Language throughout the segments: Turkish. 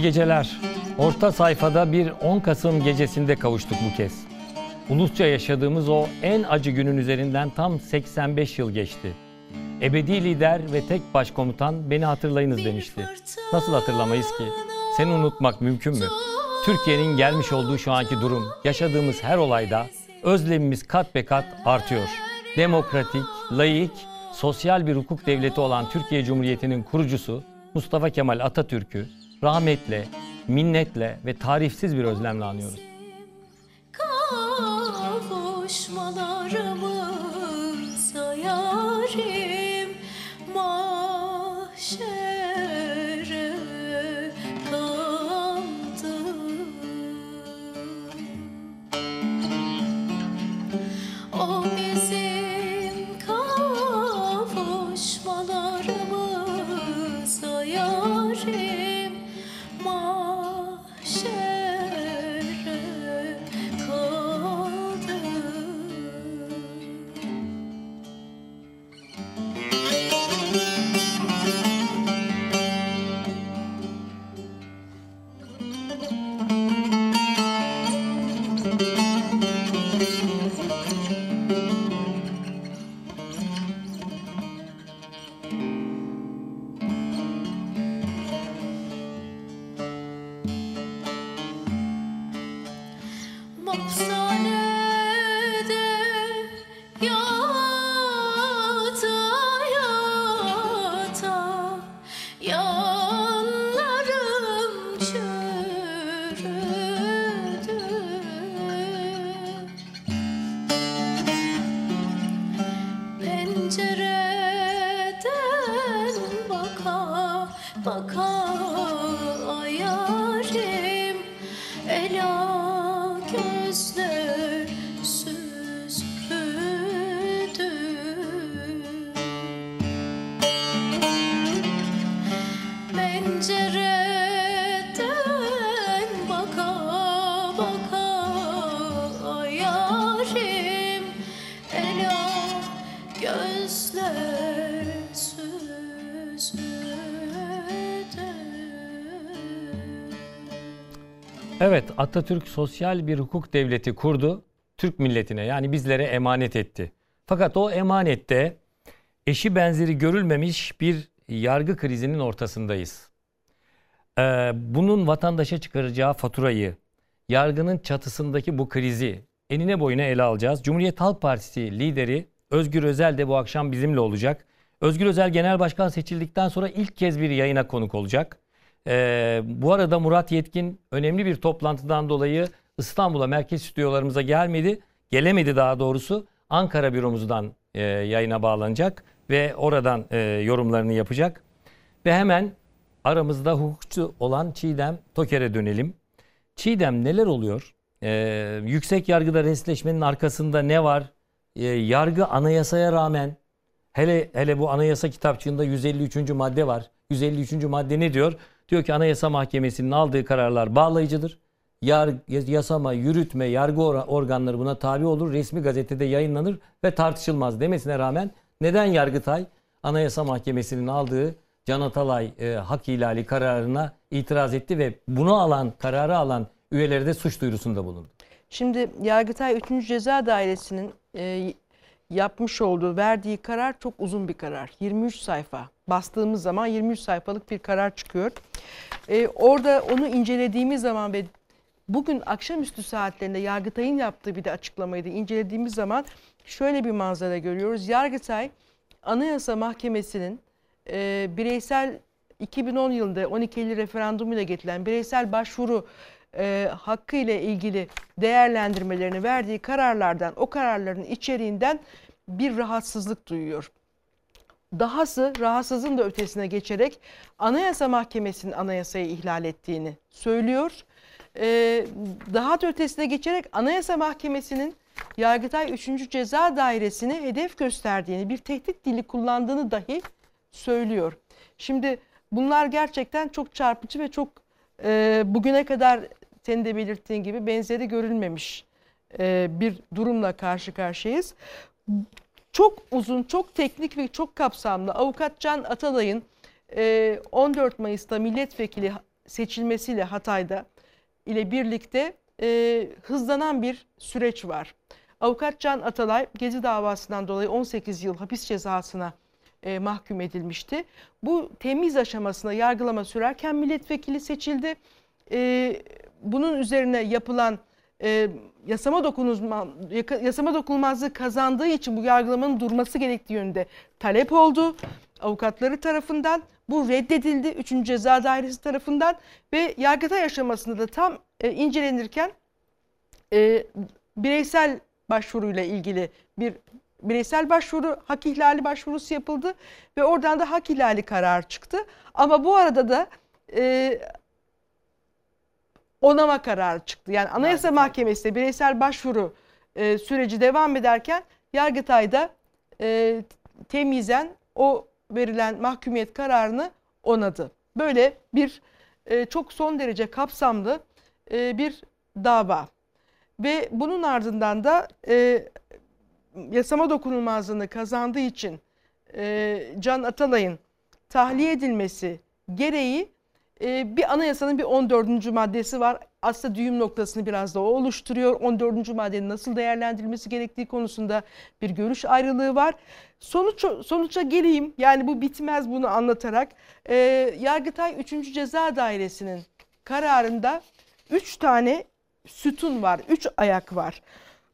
İyi geceler. Orta sayfada bir 10 Kasım gecesinde kavuştuk bu kez. Ulusça yaşadığımız o en acı günün üzerinden tam 85 yıl geçti. Ebedi lider ve tek başkomutan beni hatırlayınız demişti. Nasıl hatırlamayız ki? Seni unutmak mümkün mü? Türkiye'nin gelmiş olduğu şu anki durum, yaşadığımız her olayda özlemimiz kat be kat artıyor. Demokratik, layık, sosyal bir hukuk devleti olan Türkiye Cumhuriyeti'nin kurucusu Mustafa Kemal Atatürk'ü rahmetle, minnetle ve tarifsiz bir özlemle anıyoruz. Kavuşmalarımıza Atatürk sosyal bir hukuk devleti kurdu. Türk milletine yani bizlere emanet etti. Fakat o emanette eşi benzeri görülmemiş bir yargı krizinin ortasındayız. Ee, bunun vatandaşa çıkaracağı faturayı, yargının çatısındaki bu krizi enine boyuna ele alacağız. Cumhuriyet Halk Partisi lideri Özgür Özel de bu akşam bizimle olacak. Özgür Özel genel başkan seçildikten sonra ilk kez bir yayına konuk olacak. Ee, bu arada Murat Yetkin önemli bir toplantıdan dolayı İstanbul'a merkez stüdyolarımıza gelmedi. Gelemedi daha doğrusu. Ankara büromuzdan e, yayına bağlanacak ve oradan e, yorumlarını yapacak. Ve hemen aramızda hukukçu olan Çiğdem Toker'e dönelim. Çiğdem neler oluyor? Ee, yüksek yargıda resleşmenin arkasında ne var? Ee, yargı anayasaya rağmen hele hele bu anayasa kitapçığında 153. madde var. 153. madde ne diyor? Diyor ki Anayasa Mahkemesi'nin aldığı kararlar bağlayıcıdır. Yar, yasama, yürütme, yargı or- organları buna tabi olur. Resmi gazetede yayınlanır ve tartışılmaz demesine rağmen neden Yargıtay Anayasa Mahkemesi'nin aldığı Can Atalay e, hak ihlali kararına itiraz etti ve bunu alan, kararı alan üyeleri de suç duyurusunda bulundu. Şimdi Yargıtay 3. Ceza Dairesi'nin e, yapmış olduğu, verdiği karar çok uzun bir karar. 23 sayfa. Bastığımız zaman 23 sayfalık bir karar çıkıyor. E, orada onu incelediğimiz zaman ve bugün akşamüstü saatlerinde Yargıtay'ın yaptığı bir de açıklamayı da incelediğimiz zaman şöyle bir manzara görüyoruz. Yargıtay Anayasa Mahkemesi'nin e, bireysel 2010 yılında 12 Eylül referandumuyla getirilen bireysel başvuru e, hakkı ile ilgili değerlendirmelerini verdiği kararlardan, o kararların içeriğinden bir rahatsızlık duyuyor. Dahası rahatsızlığın da ötesine geçerek Anayasa Mahkemesi'nin anayasayı ihlal ettiğini söylüyor. Ee, daha da ötesine geçerek Anayasa Mahkemesi'nin Yargıtay 3. Ceza Dairesi'ne hedef gösterdiğini, bir tehdit dili kullandığını dahi söylüyor. Şimdi bunlar gerçekten çok çarpıcı ve çok e, bugüne kadar senin de belirttiğin gibi benzeri görülmemiş e, bir durumla karşı karşıyayız. Çok uzun, çok teknik ve çok kapsamlı Avukat Can Atalay'ın e, 14 Mayıs'ta milletvekili seçilmesiyle Hatay'da ile birlikte e, hızlanan bir süreç var. Avukat Can Atalay Gezi davasından dolayı 18 yıl hapis cezasına e, mahkum edilmişti. Bu temiz aşamasında yargılama sürerken milletvekili seçildi. E, bunun üzerine yapılan e, yasama dokunulmaz yasama dokunulmazlığı kazandığı için bu yargılamanın durması gerektiği yönünde talep oldu. Avukatları tarafından bu reddedildi 3. Ceza Dairesi tarafından ve Yargıtay aşamasında da tam e, incelenirken e, bireysel başvuruyla ilgili bir bireysel başvuru, hak ihlali başvurusu yapıldı ve oradan da hak ihlali karar çıktı. Ama bu arada da e, onama kararı çıktı. Yani Anayasa Yargıtay. Mahkemesi'nde bireysel başvuru e, süreci devam ederken Yargıtay'da e, temizen o verilen mahkumiyet kararını onadı. Böyle bir e, çok son derece kapsamlı e, bir dava. Ve bunun ardından da e, yasama dokunulmazlığını kazandığı için e, Can Atalay'ın tahliye edilmesi gereği e, bir anayasanın bir 14. maddesi var. Aslında düğüm noktasını biraz da o oluşturuyor. 14. maddenin nasıl değerlendirilmesi gerektiği konusunda bir görüş ayrılığı var. Sonuç sonuca geleyim. Yani bu bitmez bunu anlatarak. E, Yargıtay 3. Ceza Dairesi'nin kararında 3 tane sütun var, 3 ayak var.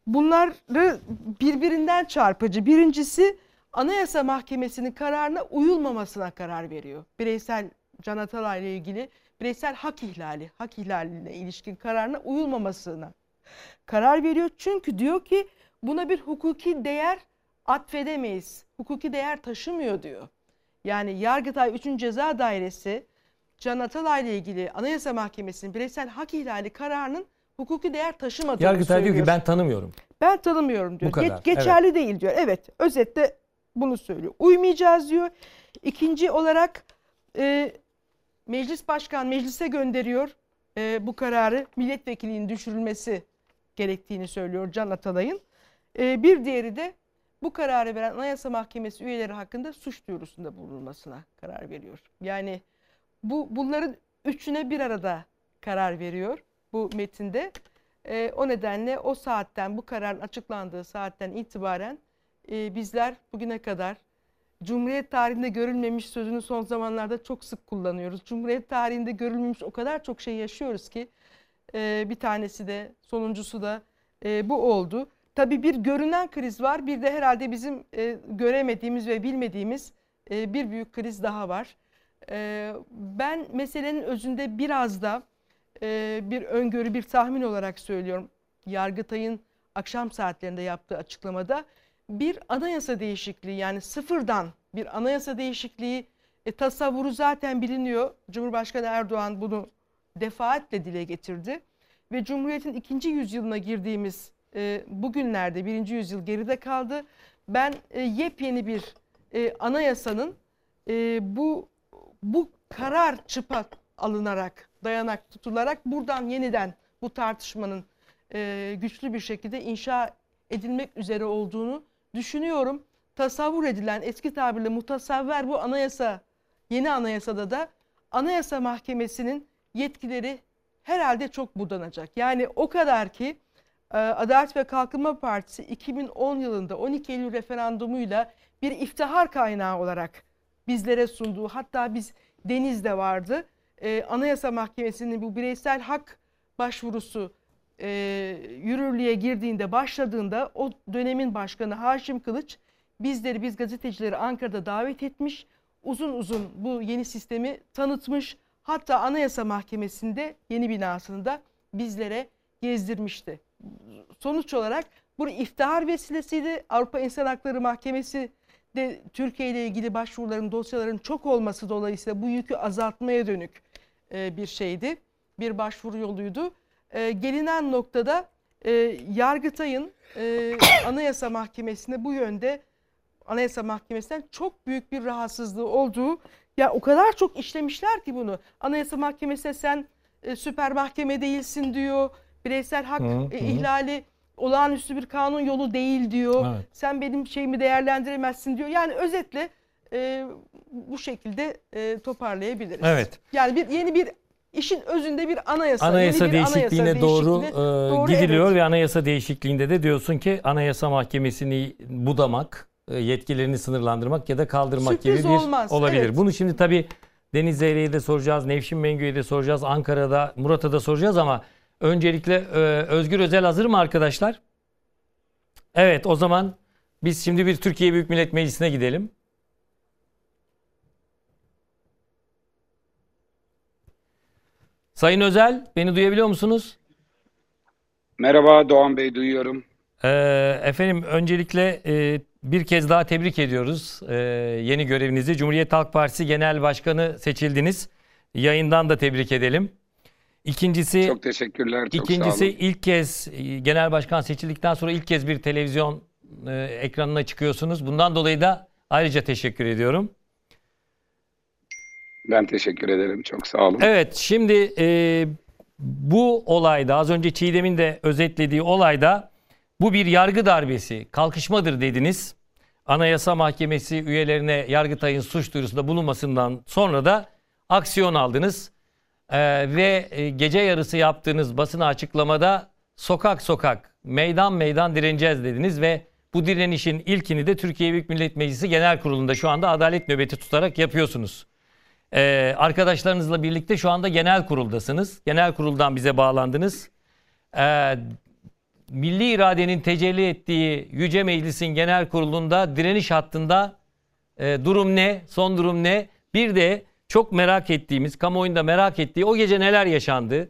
Bunları birbirinden çarpıcı. Birincisi Anayasa Mahkemesi'nin kararına uyulmamasına karar veriyor. Bireysel Can Atalay ile ilgili bireysel hak ihlali, hak ihlaline ilişkin kararına uyulmamasına karar veriyor. Çünkü diyor ki buna bir hukuki değer atfedemeyiz. Hukuki değer taşımıyor diyor. Yani Yargıtay 3. Ceza Dairesi Can Atalay ile ilgili Anayasa Mahkemesi'nin bireysel hak ihlali kararının hukuki değer taşımadığını Yargıtay diyor söylüyor. ki ben tanımıyorum. Ben tanımıyorum diyor. Bu kadar, Ge- geçerli değil diyor. Evet özetle bunu söylüyor. Uymayacağız diyor. İkinci olarak e, meclis başkan meclise gönderiyor e, bu kararı milletvekilliğinin düşürülmesi gerektiğini söylüyor Can Atalay'ın. E, bir diğeri de bu kararı veren Anayasa Mahkemesi üyeleri hakkında suç duyurusunda bulunmasına karar veriyor. Yani bu bunların üçüne bir arada karar veriyor bu metinde. E, o nedenle o saatten bu kararın açıklandığı saatten itibaren e, bizler bugüne kadar Cumhuriyet tarihinde görülmemiş sözünü son zamanlarda çok sık kullanıyoruz. Cumhuriyet tarihinde görülmemiş o kadar çok şey yaşıyoruz ki e, bir tanesi de sonuncusu da e, bu oldu. Tabii bir görünen kriz var bir de herhalde bizim e, göremediğimiz ve bilmediğimiz e, bir büyük kriz daha var. E, ben meselenin özünde biraz da e, bir öngörü, bir tahmin olarak söylüyorum. Yargıtay'ın akşam saatlerinde yaptığı açıklamada bir anayasa değişikliği yani sıfırdan bir anayasa değişikliği e, tasavvuru zaten biliniyor. Cumhurbaşkanı Erdoğan bunu defaatle dile getirdi. Ve Cumhuriyet'in ikinci yüzyılına girdiğimiz e, bugünlerde birinci yüzyıl geride kaldı. Ben e, yepyeni bir e, anayasanın e, bu bu karar çıpa alınarak, dayanak tutularak buradan yeniden bu tartışmanın e, güçlü bir şekilde inşa edilmek üzere olduğunu düşünüyorum. Tasavvur edilen eski tabirle mutasavver bu anayasa, yeni anayasada da Anayasa Mahkemesi'nin yetkileri herhalde çok budanacak. Yani o kadar ki e, Adalet ve Kalkınma Partisi 2010 yılında 12 Eylül referandumuyla bir iftihar kaynağı olarak bizlere sunduğu hatta biz Deniz'de vardı. E, Anayasa Mahkemesi'nin bu bireysel hak başvurusu e, yürürlüğe girdiğinde başladığında o dönemin başkanı Haşim Kılıç bizleri biz gazetecileri Ankara'da davet etmiş. Uzun uzun bu yeni sistemi tanıtmış. Hatta Anayasa Mahkemesi'nde yeni binasında bizlere gezdirmişti. Sonuç olarak bu iftihar vesilesiydi. Avrupa İnsan Hakları Mahkemesi de Türkiye ile ilgili başvuruların, dosyaların çok olması dolayısıyla bu yükü azaltmaya dönük e, bir şeydi. Bir başvuru yoluydu. E, gelinen noktada e, Yargıtay'ın e, Anayasa Mahkemesi'ne bu yönde Anayasa Mahkemesi'nden çok büyük bir rahatsızlığı olduğu ya o kadar çok işlemişler ki bunu. Anayasa Mahkemesi'ne sen e, süper mahkeme değilsin diyor. Bireysel hak Hı, e, ihlali olağanüstü bir kanun yolu değil diyor. Evet. Sen benim şeyimi değerlendiremezsin diyor. Yani özetle e, bu şekilde e, toparlayabiliriz. Evet. Yani bir yeni bir işin özünde bir anayasa. Anayasa yeni bir değişikliğine anayasa doğru, değişikliğine e, doğru, gidiliyor evet. ve anayasa değişikliğinde de diyorsun ki Anayasa Mahkemesi'ni budamak, e, yetkilerini sınırlandırmak ya da kaldırmak Sürpriz gibi bir olmaz, olabilir. evet. Bunu şimdi tabii Deniz Zeyre'ye de soracağız, Nevşin Mengü'ye de soracağız, Ankara'da, Murat'a da soracağız ama öncelikle e, Özgür Özel hazır mı arkadaşlar? Evet o zaman biz şimdi bir Türkiye Büyük Millet Meclisi'ne gidelim. Sayın Özel, beni duyabiliyor musunuz? Merhaba Doğan Bey duyuyorum. Ee, efendim öncelikle e, bir kez daha tebrik ediyoruz e, yeni görevinizi. Cumhuriyet Halk Partisi Genel Başkanı seçildiniz. Yayından da tebrik edelim. İkincisi Çok teşekkürler. Çok İkincisi sağ olun. ilk kez e, genel başkan seçildikten sonra ilk kez bir televizyon e, ekranına çıkıyorsunuz. Bundan dolayı da ayrıca teşekkür ediyorum. Ben teşekkür ederim. Çok sağ olun. Evet şimdi e, bu olayda az önce Çiğdem'in de özetlediği olayda bu bir yargı darbesi, kalkışmadır dediniz. Anayasa Mahkemesi üyelerine Yargıtay'ın suç duyurusunda bulunmasından sonra da aksiyon aldınız. E, ve e, gece yarısı yaptığınız basın açıklamada sokak sokak, meydan meydan direneceğiz dediniz ve bu direnişin ilkini de Türkiye Büyük Millet Meclisi Genel Kurulu'nda şu anda adalet nöbeti tutarak yapıyorsunuz. Ee, arkadaşlarınızla birlikte şu anda genel kuruldasınız. Genel kuruldan bize bağlandınız. Ee, milli iradenin tecelli ettiği Yüce Meclis'in genel kurulunda direniş hattında e, durum ne? Son durum ne? Bir de çok merak ettiğimiz, kamuoyunda merak ettiği o gece neler yaşandı?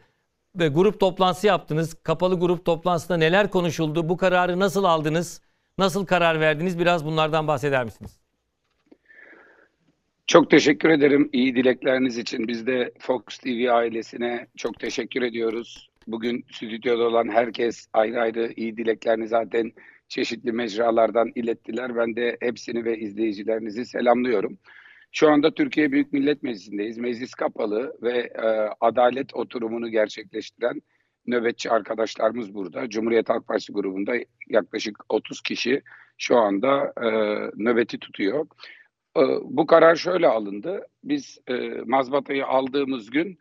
Ve grup toplantısı yaptınız. Kapalı grup toplantısında neler konuşuldu? Bu kararı nasıl aldınız? Nasıl karar verdiniz? Biraz bunlardan bahseder misiniz? Çok teşekkür ederim iyi dilekleriniz için. Biz de Fox TV ailesine çok teşekkür ediyoruz. Bugün stüdyoda olan herkes ayrı ayrı iyi dileklerini zaten çeşitli mecralardan ilettiler. Ben de hepsini ve izleyicilerinizi selamlıyorum. Şu anda Türkiye Büyük Millet Meclisi'ndeyiz. Meclis kapalı ve e, adalet oturumunu gerçekleştiren nöbetçi arkadaşlarımız burada. Cumhuriyet Halk Partisi grubunda yaklaşık 30 kişi şu anda e, nöbeti tutuyor. E, bu karar şöyle alındı. Biz e, mazbatayı aldığımız gün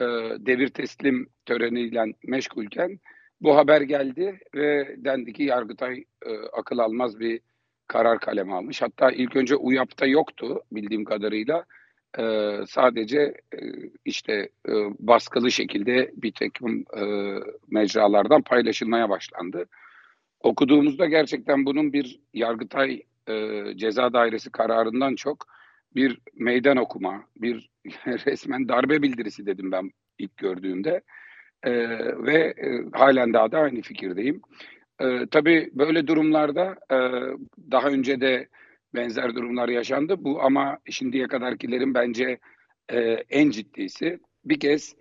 e, devir teslim töreniyle meşgulken bu haber geldi ve dendi ki Yargıtay e, akıl almaz bir karar kaleme almış. Hatta ilk önce UYAP'ta yoktu bildiğim kadarıyla. E, sadece e, işte e, baskılı şekilde bir takım e, mecralardan paylaşılmaya başlandı. Okuduğumuzda gerçekten bunun bir Yargıtay e, ceza dairesi kararından çok bir meydan okuma, bir resmen darbe bildirisi dedim ben ilk gördüğümde. E, ve e, halen daha da aynı fikirdeyim. E, tabii böyle durumlarda e, daha önce de benzer durumlar yaşandı. Bu ama şimdiye kadarkilerin bence e, en ciddisi. Bir kez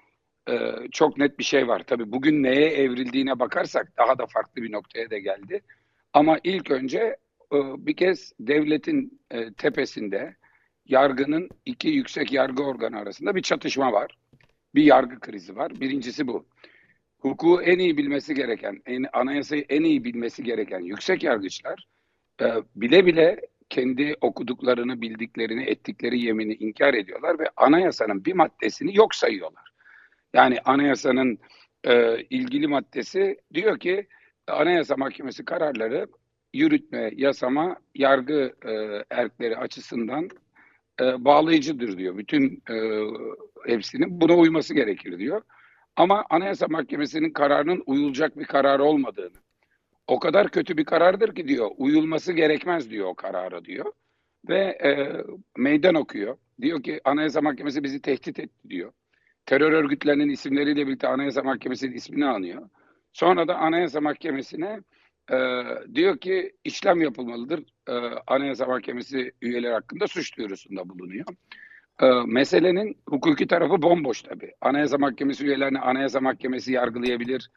e, çok net bir şey var. Tabii bugün neye evrildiğine bakarsak daha da farklı bir noktaya da geldi. Ama ilk önce bir kez devletin e, tepesinde yargının iki yüksek yargı organı arasında bir çatışma var. Bir yargı krizi var. Birincisi bu. Hukuku en iyi bilmesi gereken, en, anayasayı en iyi bilmesi gereken yüksek yargıçlar e, bile bile kendi okuduklarını, bildiklerini, ettikleri yemini inkar ediyorlar ve anayasanın bir maddesini yok sayıyorlar. Yani anayasanın e, ilgili maddesi diyor ki Anayasa Mahkemesi kararları yürütme, yasama, yargı e, erkleri açısından e, bağlayıcıdır diyor. Bütün e, hepsinin buna uyması gerekir diyor. Ama Anayasa Mahkemesi'nin kararının uyulacak bir karar olmadığını, o kadar kötü bir karardır ki diyor, uyulması gerekmez diyor o kararı diyor. Ve e, meydan okuyor. Diyor ki Anayasa Mahkemesi bizi tehdit etti diyor. Terör örgütlerinin isimleriyle birlikte Anayasa Mahkemesi'nin ismini anıyor. Sonra da Anayasa Mahkemesi'ne e, diyor ki işlem yapılmalıdır. E, Anayasa Mahkemesi üyeleri hakkında suç duyurusunda bulunuyor. E, meselenin hukuki tarafı bomboş tabii. Anayasa Mahkemesi üyelerini Anayasa Mahkemesi yargılayabilir.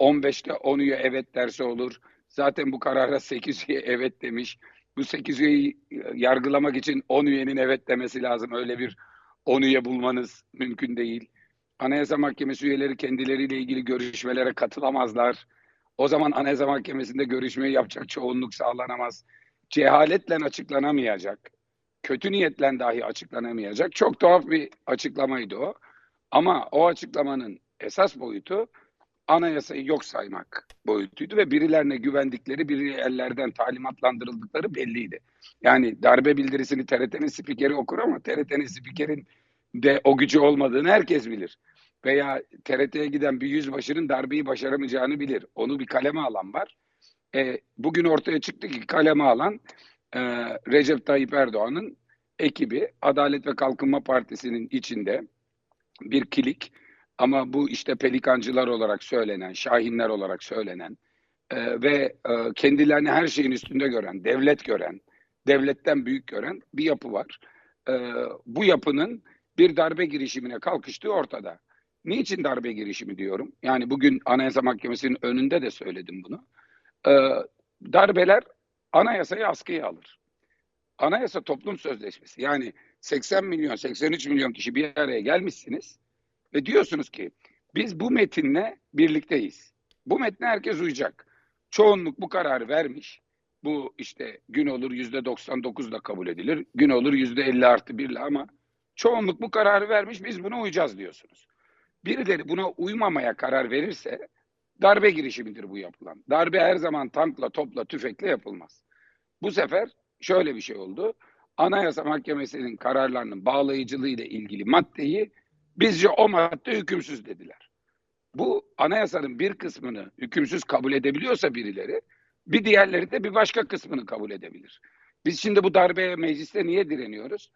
15'te 10 üye evet derse olur. Zaten bu karara 8 üye evet demiş. Bu 8 üyeyi yargılamak için 10 üyenin evet demesi lazım. Öyle bir 10 üye bulmanız mümkün değil. Anayasa Mahkemesi üyeleri kendileriyle ilgili görüşmelere katılamazlar. O zaman Anayasa Mahkemesi'nde görüşmeyi yapacak çoğunluk sağlanamaz. Cehaletle açıklanamayacak, kötü niyetle dahi açıklanamayacak çok tuhaf bir açıklamaydı o. Ama o açıklamanın esas boyutu anayasayı yok saymak boyutuydu ve birilerine güvendikleri, birilerden talimatlandırıldıkları belliydi. Yani darbe bildirisini TRT'nin spikeri okur ama TRT'nin spikerin de o gücü olmadığını herkes bilir. Veya TRT'ye giden bir yüzbaşının darbeyi başaramayacağını bilir. Onu bir kaleme alan var. E, bugün ortaya çıktı ki kaleme alan e, Recep Tayyip Erdoğan'ın ekibi Adalet ve Kalkınma Partisi'nin içinde bir kilik ama bu işte pelikancılar olarak söylenen, şahinler olarak söylenen e, ve e, kendilerini her şeyin üstünde gören, devlet gören, devletten büyük gören bir yapı var. E, bu yapının bir darbe girişimine kalkıştığı ortada. Niçin darbe girişimi diyorum? Yani bugün Anayasa Mahkemesi'nin önünde de söyledim bunu. E, darbeler anayasayı askıya alır. Anayasa toplum sözleşmesi yani 80 milyon 83 milyon kişi bir araya gelmişsiniz ve diyorsunuz ki biz bu metinle birlikteyiz. Bu metne herkes uyacak. Çoğunluk bu kararı vermiş. Bu işte gün olur yüzde 99 da kabul edilir. Gün olur yüzde 50 artı 1 ama çoğunluk bu kararı vermiş biz buna uyacağız diyorsunuz. Birileri buna uymamaya karar verirse darbe girişimidir bu yapılan. Darbe her zaman tankla, topla, tüfekle yapılmaz. Bu sefer şöyle bir şey oldu. Anayasa Mahkemesi'nin kararlarının bağlayıcılığı ile ilgili maddeyi bizce o madde hükümsüz dediler. Bu anayasanın bir kısmını hükümsüz kabul edebiliyorsa birileri bir diğerleri de bir başka kısmını kabul edebilir. Biz şimdi bu darbeye mecliste niye direniyoruz?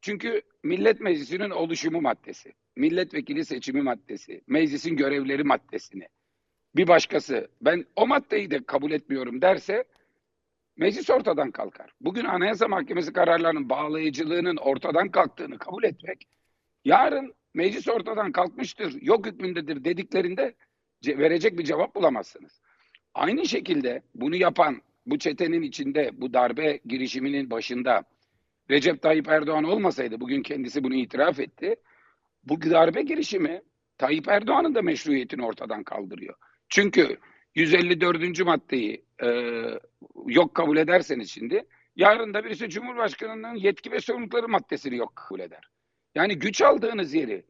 Çünkü Millet Meclisi'nin oluşumu maddesi, milletvekili seçimi maddesi, meclisin görevleri maddesini bir başkası ben o maddeyi de kabul etmiyorum derse meclis ortadan kalkar. Bugün Anayasa Mahkemesi kararlarının bağlayıcılığının ortadan kalktığını kabul etmek yarın meclis ortadan kalkmıştır, yok hükmündedir dediklerinde ce- verecek bir cevap bulamazsınız. Aynı şekilde bunu yapan bu çetenin içinde bu darbe girişiminin başında Recep Tayyip Erdoğan olmasaydı bugün kendisi bunu itiraf etti. Bu darbe girişimi Tayyip Erdoğan'ın da meşruiyetini ortadan kaldırıyor. Çünkü 154. maddeyi e, yok kabul ederseniz şimdi yarın da birisi Cumhurbaşkanı'nın yetki ve sorumlulukları maddesini yok kabul eder. Yani güç aldığınız yeri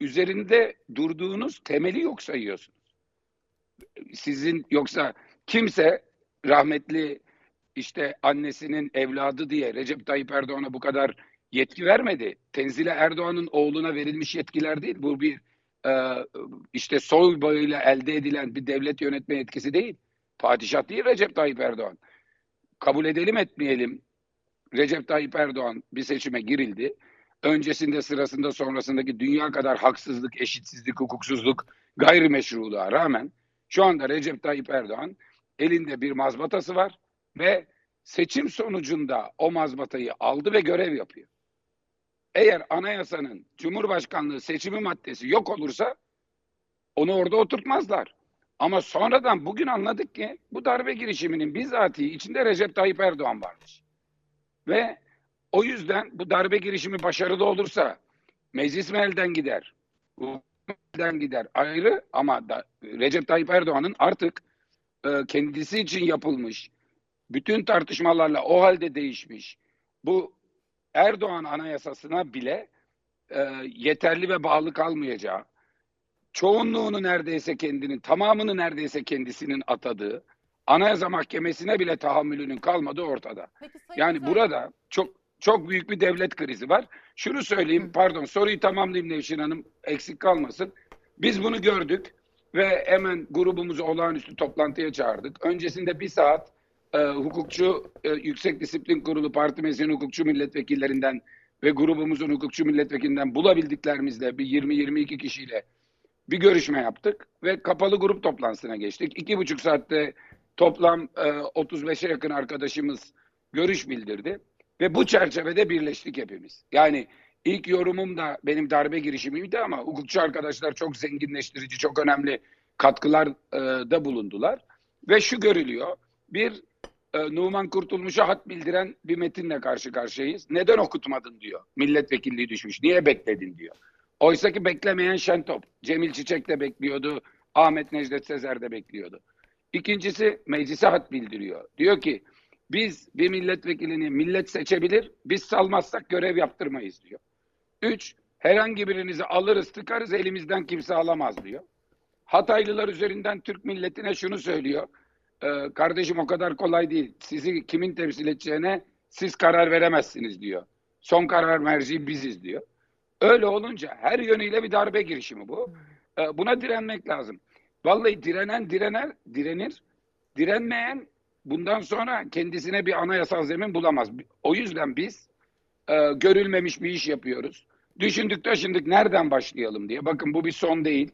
üzerinde durduğunuz temeli yok sayıyorsunuz. Sizin yoksa kimse rahmetli işte annesinin evladı diye Recep Tayyip Erdoğan'a bu kadar yetki vermedi. Tenzile Erdoğan'ın oğluna verilmiş yetkiler değil. Bu bir e, işte soy bağıyla elde edilen bir devlet yönetme yetkisi değil. Padişah değil Recep Tayyip Erdoğan. Kabul edelim etmeyelim. Recep Tayyip Erdoğan bir seçime girildi. Öncesinde, sırasında, sonrasındaki dünya kadar haksızlık, eşitsizlik, hukuksuzluk, gayrimeşruluğa rağmen şu anda Recep Tayyip Erdoğan elinde bir mazbatası var ve seçim sonucunda o mazbatayı aldı ve görev yapıyor. Eğer anayasanın Cumhurbaşkanlığı seçimi maddesi yok olursa onu orada oturtmazlar. Ama sonradan bugün anladık ki bu darbe girişiminin bizatihi içinde Recep Tayyip Erdoğan varmış. Ve o yüzden bu darbe girişimi başarılı olursa meclis mi elden gider? elden gider ayrı ama da, Recep Tayyip Erdoğan'ın artık e, kendisi için yapılmış bütün tartışmalarla o halde değişmiş bu Erdoğan anayasasına bile e, yeterli ve bağlı kalmayacağı, çoğunluğunu neredeyse kendinin, tamamını neredeyse kendisinin atadığı, Anayasa Mahkemesi'ne bile tahammülünün kalmadığı ortada. Peki Yani burada çok çok büyük bir devlet krizi var. Şunu söyleyeyim, pardon soruyu tamamlayayım Nevşin Hanım, eksik kalmasın. Biz bunu gördük ve hemen grubumuzu olağanüstü toplantıya çağırdık. Öncesinde bir saat e, hukukçu e, Yüksek Disiplin Kurulu Parti Meclisi'nin hukukçu milletvekillerinden ve grubumuzun hukukçu milletvekilinden bulabildiklerimizle bir 20-22 kişiyle bir görüşme yaptık ve kapalı grup toplantısına geçtik. İki buçuk saatte toplam e, 35'e yakın arkadaşımız görüş bildirdi ve bu çerçevede birleştik hepimiz. Yani ilk yorumum da benim darbe girişimiydi ama hukukçu arkadaşlar çok zenginleştirici, çok önemli katkılar e, da bulundular. Ve şu görülüyor, bir e, Numan Kurtulmuş'a hat bildiren bir metinle karşı karşıyayız. Neden okutmadın diyor. Milletvekilliği düşmüş. Niye bekledin diyor. Oysa ki beklemeyen Şentop. Cemil Çiçek de bekliyordu. Ahmet Necdet Sezer de bekliyordu. İkincisi meclise hat bildiriyor. Diyor ki biz bir milletvekilini millet seçebilir, biz salmazsak görev yaptırmayız diyor. Üç, Herhangi birinizi alırız tıkarız elimizden kimse alamaz diyor. Hataylılar üzerinden Türk milletine şunu söylüyor. Ee, kardeşim o kadar kolay değil. Sizi kimin temsil edeceğine siz karar veremezsiniz diyor. Son karar merci biziz diyor. Öyle olunca her yönüyle bir darbe girişimi bu. Ee, buna direnmek lazım. Vallahi direnen direner, direnir. Direnmeyen bundan sonra kendisine bir anayasal zemin bulamaz. O yüzden biz e, görülmemiş bir iş yapıyoruz. Düşündük taşındık nereden başlayalım diye. Bakın bu bir son değil.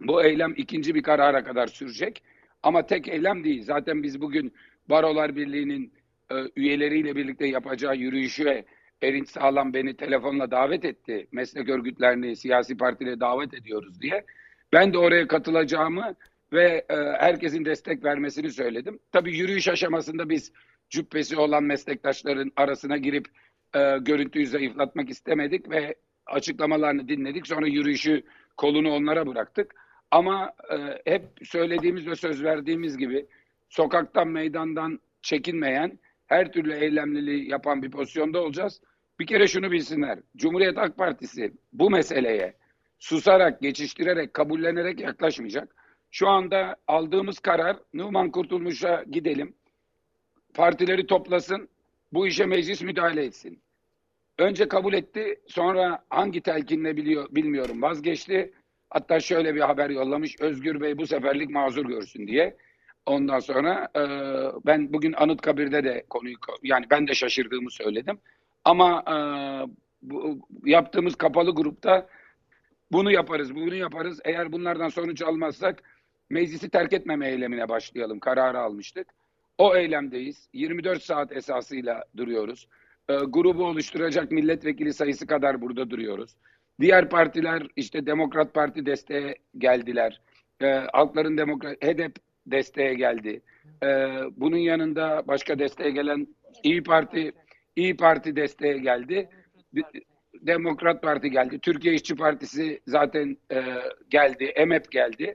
Bu eylem ikinci bir karara kadar sürecek. Ama tek eylem değil. Zaten biz bugün Barolar Birliği'nin e, üyeleriyle birlikte yapacağı yürüyüşe Erinç Sağlam beni telefonla davet etti. Meslek örgütlerini, siyasi partileri davet ediyoruz diye. Ben de oraya katılacağımı ve e, herkesin destek vermesini söyledim. Tabii yürüyüş aşamasında biz cübbesi olan meslektaşların arasına girip e, görüntüyü zayıflatmak istemedik ve açıklamalarını dinledik. Sonra yürüyüşü kolunu onlara bıraktık. Ama e, hep söylediğimiz ve söz verdiğimiz gibi sokaktan, meydandan çekinmeyen, her türlü eylemliliği yapan bir pozisyonda olacağız. Bir kere şunu bilsinler. Cumhuriyet Halk Partisi bu meseleye susarak, geçiştirerek, kabullenerek yaklaşmayacak. Şu anda aldığımız karar Numan Kurtulmuş'a gidelim. Partileri toplasın. Bu işe meclis müdahale etsin. Önce kabul etti. Sonra hangi telkinle biliyor bilmiyorum vazgeçti. Hatta şöyle bir haber yollamış. Özgür Bey bu seferlik mazur görsün diye. Ondan sonra e, ben bugün Anıtkabir'de de konuyu yani ben de şaşırdığımı söyledim. Ama e, bu, yaptığımız kapalı grupta bunu yaparız, bunu yaparız. Eğer bunlardan sonuç almazsak meclisi terk etmeme eylemine başlayalım. Kararı almıştık. O eylemdeyiz. 24 saat esasıyla duruyoruz. E, grubu oluşturacak milletvekili sayısı kadar burada duruyoruz. Diğer partiler işte Demokrat Parti desteğe geldiler. E, Halkların Demokrat HDP desteğe geldi. E, bunun yanında başka desteğe gelen İyi Parti İyi Parti desteğe geldi. Demokrat Parti geldi. Türkiye İşçi Partisi zaten e, geldi. EMEP geldi.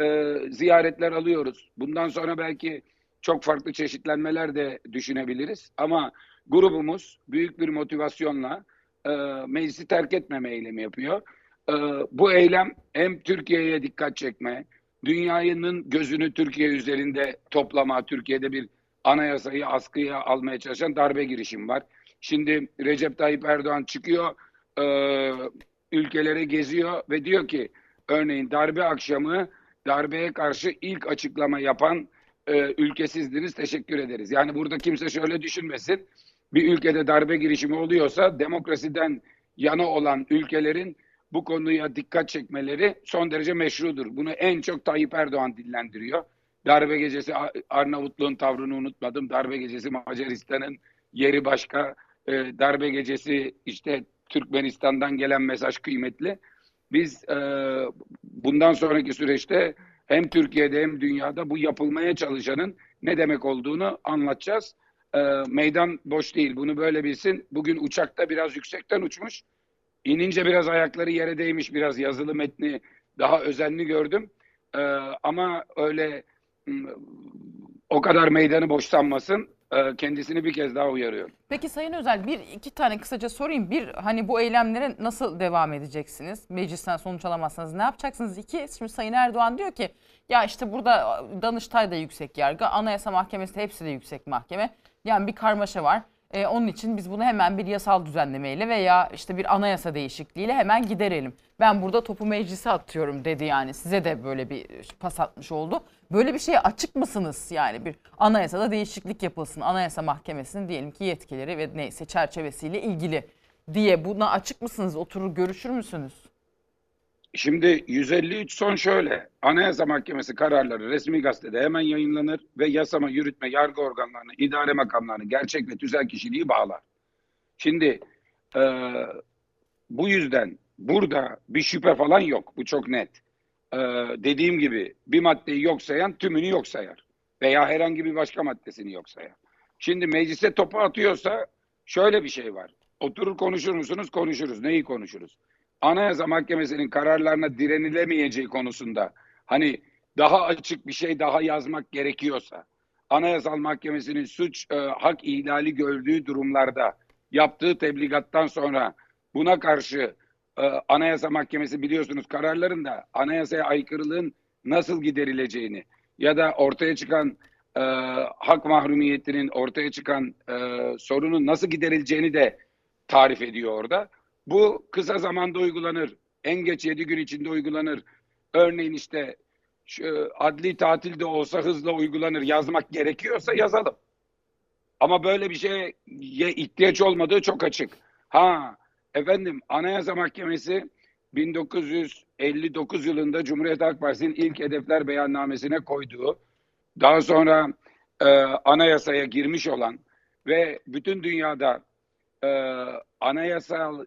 E, ziyaretler alıyoruz. Bundan sonra belki çok farklı çeşitlenmeler de düşünebiliriz. Ama grubumuz büyük bir motivasyonla e, meclisi terk etmeme eylemi yapıyor. E, bu eylem hem Türkiye'ye dikkat çekme, dünyanın gözünü Türkiye üzerinde toplama, Türkiye'de bir anayasayı askıya almaya çalışan darbe girişim var. Şimdi Recep Tayyip Erdoğan çıkıyor, e, ülkelere geziyor ve diyor ki örneğin darbe akşamı darbeye karşı ilk açıklama yapan e, ülkesizdiniz teşekkür ederiz. Yani burada kimse şöyle düşünmesin. Bir ülkede darbe girişimi oluyorsa demokrasiden yana olan ülkelerin bu konuya dikkat çekmeleri son derece meşrudur. Bunu en çok Tayyip Erdoğan dillendiriyor. Darbe gecesi Arnavutluğun tavrını unutmadım. Darbe gecesi Macaristan'ın yeri başka. E, darbe gecesi işte Türkmenistan'dan gelen mesaj kıymetli. Biz e, bundan sonraki süreçte hem Türkiye'de hem dünyada bu yapılmaya çalışanın ne demek olduğunu anlatacağız. E, meydan boş değil. Bunu böyle bilsin. Bugün uçakta biraz yüksekten uçmuş. İnince biraz ayakları yere değmiş. Biraz yazılı metni daha özenli gördüm. E, ama öyle o kadar meydanı boş sanmasın. E, kendisini bir kez daha uyarıyorum. Peki Sayın Özel bir iki tane kısaca sorayım. Bir hani bu eylemlere nasıl devam edeceksiniz? Meclisten sonuç alamazsanız ne yapacaksınız? İki şimdi Sayın Erdoğan diyor ki ya işte burada Danıştay da yüksek yargı, Anayasa Mahkemesi de hepsi de yüksek mahkeme. Yani bir karmaşa var. Ee, onun için biz bunu hemen bir yasal düzenlemeyle veya işte bir anayasa değişikliğiyle hemen giderelim. Ben burada topu meclise atıyorum dedi yani size de böyle bir pas atmış oldu. Böyle bir şeye açık mısınız? Yani bir anayasada değişiklik yapılsın. Anayasa Mahkemesi'nin diyelim ki yetkileri ve neyse çerçevesiyle ilgili diye buna açık mısınız? Oturur görüşür müsünüz? Şimdi 153 son şöyle. Anayasa Mahkemesi kararları resmi gazetede hemen yayınlanır ve yasama, yürütme, yargı organlarını, idare makamlarını, gerçek ve tüzel kişiliği bağlar. Şimdi e, bu yüzden burada bir şüphe falan yok. Bu çok net. E, dediğim gibi bir maddeyi yok sayan tümünü yok sayar. Veya herhangi bir başka maddesini yok sayar. Şimdi meclise topu atıyorsa şöyle bir şey var. Oturur konuşur musunuz? Konuşuruz. Neyi konuşuruz? Anayasa Mahkemesi'nin kararlarına direnilemeyeceği konusunda hani daha açık bir şey daha yazmak gerekiyorsa Anayasal Mahkemesi'nin suç e, hak ihlali gördüğü durumlarda yaptığı tebligattan sonra buna karşı e, Anayasa Mahkemesi biliyorsunuz kararlarında anayasaya aykırılığın nasıl giderileceğini ya da ortaya çıkan e, hak mahrumiyetinin ortaya çıkan e, sorunun nasıl giderileceğini de tarif ediyor orada. Bu kısa zamanda uygulanır. En geç 7 gün içinde uygulanır. Örneğin işte şu adli tatil de olsa hızla uygulanır. Yazmak gerekiyorsa yazalım. Ama böyle bir şeye ihtiyaç olmadığı çok açık. Ha efendim Anayasa Mahkemesi 1959 yılında Cumhuriyet Halk Partisi'nin ilk hedefler beyannamesine koyduğu, daha sonra e, anayasaya girmiş olan ve bütün dünyada e, anayasal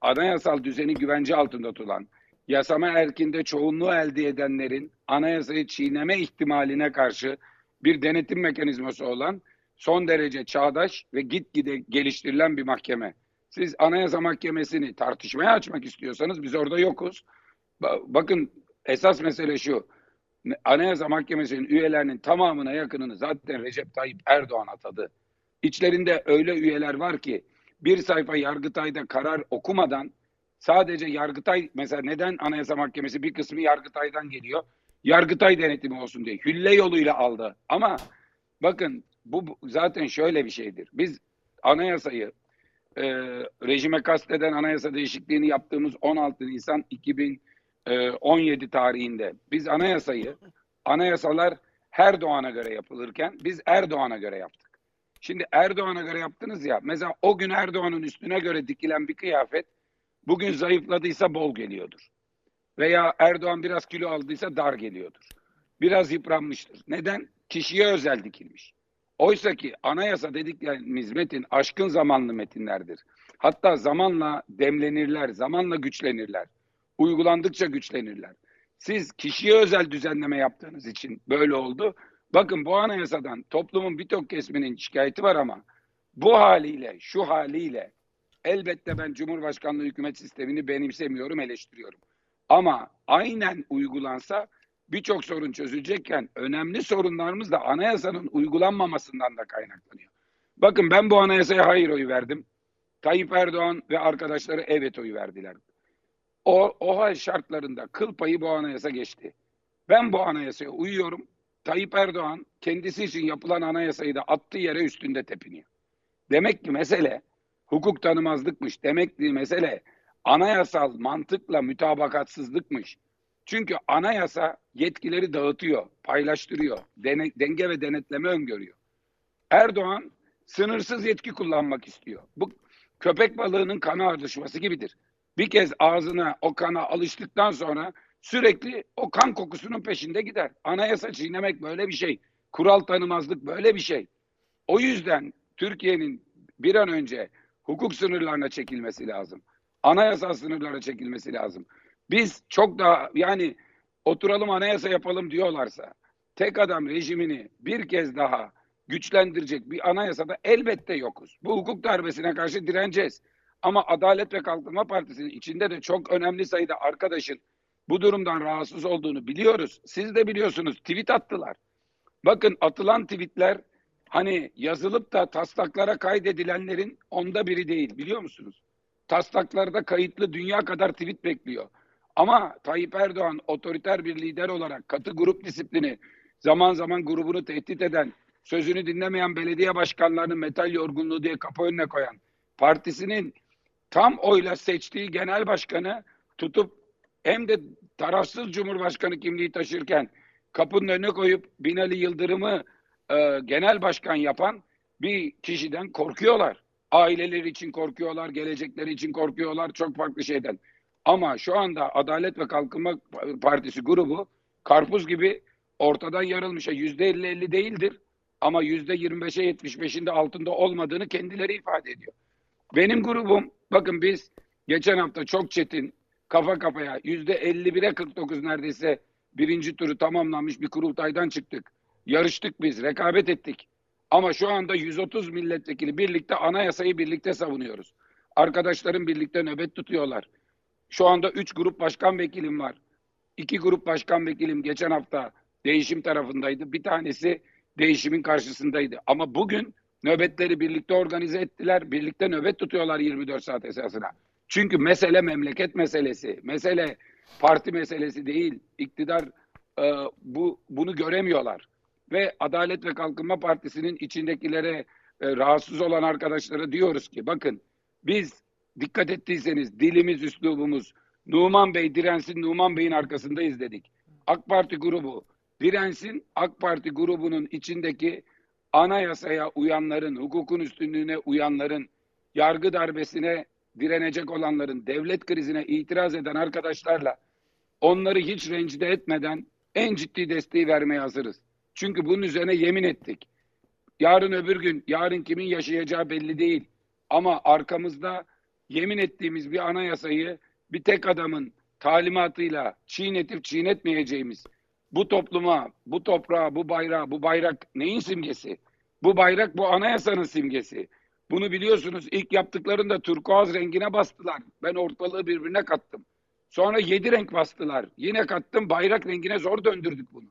anayasal düzeni güvence altında tutulan, yasama erkinde çoğunluğu elde edenlerin anayasayı çiğneme ihtimaline karşı bir denetim mekanizması olan son derece çağdaş ve gitgide geliştirilen bir mahkeme. Siz Anayasa Mahkemesi'ni tartışmaya açmak istiyorsanız biz orada yokuz. Bakın esas mesele şu. Anayasa Mahkemesi'nin üyelerinin tamamına yakınını zaten Recep Tayyip Erdoğan atadı. İçlerinde öyle üyeler var ki bir sayfa Yargıtay'da karar okumadan sadece Yargıtay mesela neden Anayasa Mahkemesi bir kısmı Yargıtay'dan geliyor? Yargıtay denetimi olsun diye hülle yoluyla aldı. Ama bakın bu zaten şöyle bir şeydir. Biz anayasayı e, rejime kasteden anayasa değişikliğini yaptığımız 16 Nisan 2017 tarihinde biz anayasayı anayasalar her doğana göre yapılırken biz Erdoğan'a göre yaptık. Şimdi Erdoğan'a göre yaptınız ya mesela o gün Erdoğan'ın üstüne göre dikilen bir kıyafet bugün zayıfladıysa bol geliyordur. Veya Erdoğan biraz kilo aldıysa dar geliyordur. Biraz yıpranmıştır. Neden? Kişiye özel dikilmiş. Oysa ki anayasa dediklerimiz metin aşkın zamanlı metinlerdir. Hatta zamanla demlenirler, zamanla güçlenirler. Uygulandıkça güçlenirler. Siz kişiye özel düzenleme yaptığınız için böyle oldu. Bakın bu anayasadan toplumun birçok kesminin şikayeti var ama bu haliyle, şu haliyle elbette ben Cumhurbaşkanlığı hükümet sistemini benimsemiyorum, eleştiriyorum. Ama aynen uygulansa birçok sorun çözülecekken önemli sorunlarımız da anayasanın uygulanmamasından da kaynaklanıyor. Bakın ben bu anayasaya hayır oyu verdim. Tayyip Erdoğan ve arkadaşları evet oyu verdiler. O, o hal şartlarında kıl payı bu anayasa geçti. Ben bu anayasaya uyuyorum. Tayyip Erdoğan kendisi için yapılan anayasayı da attığı yere üstünde tepiniyor. Demek ki mesele hukuk tanımazlıkmış. Demek ki mesele anayasal mantıkla mütabakatsızlıkmış. Çünkü anayasa yetkileri dağıtıyor, paylaştırıyor, dene, denge ve denetleme öngörüyor. Erdoğan sınırsız yetki kullanmak istiyor. Bu köpek balığının kana alışması gibidir. Bir kez ağzına o kana alıştıktan sonra sürekli o kan kokusunun peşinde gider. Anayasa çiğnemek böyle bir şey. Kural tanımazlık böyle bir şey. O yüzden Türkiye'nin bir an önce hukuk sınırlarına çekilmesi lazım. Anayasal sınırlara çekilmesi lazım. Biz çok daha yani oturalım anayasa yapalım diyorlarsa tek adam rejimini bir kez daha güçlendirecek bir anayasada elbette yokuz. Bu hukuk darbesine karşı direneceğiz. Ama Adalet ve Kalkınma Partisi'nin içinde de çok önemli sayıda arkadaşın bu durumdan rahatsız olduğunu biliyoruz. Siz de biliyorsunuz tweet attılar. Bakın atılan tweetler hani yazılıp da taslaklara kaydedilenlerin onda biri değil biliyor musunuz? Taslaklarda kayıtlı dünya kadar tweet bekliyor. Ama Tayyip Erdoğan otoriter bir lider olarak katı grup disiplini zaman zaman grubunu tehdit eden, sözünü dinlemeyen belediye başkanlarının metal yorgunluğu diye kapı önüne koyan, partisinin tam oyla seçtiği genel başkanı tutup hem de tarafsız cumhurbaşkanı kimliği taşırken kapının önüne koyup Binali Yıldırım'ı e, genel başkan yapan bir kişiden korkuyorlar. Aileleri için korkuyorlar, gelecekleri için korkuyorlar, çok farklı şeyden. Ama şu anda Adalet ve Kalkınma Partisi grubu karpuz gibi ortadan yarılmış. Yüzde elli elli değildir. Ama yüzde yirmi beşe yetmiş beşinde altında olmadığını kendileri ifade ediyor. Benim grubum bakın biz geçen hafta çok çetin kafa kafaya yüzde elli bire kırk dokuz neredeyse birinci turu tamamlanmış bir kurultaydan çıktık. Yarıştık biz, rekabet ettik. Ama şu anda 130 milletvekili birlikte anayasayı birlikte savunuyoruz. Arkadaşlarım birlikte nöbet tutuyorlar. Şu anda üç grup başkan vekilim var. İki grup başkan vekilim geçen hafta değişim tarafındaydı. Bir tanesi değişimin karşısındaydı. Ama bugün nöbetleri birlikte organize ettiler. Birlikte nöbet tutuyorlar 24 saat esasına. Çünkü mesele memleket meselesi. Mesele parti meselesi değil. İktidar e, bu bunu göremiyorlar. Ve Adalet ve Kalkınma Partisi'nin içindekilere e, rahatsız olan arkadaşlara diyoruz ki bakın biz dikkat ettiyseniz dilimiz, üslubumuz Numan Bey dirensin Numan Bey'in arkasındayız dedik. AK Parti grubu dirensin AK Parti grubunun içindeki anayasaya uyanların, hukukun üstünlüğüne uyanların, yargı darbesine direnecek olanların, devlet krizine itiraz eden arkadaşlarla onları hiç rencide etmeden en ciddi desteği vermeye hazırız. Çünkü bunun üzerine yemin ettik. Yarın öbür gün, yarın kimin yaşayacağı belli değil. Ama arkamızda yemin ettiğimiz bir anayasayı bir tek adamın talimatıyla çiğnetip çiğnetmeyeceğimiz bu topluma, bu toprağa, bu bayrağa, bu bayrak neyin simgesi? Bu bayrak bu anayasanın simgesi. Bunu biliyorsunuz ilk yaptıklarında turkuaz rengine bastılar. Ben ortalığı birbirine kattım. Sonra yedi renk bastılar. Yine kattım bayrak rengine zor döndürdük bunu.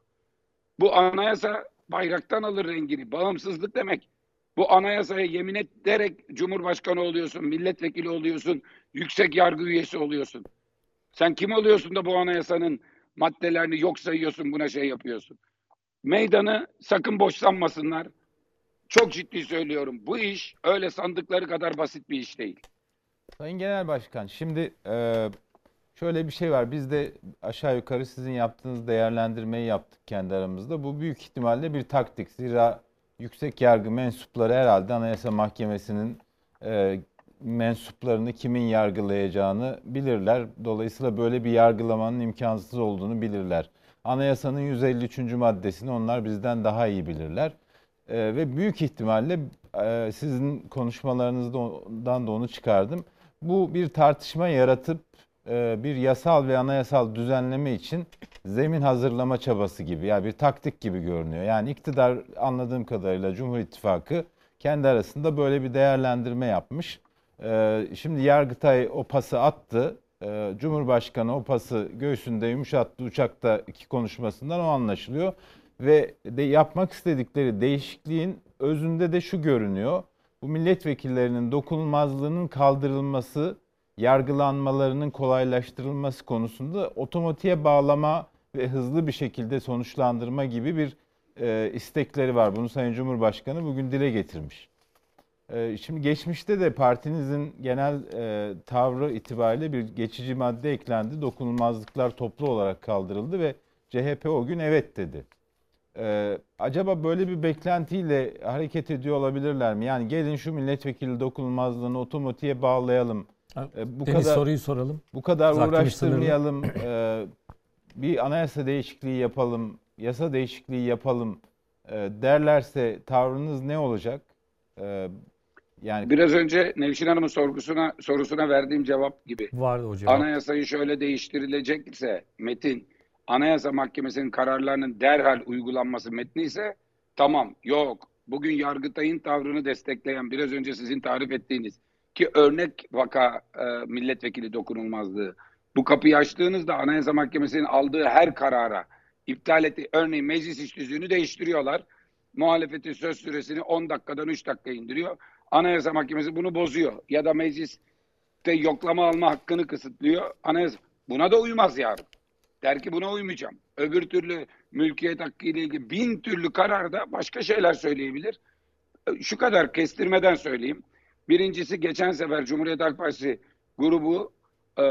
Bu anayasa bayraktan alır rengini. Bağımsızlık demek. Bu anayasaya yemin ederek Cumhurbaşkanı oluyorsun, milletvekili oluyorsun, yüksek yargı üyesi oluyorsun. Sen kim oluyorsun da bu anayasanın maddelerini yok sayıyorsun, buna şey yapıyorsun. Meydanı sakın boş sanmasınlar. Çok ciddi söylüyorum. Bu iş öyle sandıkları kadar basit bir iş değil. Sayın Genel Başkan, şimdi e, şöyle bir şey var. Biz de aşağı yukarı sizin yaptığınız değerlendirmeyi yaptık kendi aramızda. Bu büyük ihtimalle bir taktik. Zira yüksek yargı mensupları herhalde Anayasa Mahkemesi'nin e, mensuplarını kimin yargılayacağını bilirler. Dolayısıyla böyle bir yargılamanın imkansız olduğunu bilirler. Anayasanın 153. maddesini onlar bizden daha iyi bilirler. Ee, ve büyük ihtimalle e, sizin konuşmalarınızdan da onu çıkardım. Bu bir tartışma yaratıp e, bir yasal ve anayasal düzenleme için zemin hazırlama çabası gibi yani bir taktik gibi görünüyor. Yani iktidar anladığım kadarıyla Cumhur İttifakı kendi arasında böyle bir değerlendirme yapmış. Ee, şimdi Yargıtay o pası attı. Ee, Cumhurbaşkanı o pası göğsünde yumuşattı uçaktaki konuşmasından o anlaşılıyor. Ve de yapmak istedikleri değişikliğin özünde de şu görünüyor. Bu milletvekillerinin dokunulmazlığının kaldırılması, yargılanmalarının kolaylaştırılması konusunda otomatiğe bağlama ve hızlı bir şekilde sonuçlandırma gibi bir e, istekleri var. Bunu Sayın Cumhurbaşkanı bugün dile getirmiş. E, şimdi geçmişte de partinizin genel e, tavrı itibariyle bir geçici madde eklendi. Dokunulmazlıklar toplu olarak kaldırıldı ve CHP o gün evet dedi. Ee, acaba böyle bir beklentiyle hareket ediyor olabilirler mi? Yani gelin şu milletvekili dokunulmazlığını otomatiğe bağlayalım. Ee, bu Deniz kadar soruyu soralım. bu kadar Vaktimiz uğraştırmayalım. Ee, bir anayasa değişikliği yapalım, yasa değişikliği yapalım e, derlerse tavrınız ne olacak? Ee, yani Biraz önce Nevşin Hanım'ın sorgusuna sorusuna verdiğim cevap gibi. Vardı o cevap. Anayasayı şöyle değiştirilecekse metin Anayasa Mahkemesi'nin kararlarının derhal uygulanması metni ise tamam yok. Bugün Yargıtay'ın tavrını destekleyen biraz önce sizin tarif ettiğiniz ki örnek vaka e, milletvekili dokunulmazlığı. Bu kapıyı açtığınızda Anayasa Mahkemesi'nin aldığı her karara iptal etti. Örneğin meclis iş tüzüğünü değiştiriyorlar. Muhalefetin söz süresini 10 dakikadan 3 dakika indiriyor. Anayasa Mahkemesi bunu bozuyor. Ya da mecliste yoklama alma hakkını kısıtlıyor. Anayasa buna da uymaz yarın. Der ki buna uymayacağım. Öbür türlü mülkiyet hakkı ile ilgili bin türlü kararda başka şeyler söyleyebilir. Şu kadar kestirmeden söyleyeyim. Birincisi geçen sefer Cumhuriyet Halk Partisi grubu e,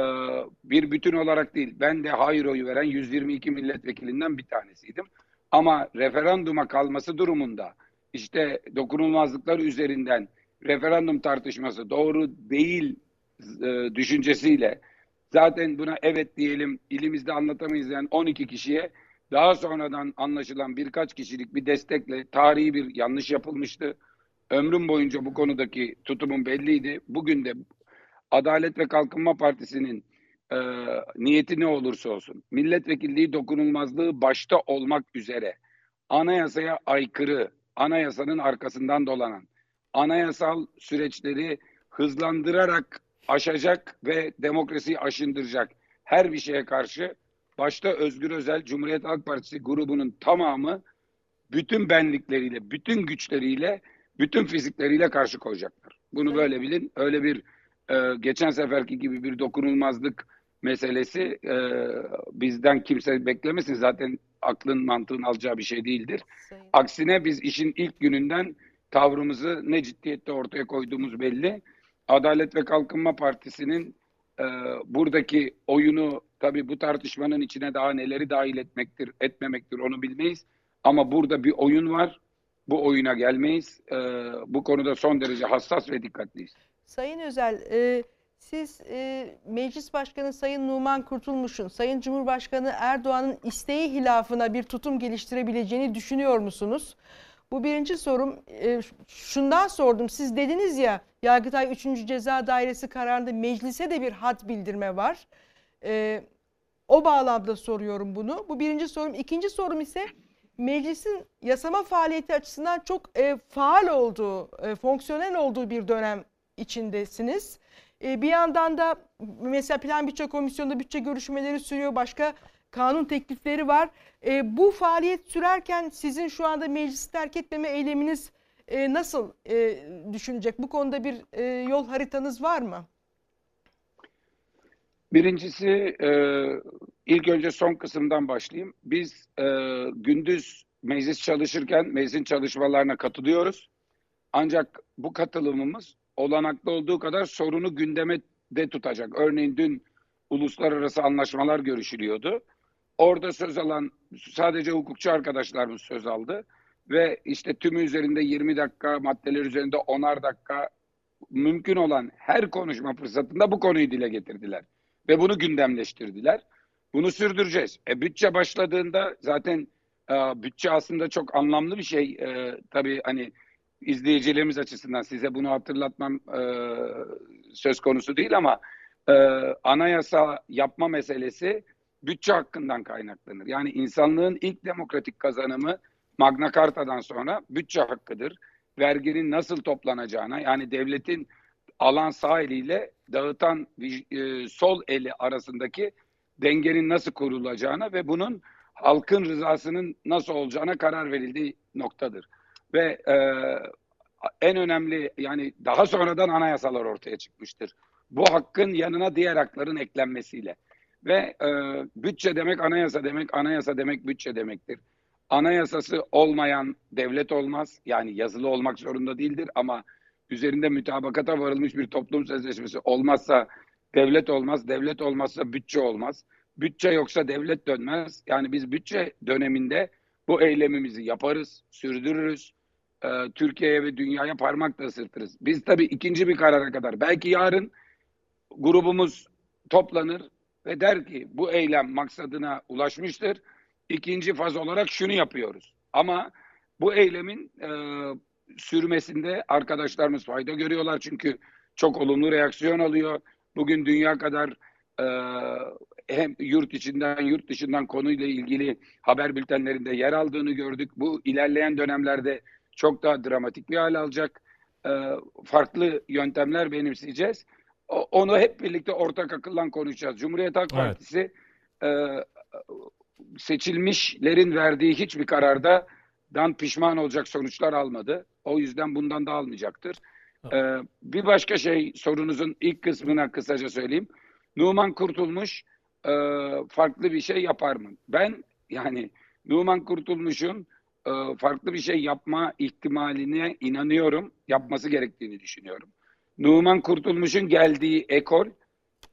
bir bütün olarak değil. Ben de hayır oyu veren 122 milletvekilinden bir tanesiydim. Ama referanduma kalması durumunda işte dokunulmazlıklar üzerinden referandum tartışması doğru değil e, düşüncesiyle zaten buna evet diyelim ilimizde anlatamayız yani 12 kişiye daha sonradan anlaşılan birkaç kişilik bir destekle tarihi bir yanlış yapılmıştı. Ömrüm boyunca bu konudaki tutumum belliydi. Bugün de Adalet ve Kalkınma Partisi'nin e, niyeti ne olursa olsun milletvekilliği dokunulmazlığı başta olmak üzere anayasaya aykırı, anayasanın arkasından dolanan, anayasal süreçleri hızlandırarak aşacak ve demokrasiyi aşındıracak her bir şeye karşı başta Özgür Özel Cumhuriyet Halk Partisi grubunun tamamı bütün benlikleriyle, bütün güçleriyle, bütün fizikleriyle karşı koyacaklar. Bunu böyle bilin. Öyle bir e, geçen seferki gibi bir dokunulmazlık meselesi e, bizden kimse beklemesin. Zaten aklın mantığın alacağı bir şey değildir. Aksine biz işin ilk gününden tavrımızı ne ciddiyette ortaya koyduğumuz belli. Adalet ve Kalkınma Partisi'nin e, buradaki oyunu tabii bu tartışmanın içine daha neleri dahil etmektir, etmemektir onu bilmeyiz. Ama burada bir oyun var. Bu oyuna gelmeyiz. E, bu konuda son derece hassas ve dikkatliyiz. Sayın Özel, e, siz e, Meclis Başkanı Sayın Numan Kurtulmuş'un, Sayın Cumhurbaşkanı Erdoğan'ın isteği hilafına bir tutum geliştirebileceğini düşünüyor musunuz? Bu birinci sorum. E, şundan sordum. Siz dediniz ya Yargıtay 3. Ceza Dairesi kararında meclise de bir had bildirme var. E, o bağlamda soruyorum bunu. Bu birinci sorum. İkinci sorum ise meclisin yasama faaliyeti açısından çok e, faal olduğu, e, fonksiyonel olduğu bir dönem içindesiniz. E, bir yandan da mesela Plan Bütçe Komisyonu'nda bütçe görüşmeleri sürüyor. Başka kanun teklifleri var. E, bu faaliyet sürerken sizin şu anda meclisi terk etmeme eyleminiz e, nasıl e, düşünecek? Bu konuda bir e, yol haritanız var mı? Birincisi e, ilk önce son kısımdan başlayayım. Biz e, gündüz meclis çalışırken meclisin çalışmalarına katılıyoruz. Ancak bu katılımımız olanaklı olduğu kadar sorunu gündeme de tutacak. Örneğin dün uluslararası anlaşmalar görüşülüyordu. Orada söz alan sadece hukukçu arkadaşlarımız söz aldı. Ve işte tümü üzerinde 20 dakika, maddeler üzerinde 10'ar dakika mümkün olan her konuşma fırsatında bu konuyu dile getirdiler. Ve bunu gündemleştirdiler. Bunu sürdüreceğiz. E, bütçe başladığında zaten e, bütçe aslında çok anlamlı bir şey. E, tabii hani izleyicilerimiz açısından size bunu hatırlatmam e, söz konusu değil ama e, anayasa yapma meselesi bütçe hakkından kaynaklanır. Yani insanlığın ilk demokratik kazanımı Magna Carta'dan sonra bütçe hakkıdır. Verginin nasıl toplanacağına yani devletin alan sağ eliyle dağıtan e, sol eli arasındaki dengenin nasıl kurulacağına ve bunun halkın rızasının nasıl olacağına karar verildiği noktadır. Ve e, en önemli yani daha sonradan anayasalar ortaya çıkmıştır. Bu hakkın yanına diğer hakların eklenmesiyle. Ve e, bütçe demek anayasa demek, anayasa demek bütçe demektir. Anayasası olmayan devlet olmaz. Yani yazılı olmak zorunda değildir ama üzerinde mütabakata varılmış bir toplum sözleşmesi olmazsa devlet olmaz, devlet olmazsa bütçe olmaz. Bütçe yoksa devlet dönmez. Yani biz bütçe döneminde bu eylemimizi yaparız, sürdürürüz. Ee, Türkiye'ye ve dünyaya parmak da ısırtırız. Biz tabii ikinci bir karara kadar belki yarın grubumuz toplanır ve der ki bu eylem maksadına ulaşmıştır. İkinci faz olarak şunu yapıyoruz. Ama bu eylemin e, sürmesinde arkadaşlarımız fayda görüyorlar çünkü çok olumlu reaksiyon alıyor. Bugün dünya kadar e, hem yurt içinden yurt dışından konuyla ilgili haber bültenlerinde yer aldığını gördük. Bu ilerleyen dönemlerde çok daha dramatik bir hal alacak. E, farklı yöntemler benimseyeceğiz. Onu hep birlikte ortak akıllan konuşacağız. Cumhuriyet Halk Evet. Partisi e, seçilmişlerin verdiği hiçbir kararda dan pişman olacak sonuçlar almadı. O yüzden bundan da almayacaktır. Ee, bir başka şey sorunuzun ilk kısmına kısaca söyleyeyim. Numan Kurtulmuş e, farklı bir şey yapar mı? Ben yani Numan Kurtulmuş'un e, farklı bir şey yapma ihtimaline inanıyorum. Yapması gerektiğini düşünüyorum. Numan Kurtulmuş'un geldiği ekol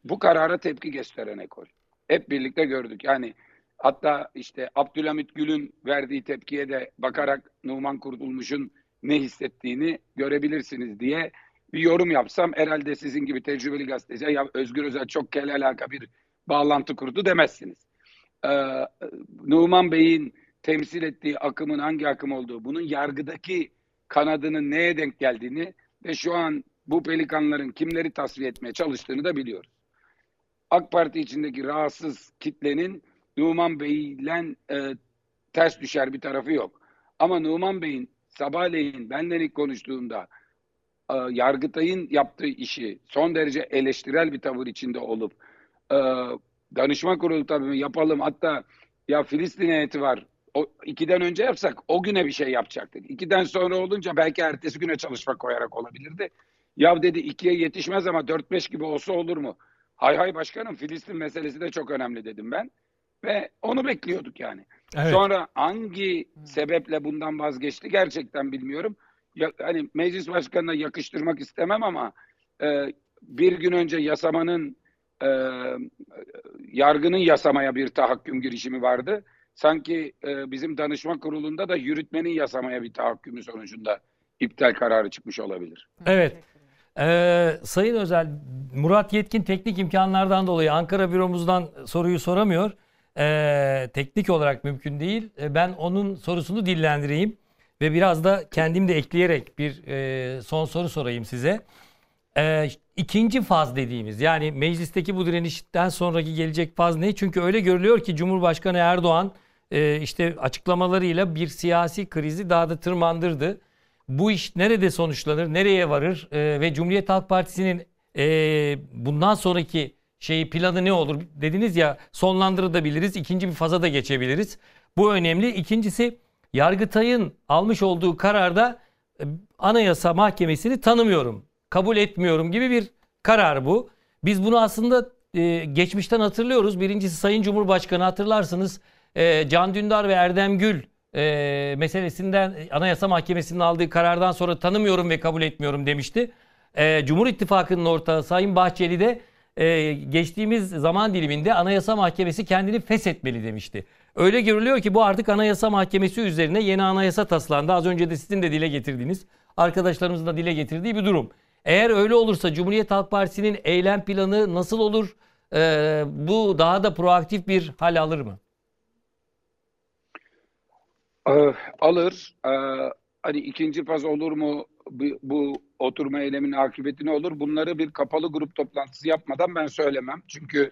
bu karara tepki gösteren ekol. Hep birlikte gördük. Yani hatta işte Abdülhamit Gül'ün verdiği tepkiye de bakarak Numan Kurtulmuş'un ne hissettiğini görebilirsiniz diye bir yorum yapsam herhalde sizin gibi tecrübeli gazeteci ya Özgür Özel çok kel alaka bir bağlantı kurdu demezsiniz. Ee, Numan Bey'in temsil ettiği akımın hangi akım olduğu, bunun yargıdaki kanadının neye denk geldiğini ve şu an bu pelikanların kimleri tasfiye etmeye çalıştığını da biliyoruz. AK Parti içindeki rahatsız kitlenin Numan Bey'le e, ters düşer bir tarafı yok. Ama Numan Bey'in sabahleyin benden ilk konuştuğunda e, Yargıtay'ın yaptığı işi son derece eleştirel bir tavır içinde olup e, danışma kurulu tabii yapalım hatta ya Filistin heyeti var o ikiden önce yapsak o güne bir şey yapacaktık. İkiden sonra olunca belki ertesi güne çalışma koyarak olabilirdi. Ya dedi ikiye yetişmez ama 4-5 gibi olsa olur mu? Hay hay başkanım Filistin meselesi de çok önemli dedim ben. Ve onu bekliyorduk yani. Evet. Sonra hangi sebeple bundan vazgeçti gerçekten bilmiyorum. Ya, hani meclis başkanına yakıştırmak istemem ama e, bir gün önce yasamanın e, yargının yasamaya bir tahakküm girişimi vardı. Sanki e, bizim danışma kurulunda da yürütmenin yasamaya bir tahakkümü sonucunda iptal kararı çıkmış olabilir. Evet. Ee, Sayın Özel, Murat Yetkin teknik imkanlardan dolayı Ankara büromuzdan soruyu soramıyor. Ee, teknik olarak mümkün değil. Ee, ben onun sorusunu dillendireyim ve biraz da kendim de ekleyerek bir e, son soru sorayım size. Ee, ikinci faz dediğimiz yani meclisteki bu direnişten sonraki gelecek faz ne? Çünkü öyle görülüyor ki Cumhurbaşkanı Erdoğan e, işte açıklamalarıyla bir siyasi krizi daha da tırmandırdı. Bu iş nerede sonuçlanır, nereye varır e, ve Cumhuriyet Halk Partisi'nin e, bundan sonraki şeyi planı ne olur? Dediniz ya sonlandırabiliriz, ikinci bir faza da geçebiliriz. Bu önemli. İkincisi Yargıtay'ın almış olduğu kararda e, Anayasa Mahkemesi'ni tanımıyorum, kabul etmiyorum gibi bir karar bu. Biz bunu aslında e, geçmişten hatırlıyoruz. Birincisi Sayın Cumhurbaşkanı hatırlarsınız e, Can Dündar ve Erdem Gül e, meselesinden Anayasa Mahkemesi'nin aldığı karardan sonra tanımıyorum ve kabul etmiyorum demişti. E, Cumhur İttifakı'nın ortağı Sayın Bahçeli de e, geçtiğimiz zaman diliminde Anayasa Mahkemesi kendini feshetmeli demişti. Öyle görülüyor ki bu artık Anayasa Mahkemesi üzerine yeni anayasa taslandı. Az önce de sizin de dile getirdiğiniz, arkadaşlarımızın da dile getirdiği bir durum. Eğer öyle olursa Cumhuriyet Halk Partisi'nin eylem planı nasıl olur? E, bu daha da proaktif bir hal alır mı? Ee, alır. Ee, hani ikinci faz olur mu? Bu, oturma eyleminin akıbeti ne olur? Bunları bir kapalı grup toplantısı yapmadan ben söylemem. Çünkü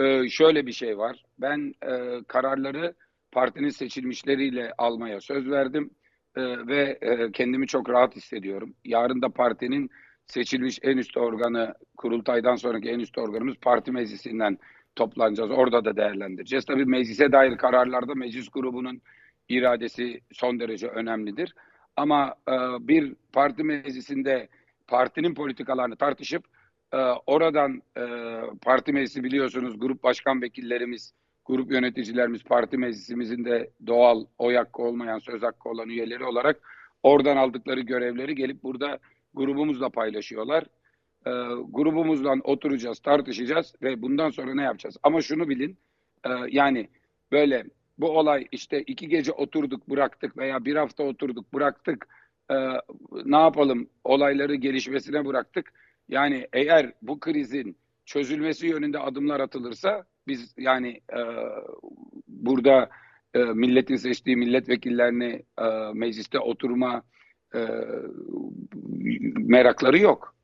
e, şöyle bir şey var. Ben e, kararları partinin seçilmişleriyle almaya söz verdim E, ve kendimi çok rahat hissediyorum. Yarın da partinin seçilmiş en üst organı, kurultaydan sonraki en üst organımız parti meclisinden toplanacağız. Orada da değerlendireceğiz. Tabii meclise dair kararlarda meclis grubunun iradesi son derece önemlidir. Ama e, bir parti meclisinde partinin politikalarını tartışıp e, oradan e, parti meclisi biliyorsunuz grup başkan vekillerimiz, grup yöneticilerimiz parti meclisimizin de doğal oy hakkı olmayan söz hakkı olan üyeleri olarak oradan aldıkları görevleri gelip burada grubumuzla paylaşıyorlar. E, grubumuzla oturacağız, tartışacağız ve bundan sonra ne yapacağız? Ama şunu bilin, e, yani böyle bu olay işte iki gece oturduk bıraktık veya bir hafta oturduk bıraktık e, ne yapalım olayları gelişmesine bıraktık. Yani eğer bu krizin çözülmesi yönünde adımlar atılırsa biz yani e, burada e, milletin seçtiği milletvekillerini e, mecliste oturma e, merakları yok.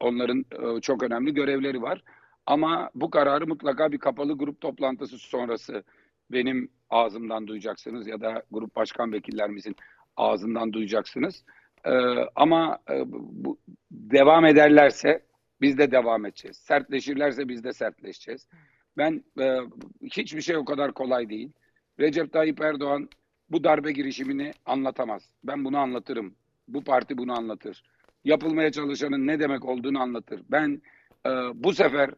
Onların e, çok önemli görevleri var. Ama bu kararı mutlaka bir kapalı grup toplantısı sonrası benim ağzımdan duyacaksınız ya da grup başkan vekillerimizin ağzından duyacaksınız. Ee, ama e, bu devam ederlerse biz de devam edeceğiz. Sertleşirlerse biz de sertleşeceğiz. Ben e, hiçbir şey o kadar kolay değil. Recep Tayyip Erdoğan bu darbe girişimini anlatamaz. Ben bunu anlatırım. Bu parti bunu anlatır. Yapılmaya çalışanın ne demek olduğunu anlatır. Ben e, bu sefer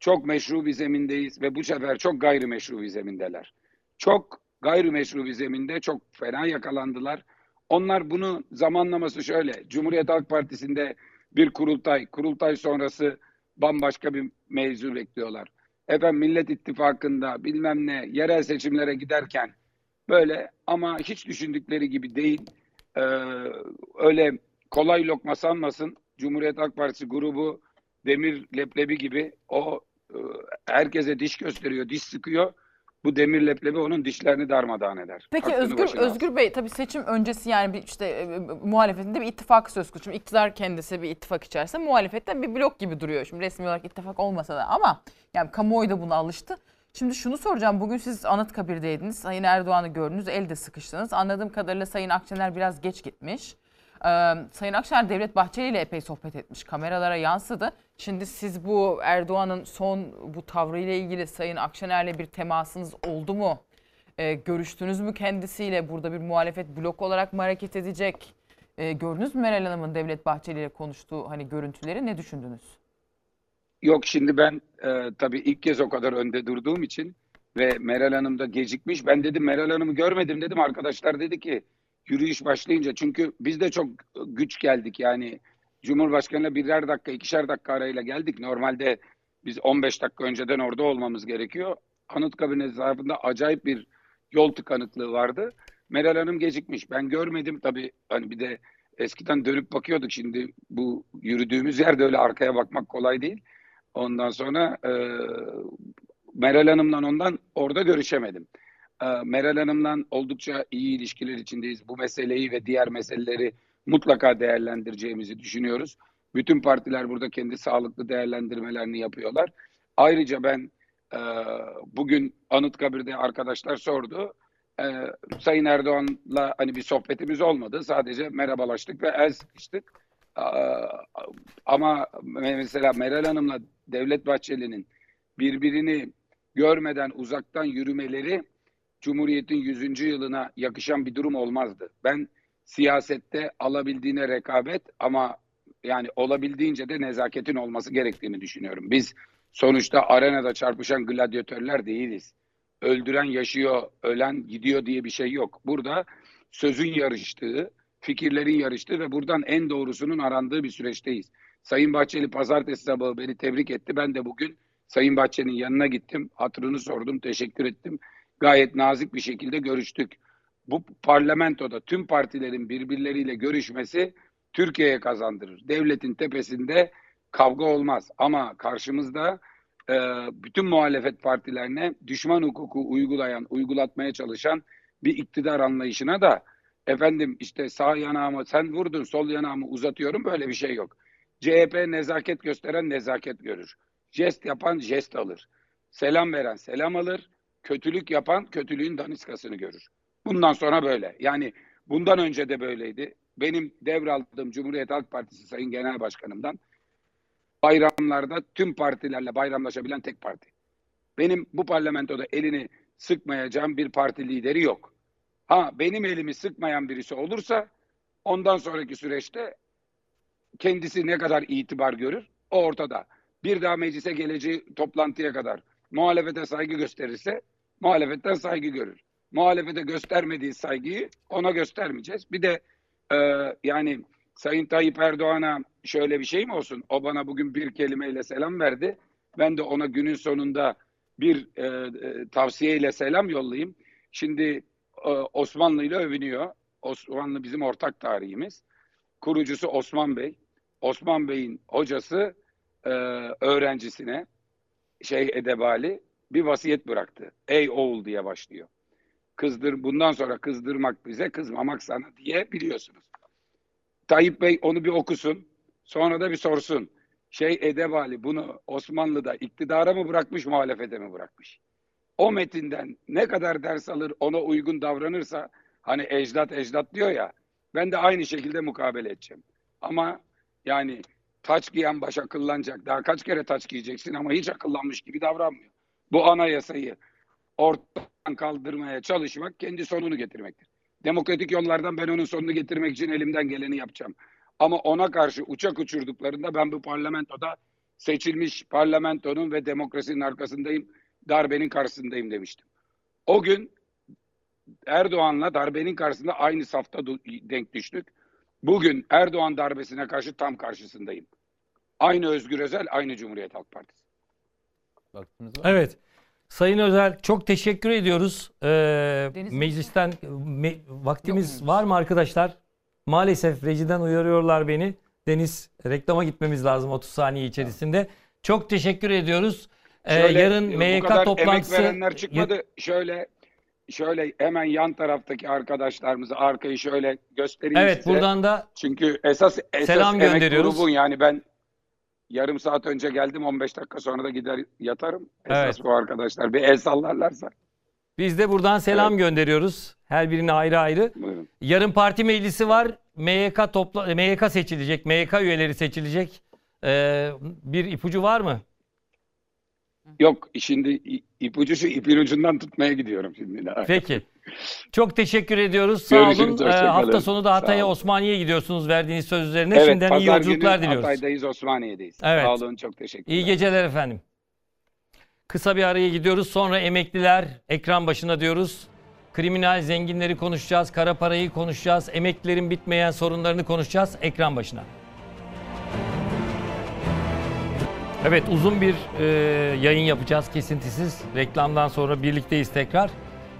çok meşru bir zemindeyiz ve bu sefer çok gayrimeşru bir zemindeler. Çok gayrimeşru bir zeminde çok fena yakalandılar. Onlar bunu zamanlaması şöyle. Cumhuriyet Halk Partisi'nde bir kurultay, kurultay sonrası bambaşka bir mevzu bekliyorlar. Efendim Millet İttifakı'nda bilmem ne yerel seçimlere giderken böyle ama hiç düşündükleri gibi değil. Ee, öyle kolay lokma sanmasın. Cumhuriyet Halk Partisi grubu demir leblebi gibi o e, herkese diş gösteriyor, diş sıkıyor. Bu demir leblebi onun dişlerini darmadağın eder. Peki Aklını Özgür başına. Özgür Bey tabii seçim öncesi yani bir işte e, e, muhalefetinde bir ittifak söz konusu. Şimdi iktidar kendisi bir ittifak içerisinde muhalefetten bir blok gibi duruyor. Şimdi resmi olarak ittifak olmasa da ama yani kamuoyu da buna alıştı. Şimdi şunu soracağım. Bugün siz Anıtkabir'deydiniz. Sayın Erdoğan'ı gördünüz. Elde sıkıştınız. Anladığım kadarıyla Sayın Akşener biraz geç gitmiş. Ee, Sayın Akşener Devlet Bahçeli ile epey sohbet etmiş. Kameralara yansıdı. Şimdi siz bu Erdoğan'ın son bu tavrıyla ilgili Sayın Akşener'le bir temasınız oldu mu? Ee, görüştünüz mü kendisiyle? Burada bir muhalefet blok olarak mı hareket edecek? E, gördünüz mü Meral Hanım'ın Devlet Bahçeli ile konuştuğu hani görüntüleri ne düşündünüz? Yok şimdi ben e, tabii ilk kez o kadar önde durduğum için ve Meral Hanım da gecikmiş. Ben dedim Meral Hanım'ı görmedim dedim. Arkadaşlar dedi ki yürüyüş başlayınca çünkü biz de çok güç geldik yani Cumhurbaşkanı'na birer dakika ikişer dakika arayla geldik. Normalde biz 15 dakika önceden orada olmamız gerekiyor. Anıtkabir etrafında acayip bir yol tıkanıklığı vardı. Meral Hanım gecikmiş. Ben görmedim tabii hani bir de eskiden dönüp bakıyorduk. Şimdi bu yürüdüğümüz yerde öyle arkaya bakmak kolay değil. Ondan sonra e, Meral Hanım'la ondan orada görüşemedim. E, Meral Hanım'la oldukça iyi ilişkiler içindeyiz. Bu meseleyi ve diğer meseleleri mutlaka değerlendireceğimizi düşünüyoruz. Bütün partiler burada kendi sağlıklı değerlendirmelerini yapıyorlar. Ayrıca ben e, bugün Anıtkabir'de arkadaşlar sordu. E, Sayın Erdoğan'la hani bir sohbetimiz olmadı. Sadece merhabalaştık ve el sıkıştık. E, ama mesela Meral Hanım'la Devlet Bahçeli'nin birbirini görmeden uzaktan yürümeleri Cumhuriyet'in 100. yılına yakışan bir durum olmazdı. Ben siyasette alabildiğine rekabet ama yani olabildiğince de nezaketin olması gerektiğini düşünüyorum. Biz sonuçta arenada çarpışan gladyatörler değiliz. Öldüren yaşıyor, ölen gidiyor diye bir şey yok. Burada sözün yarıştığı, fikirlerin yarıştığı ve buradan en doğrusunun arandığı bir süreçteyiz. Sayın Bahçeli pazartesi sabahı beni tebrik etti. Ben de bugün Sayın Bahçeli'nin yanına gittim. Hatırını sordum, teşekkür ettim. Gayet nazik bir şekilde görüştük. Bu parlamentoda tüm partilerin birbirleriyle görüşmesi Türkiye'ye kazandırır. Devletin tepesinde kavga olmaz. Ama karşımızda e, bütün muhalefet partilerine düşman hukuku uygulayan, uygulatmaya çalışan bir iktidar anlayışına da efendim işte sağ yanağımı sen vurdun, sol yanağımı uzatıyorum böyle bir şey yok. CHP nezaket gösteren nezaket görür. Jest yapan jest alır. Selam veren selam alır. Kötülük yapan kötülüğün daniskasını görür. Bundan sonra böyle. Yani bundan önce de böyleydi. Benim devraldığım Cumhuriyet Halk Partisi Sayın Genel Başkanımdan bayramlarda tüm partilerle bayramlaşabilen tek parti. Benim bu parlamentoda elini sıkmayacağım bir parti lideri yok. Ha benim elimi sıkmayan birisi olursa ondan sonraki süreçte kendisi ne kadar itibar görür o ortada. Bir daha meclise geleceği toplantıya kadar muhalefete saygı gösterirse muhalefetten saygı görür. Muhalefete göstermediği saygıyı ona göstermeyeceğiz. Bir de e, yani Sayın Tayyip Erdoğan'a şöyle bir şey mi olsun? O bana bugün bir kelimeyle selam verdi. Ben de ona günün sonunda bir e, e, tavsiyeyle selam yollayayım. Şimdi e, Osmanlı ile övünüyor. Osmanlı bizim ortak tarihimiz. Kurucusu Osman Bey. Osman Bey'in hocası e, öğrencisine şey Edebali bir vasiyet bıraktı. Ey oğul diye başlıyor. Kızdır bundan sonra kızdırmak bize, kızmamak sana diye biliyorsunuz. Tayyip Bey onu bir okusun. Sonra da bir sorsun. Şey Edebali bunu Osmanlı'da iktidara mı bırakmış, muhalefete mi bırakmış? O metinden ne kadar ders alır, ona uygun davranırsa hani ecdat ecdat diyor ya ben de aynı şekilde mukabele edeceğim. Ama yani taç giyen baş akıllanacak. Daha kaç kere taç giyeceksin ama hiç akıllanmış gibi davranmıyor. Bu anayasayı ortadan kaldırmaya çalışmak kendi sonunu getirmektir. Demokratik yollardan ben onun sonunu getirmek için elimden geleni yapacağım. Ama ona karşı uçak uçurduklarında ben bu parlamentoda seçilmiş parlamentonun ve demokrasinin arkasındayım, darbenin karşısındayım demiştim. O gün Erdoğan'la darbenin karşısında aynı safta denk düştük. Bugün Erdoğan darbesine karşı tam karşısındayım. Aynı Özgür Özel, aynı Cumhuriyet Halk Partisi. Vaktiniz var? Evet. Sayın Özel çok teşekkür ediyoruz. Ee, Deniz- meclisten me- vaktimiz Yok. var mı arkadaşlar? Maalesef rejiden uyarıyorlar beni. Deniz reklama gitmemiz lazım 30 saniye içerisinde. Çok teşekkür ediyoruz. Ee, Şöyle, yarın bu MYK kadar toplantısı emek verenler çıkmadı. Şöyle şöyle hemen yan taraftaki arkadaşlarımızı arkayı şöyle göstereyim Evet size. buradan da Çünkü esas esas Selam emek gönderiyoruz. grubun yani ben yarım saat önce geldim 15 dakika sonra da gider yatarım. Esas Evet. bu arkadaşlar bir el sallarlarsa. biz de buradan selam gönderiyoruz. Her birine ayrı ayrı. Buyurun. Yarın parti meclisi var. MYK topla MYK seçilecek. MYK üyeleri seçilecek. Ee, bir ipucu var mı? Yok şimdi i- ipucu şu ipin ucundan tutmaya gidiyorum şimdi. Peki. Çok teşekkür ediyoruz. Sağ Görüşürüz, olun. Ee, hafta sonu da Hatay'a. Osmaniye'ye gidiyorsunuz verdiğiniz söz üzerine. Evet, Şimdiden iyi yolculuklar diliyoruz. Hatay'dayız, Osmaniye'deyiz. Evet. Sağ olun, çok teşekkürler. İyi geceler efendim. Kısa bir araya gidiyoruz. Sonra emekliler ekran başına diyoruz. Kriminal zenginleri konuşacağız. Kara parayı konuşacağız. Emeklilerin bitmeyen sorunlarını konuşacağız. Ekran başına. Evet uzun bir e, yayın yapacağız kesintisiz. Reklamdan sonra birlikteyiz tekrar.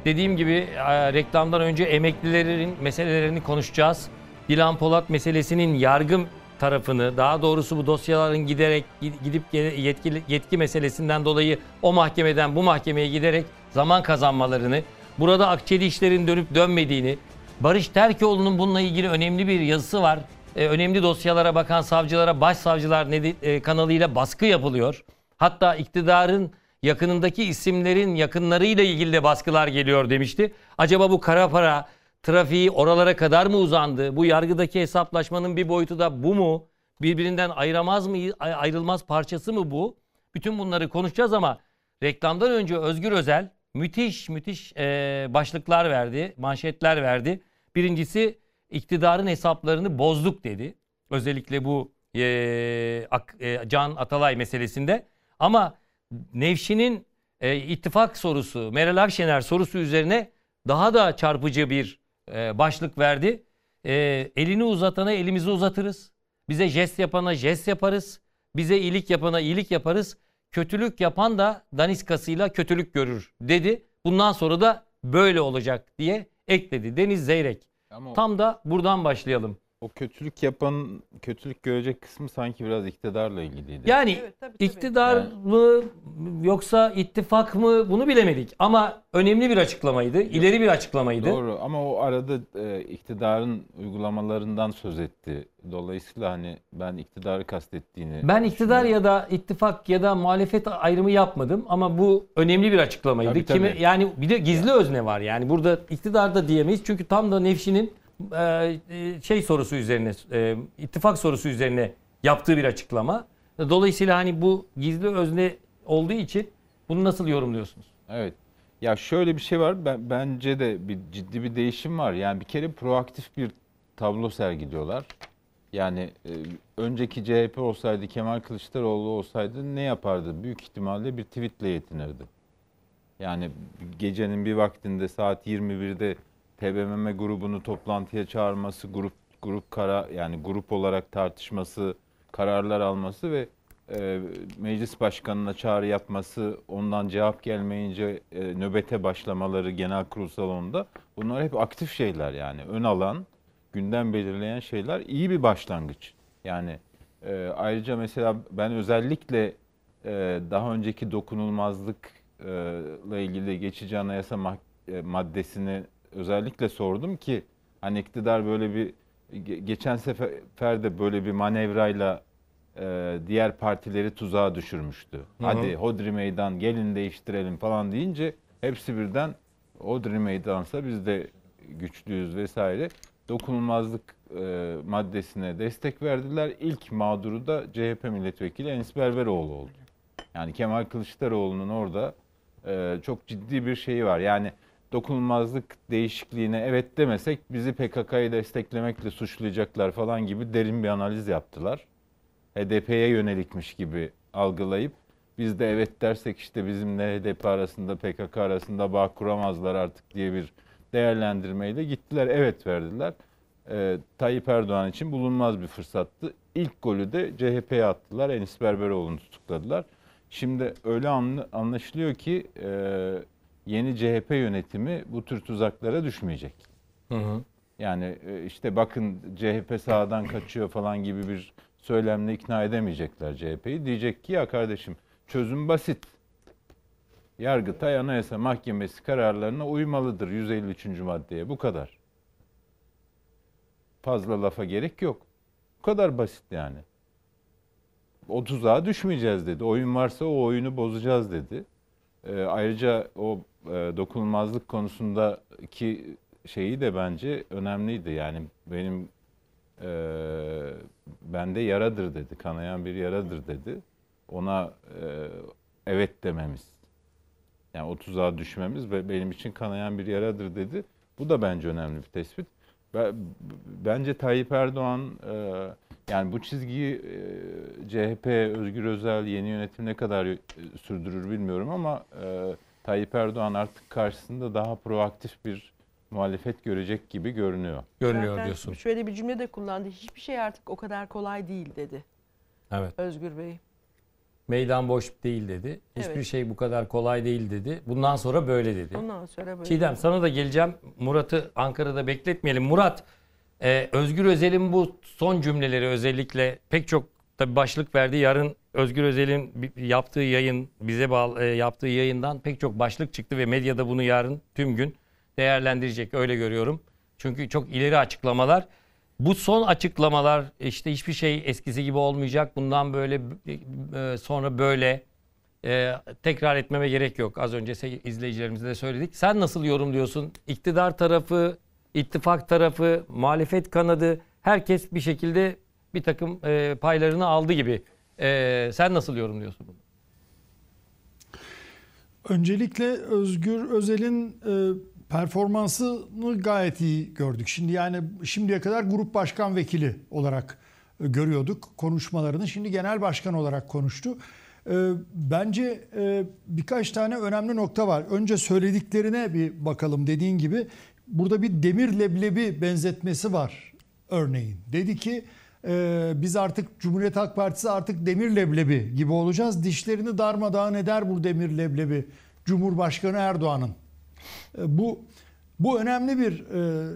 Dediğim gibi e, reklamdan önce emeklilerin meselelerini konuşacağız. Dilan Polat meselesinin yargı tarafını, daha doğrusu bu dosyaların giderek gidip yetkili, yetki meselesinden dolayı o mahkemeden bu mahkemeye giderek zaman kazanmalarını, burada Akçeli işlerin dönüp dönmediğini, Barış Terkoğlu'nun bununla ilgili önemli bir yazısı var. E, önemli dosyalara bakan savcılara başsavcılar nedi- e, kanalıyla baskı yapılıyor. Hatta iktidarın yakınındaki isimlerin yakınlarıyla ilgili de baskılar geliyor demişti. Acaba bu kara para trafiği oralara kadar mı uzandı? Bu yargıdaki hesaplaşmanın bir boyutu da bu mu? Birbirinden ayıramaz mı ay- ayrılmaz parçası mı bu? Bütün bunları konuşacağız ama reklamdan önce Özgür Özel müthiş müthiş e, başlıklar verdi, manşetler verdi. Birincisi iktidarın hesaplarını bozduk dedi. Özellikle bu e, Ak- e, Can Atalay meselesinde. Ama Nevşin'in e, ittifak sorusu, Meral Akşener sorusu üzerine daha da çarpıcı bir e, başlık verdi. E, elini uzatana elimizi uzatırız. Bize jest yapana jest yaparız. Bize iyilik yapana iyilik yaparız. Kötülük yapan da daniskasıyla kötülük görür dedi. Bundan sonra da böyle olacak diye ekledi Deniz Zeyrek. Ama Tam da buradan başlayalım. O kötülük yapan, kötülük görecek kısmı sanki biraz iktidarla ilgiliydi. Yani Evet, tabii, tabii. iktidar Yani- mı yoksa ittifak mı bunu bilemedik. Ama önemli bir açıklamaydı. ileri bir açıklamaydı. Doğru ama o arada e, iktidarın uygulamalarından söz etti. Dolayısıyla hani ben iktidarı kastettiğini Ben iktidar ya da ittifak ya da muhalefet ayrımı yapmadım ama bu önemli bir açıklamaydı. Tabii, Kimi tabii. yani bir de gizli özne var. Yani burada iktidar da diyemeyiz. Çünkü tam da Nevşin'in şey sorusu üzerine e, ittifak sorusu üzerine yaptığı bir açıklama. Dolayısıyla hani bu gizli özne olduğu için bunu nasıl yorumluyorsunuz? Evet. Ya şöyle bir şey var. Ben, bence de bir ciddi bir değişim var. Yani bir kere proaktif bir tablo sergiliyorlar. Yani e, önceki CHP olsaydı, Kemal Kılıçdaroğlu olsaydı ne yapardı? Büyük ihtimalle bir tweetle yetinirdi. Yani gecenin bir vaktinde saat 21'de TBMM grubunu toplantıya çağırması, grup grup kara yani grup olarak tartışması, kararlar alması ve e, meclis başkanına çağrı yapması, ondan cevap gelmeyince e, nöbete başlamaları genel kurul salonunda bunlar hep aktif şeyler yani. Ön alan, gündem belirleyen şeyler iyi bir başlangıç. Yani e, ayrıca mesela ben özellikle e, daha önceki dokunulmazlıkla ilgili geçici anayasa e, maddesini özellikle sordum ki hani iktidar böyle bir ge- geçen sefer de böyle bir manevrayla e, diğer partileri tuzağa düşürmüştü. Hadi hodri meydan gelin değiştirelim falan deyince hepsi birden hodri meydansa biz de güçlüyüz vesaire. Dokunulmazlık e, maddesine destek verdiler. İlk mağduru da CHP milletvekili Enis Berberoğlu oldu. Yani Kemal Kılıçdaroğlu'nun orada e, çok ciddi bir şeyi var. Yani dokunulmazlık değişikliğine evet demesek bizi PKK'yı desteklemekle suçlayacaklar falan gibi derin bir analiz yaptılar. HDP'ye yönelikmiş gibi algılayıp biz de evet dersek işte bizimle HDP arasında PKK arasında bağ kuramazlar artık diye bir değerlendirmeyle gittiler evet verdiler. Ee, Tayyip Erdoğan için bulunmaz bir fırsattı. İlk golü de CHP'ye attılar. Enis Berberoğlu'nu tutukladılar. Şimdi öyle anlaşılıyor ki e, yeni CHP yönetimi bu tür tuzaklara düşmeyecek. Yani e, işte bakın CHP sağdan kaçıyor falan gibi bir söylemle ikna edemeyecekler CHP'yi. Diyecek ki ya kardeşim çözüm basit. Yargıtay Anayasa Mahkemesi kararlarına uymalıdır 153. maddeye. Bu kadar. Fazla lafa gerek yok. Bu kadar basit yani. O tuzağa düşmeyeceğiz dedi. Oyun varsa o oyunu bozacağız dedi. Ee, ayrıca o e, dokunulmazlık konusundaki şeyi de bence önemliydi. Yani benim e, bende yaradır dedi. Kanayan bir yaradır dedi. Ona e, evet dememiz. Yani 30'a düşmemiz ve benim için kanayan bir yaradır dedi. Bu da bence önemli bir tespit. Bence Tayyip Erdoğan e, yani bu çizgiyi e, CHP, Özgür Özel, yeni yönetim ne kadar sürdürür bilmiyorum ama e, Tayyip Erdoğan artık karşısında daha proaktif bir muhalefet görecek gibi görünüyor. Görünüyor Zaten diyorsun. Şöyle bir cümle de kullandı. Hiçbir şey artık o kadar kolay değil dedi Evet. Özgür Bey. Meydan boş değil dedi. Hiçbir Evet. şey bu kadar kolay değil dedi. Bundan sonra böyle dedi. Ondan sonra böyle. Çiğdem sana da geleceğim. Murat'ı Ankara'da bekletmeyelim. Murat, e, Özgür Özel'in bu son cümleleri özellikle pek çok tabii başlık verdi. Yarın Özgür Özel'in yaptığı yayın, bize bağlı, e, yaptığı yayından pek çok başlık çıktı ve medyada bunu yarın tüm gün değerlendirecek öyle görüyorum. Çünkü çok ileri açıklamalar. Bu son açıklamalar işte hiçbir şey eskisi gibi olmayacak. Bundan böyle e, sonra böyle tekrar etmeme gerek yok. Az önce izleyicilerimize de söyledik. Sen nasıl yorumluyorsun? İktidar tarafı, ittifak tarafı, muhalefet kanadı herkes bir şekilde bir takım e, paylarını aldı gibi. Ee, sen nasıl yorumluyorsun bunu? Öncelikle Özgür Özel'in e, performansını gayet iyi gördük. Şimdi yani şimdiye kadar grup başkan vekili olarak e, görüyorduk konuşmalarını. Şimdi genel başkan olarak konuştu. E, Bence e, birkaç tane önemli nokta var. Önce söylediklerine bir bakalım dediğin gibi. Burada bir demir leblebi benzetmesi var örneğin. Dedi ki e, biz artık Cumhuriyet Halk Partisi artık demir leblebi gibi olacağız. Dişlerini darmadağın eder bu demir leblebi Cumhurbaşkanı Erdoğan'ın. E, Bu bu önemli bir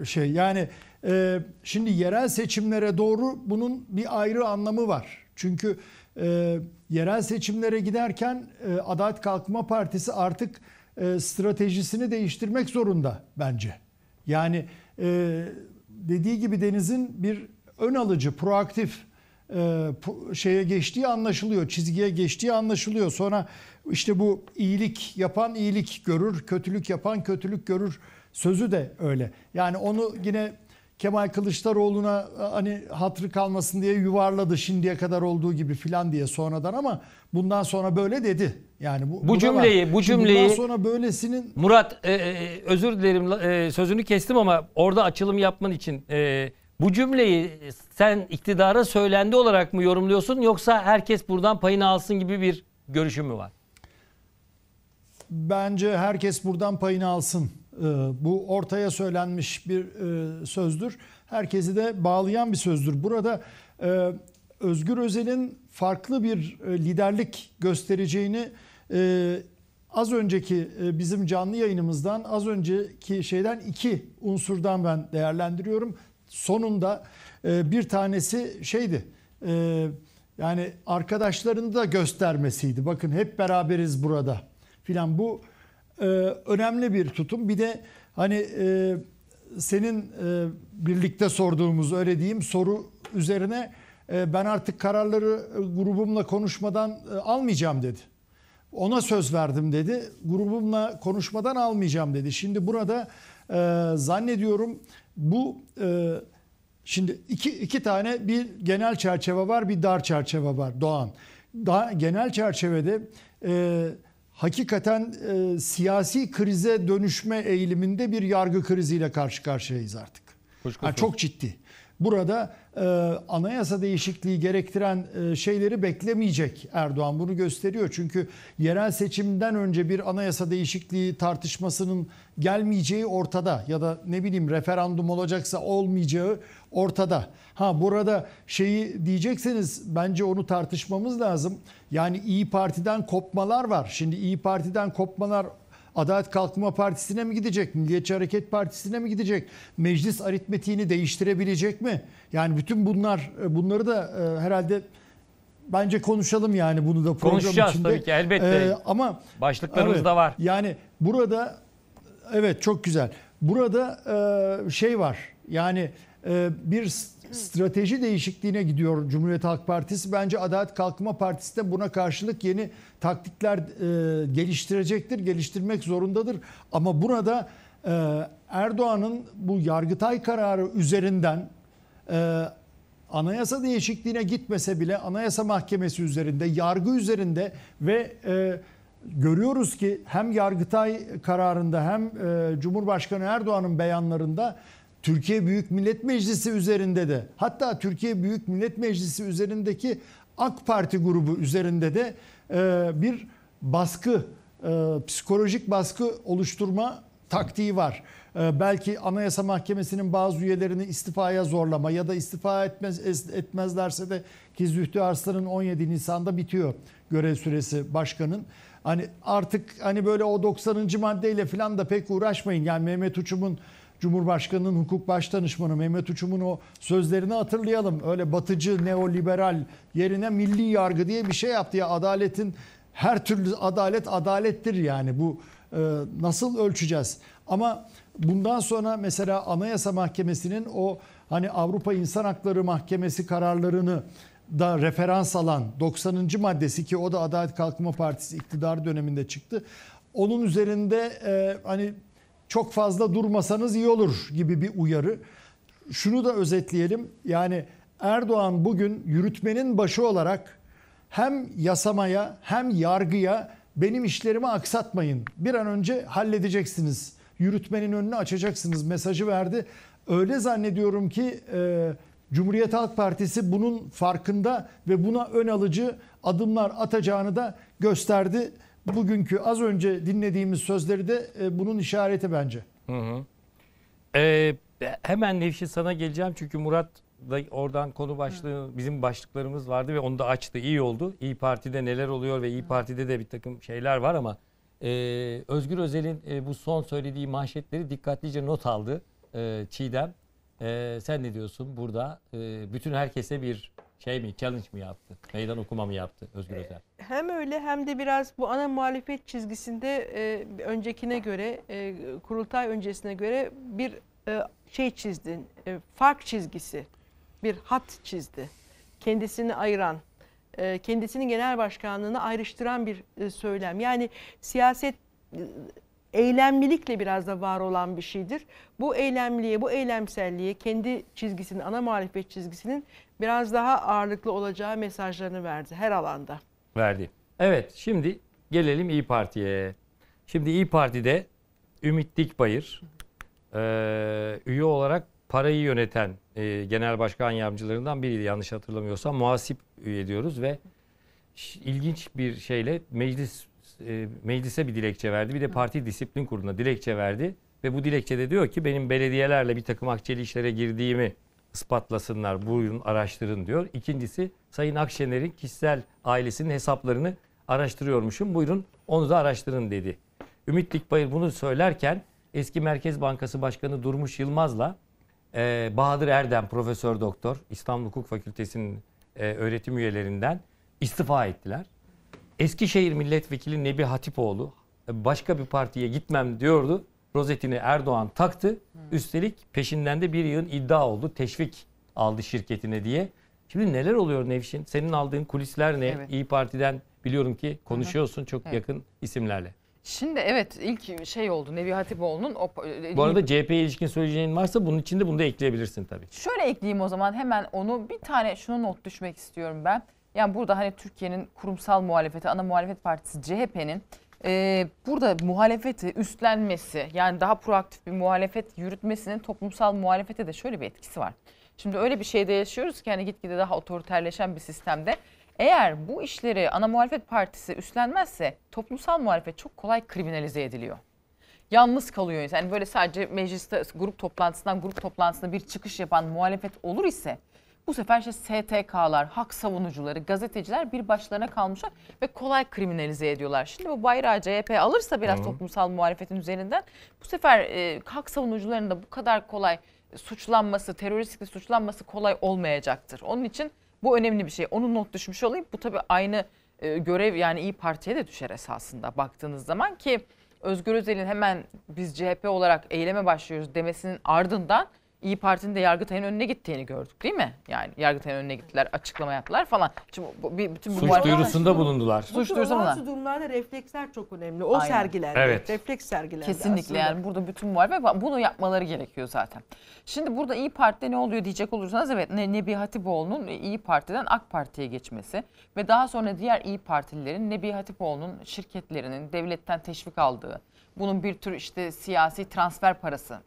e, şey. Yani e, şimdi yerel seçimlere doğru bunun bir ayrı anlamı var. Çünkü e, yerel seçimlere giderken e, Adalet Kalkınma Partisi artık stratejisini değiştirmek zorunda bence. Yani dediği gibi Deniz'in bir ön alıcı, proaktif e, şeye geçtiği anlaşılıyor. Çizgiye geçtiği anlaşılıyor. Sonra işte bu iyilik yapan iyilik görür, kötülük yapan kötülük görür sözü de öyle. Yani onu yine Kemal Kılıçdaroğlu'na hani hatrı kalmasın diye yuvarladı şimdiye kadar olduğu gibi filan diye sonradan ama bundan sonra böyle dedi. Yani bu, Bu cümleyi- bu cümleyi- bundan sonra böylesinin Murat e, e, özür dilerim e, sözünü kestim ama orada açılım yapman için e, bu cümleyi sen iktidara söylendi olarak mı yorumluyorsun yoksa herkes buradan payını alsın gibi bir görüşün mü var? Bence herkes buradan payını alsın. Ee, Bu ortaya söylenmiş bir e, sözdür. Herkesi de bağlayan bir sözdür. Burada e, Özgür Özel'in farklı bir e, liderlik göstereceğini az önceki bizim canlı yayınımızdan az önceki şeyden iki unsurdan ben değerlendiriyorum. Sonunda e, bir tanesi şeydi. e, Yani arkadaşlarını da göstermesiydi. Bakın hep beraberiz burada filan bu e, önemli bir tutum. Bir de hani e, senin e, birlikte sorduğumuz öyle diyeyim soru üzerine e, ben artık kararları grubumla konuşmadan e, almayacağım dedi. Ona söz verdim dedi. Grubumla konuşmadan almayacağım dedi. Şimdi burada e, zannediyorum bu e, şimdi iki, iki tane bir genel çerçeve var bir dar çerçeve var Doğan. Daha genel çerçevede e, hakikaten e, siyasi krize dönüşme eğiliminde bir yargı kriziyle karşı karşıyayız artık. Yani çok ciddi. Burada e, anayasa değişikliği gerektiren e, şeyleri beklemeyecek Erdoğan bunu gösteriyor. Çünkü yerel seçimden önce bir anayasa değişikliği tartışmasının gelmeyeceği ortada ya da ne bileyim referandum olacaksa olmayacağı ortada. Ha burada şeyi diyecekseniz bence onu tartışmamız lazım. Yani İyi Parti'den kopmalar var. Şimdi İyi Parti'den kopmalar Adalet Kalkınma Partisi'ne mi gidecek? Milliyetçi Hareket Partisi'ne mi gidecek? Meclis aritmetiğini değiştirebilecek mi? Yani bütün bunlar bunları da e, herhalde bence konuşalım yani bunu da program Konuşacağız içinde. tabii ki, elbette. E, ama Başlıklarımız Evet, da var. Yani burada evet çok güzel. Burada e, şey var. Yani e, bir strateji değişikliğine gidiyor Cumhuriyet Halk Partisi. Bence Adalet Kalkınma Partisi de buna karşılık yeni taktikler e, geliştirecektir, geliştirmek zorundadır. Ama burada e, Erdoğan'ın bu Yargıtay kararı üzerinden e, anayasa değişikliğine gitmese bile anayasa mahkemesi üzerinde, yargı üzerinde ve e, görüyoruz ki hem Yargıtay kararında hem e, Cumhurbaşkanı Erdoğan'ın beyanlarında Türkiye Büyük Millet Meclisi üzerinde de hatta Türkiye Büyük Millet Meclisi üzerindeki AK Parti grubu üzerinde de e, bir baskı, e, psikolojik baskı oluşturma taktiği var. E, belki Anayasa Mahkemesi'nin bazı üyelerini istifaya zorlama ya da istifa etmez etmezlerse de ki Zühtü Arslan'ın 17 Nisan'da bitiyor görev süresi başkanın. Hani artık hani böyle o 90. maddeyle falan da pek uğraşmayın. Yani Mehmet Uçum'un Cumhurbaşkanı'nın hukuk başdanışmanı Mehmet Uçum'un o sözlerini hatırlayalım. Öyle batıcı, neoliberal yerine milli yargı diye bir şey yaptı ya adaletin her türlü adalet adalettir yani bu e, nasıl ölçeceğiz? Ama bundan sonra mesela Anayasa Mahkemesi'nin o hani Avrupa İnsan Hakları Mahkemesi kararlarını da referans alan 90. maddesi ki o da Adalet Kalkınma Partisi iktidar döneminde çıktı. Onun üzerinde e, hani çok fazla durmasanız iyi olur gibi bir uyarı. Şunu da özetleyelim. Yani Erdoğan bugün yürütmenin başı olarak hem yasamaya hem yargıya benim işlerimi aksatmayın. Bir an önce halledeceksiniz. Yürütmenin önünü açacaksınız mesajı verdi. Öyle zannediyorum ki e, Cumhuriyet Halk Partisi bunun farkında ve buna ön alıcı adımlar atacağını da gösterdi. Bugünkü az önce dinlediğimiz sözleri de e, bunun işareti bence. Hı hı. Ee, hemen Nevşin sana geleceğim çünkü Murat da oradan konu başlığı bizim başlıklarımız vardı ve onu da açtı. İyi oldu. İyi Parti'de neler oluyor ve İyi Parti'de de bir takım şeyler var ama e, Özgür Özel'in e, bu son söylediği manşetleri dikkatlice not aldı e, Çiğdem. E, sen ne diyorsun burada? E, bütün herkese bir şey mi, challenge mi yaptı? Meydan okuma mı yaptı Özgür Özel? Hem öyle hem de biraz bu ana muhalefet çizgisinde e, öncekine göre, e, kurultay öncesine göre bir e, şey çizdi, e, fark çizgisi, bir hat çizdi. Kendisini ayıran, e, kendisinin genel başkanlığını ayrıştıran bir e, söylem. Yani siyaset eylemlilikle biraz da var olan bir şeydir. Bu eylemliğe, bu eylemselliğe kendi çizgisinin, ana muhalefet çizgisinin biraz daha ağırlıklı olacağı mesajlarını verdi her alanda. Verdi. Evet şimdi gelelim İyi Parti'ye. Şimdi İyi Parti'de Ümit Dikbayır e, üye olarak parayı yöneten e, genel başkan yardımcılarından biriydi yanlış hatırlamıyorsam. Muhasip üye diyoruz ve ilginç bir şeyle meclis e, meclise bir dilekçe verdi. Bir de parti disiplin kuruluna dilekçe verdi. Ve bu dilekçede diyor ki benim belediyelerle bir takım akçeli işlere girdiğimi ispatlasınlar, buyurun araştırın diyor. İkincisi Sayın Akşener'in kişisel ailesinin hesaplarını araştırıyormuşum. Buyurun onu da araştırın dedi. Ümit Dikbayır bunu söylerken eski Merkez Bankası Başkanı Durmuş Yılmaz'la e, Bahadır Erdem Profesör Doktor İstanbul Hukuk Fakültesi'nin e, öğretim üyelerinden istifa ettiler. Eskişehir Milletvekili Nebi Hatipoğlu e, başka bir partiye gitmem diyordu. Rozetini Erdoğan taktı. Üstelik peşinden de bir yığın iddia oldu. Teşvik aldı şirketine diye. Şimdi neler oluyor Nevşin? Senin aldığın kulisler ne? Evet. İyi Parti'den biliyorum ki konuşuyorsun çok Evet. yakın isimlerle. Şimdi evet ilk şey oldu Nebi Hatipoğlu'nun o Bu arada CHP'ye ilişkin söyleyeceğin varsa bunun içinde bunu da ekleyebilirsin tabii. Şöyle ekleyeyim o zaman hemen onu bir tane şunu not düşmek istiyorum ben. Yani burada hani Türkiye'nin kurumsal muhalefeti, ana muhalefet partisi CHP'nin e, burada muhalefeti üstlenmesi yani daha proaktif bir muhalefet yürütmesinin toplumsal muhalefete de şöyle bir etkisi var. Şimdi öyle bir şeyde yaşıyoruz ki hani gitgide daha otoriterleşen bir sistemde. Eğer bu işleri ana muhalefet partisi üstlenmezse toplumsal muhalefet çok kolay kriminalize ediliyor yalnız kalıyor. Yani böyle sadece mecliste grup toplantısından grup toplantısına bir çıkış yapan muhalefet olur ise bu sefer işte STK'lar, hak savunucuları, gazeteciler bir başlarına kalmışlar ve kolay kriminalize ediyorlar. Şimdi bu bayrağı CHP alırsa biraz toplumsal muhalefetin üzerinden bu sefer e, hak savunucularının da bu kadar kolay suçlanması, teröristlikle suçlanması kolay olmayacaktır. Onun için bu önemli bir şey. Onu not düşmüş olayım. Bu tabii aynı e, görev yani İyi Parti'ye de düşer esasında baktığınız zaman ki Özgür Özel'in hemen biz CHP olarak eyleme başlıyoruz demesinin ardından İyi Parti'nin de Yargıtay'ın önüne gittiğini gördük değil mi? Yani Yargıtay'ın önüne gittiler, açıklama yaptılar falan. Şimdi bu, bir, bütün bu Suç duyurusunda bulundular. Suç Bu duyurusunda Bazı durumlarda refleksler çok önemli. O Aynen. sergilendi. Evet. Refleks sergilendi Kesinlikle aslında. yani burada bütün muhalefet bunu yapmaları gerekiyor zaten. Şimdi burada İyi Parti'de ne oluyor diyecek olursanız evet Ne- Nebi Hatipoğlu'nun İyi Parti'den AK Parti'ye geçmesi ve daha sonra diğer İyi Partililerin Nebi Hatipoğlu'nun şirketlerinin devletten teşvik aldığı, bunun bir tür işte siyasi transfer parası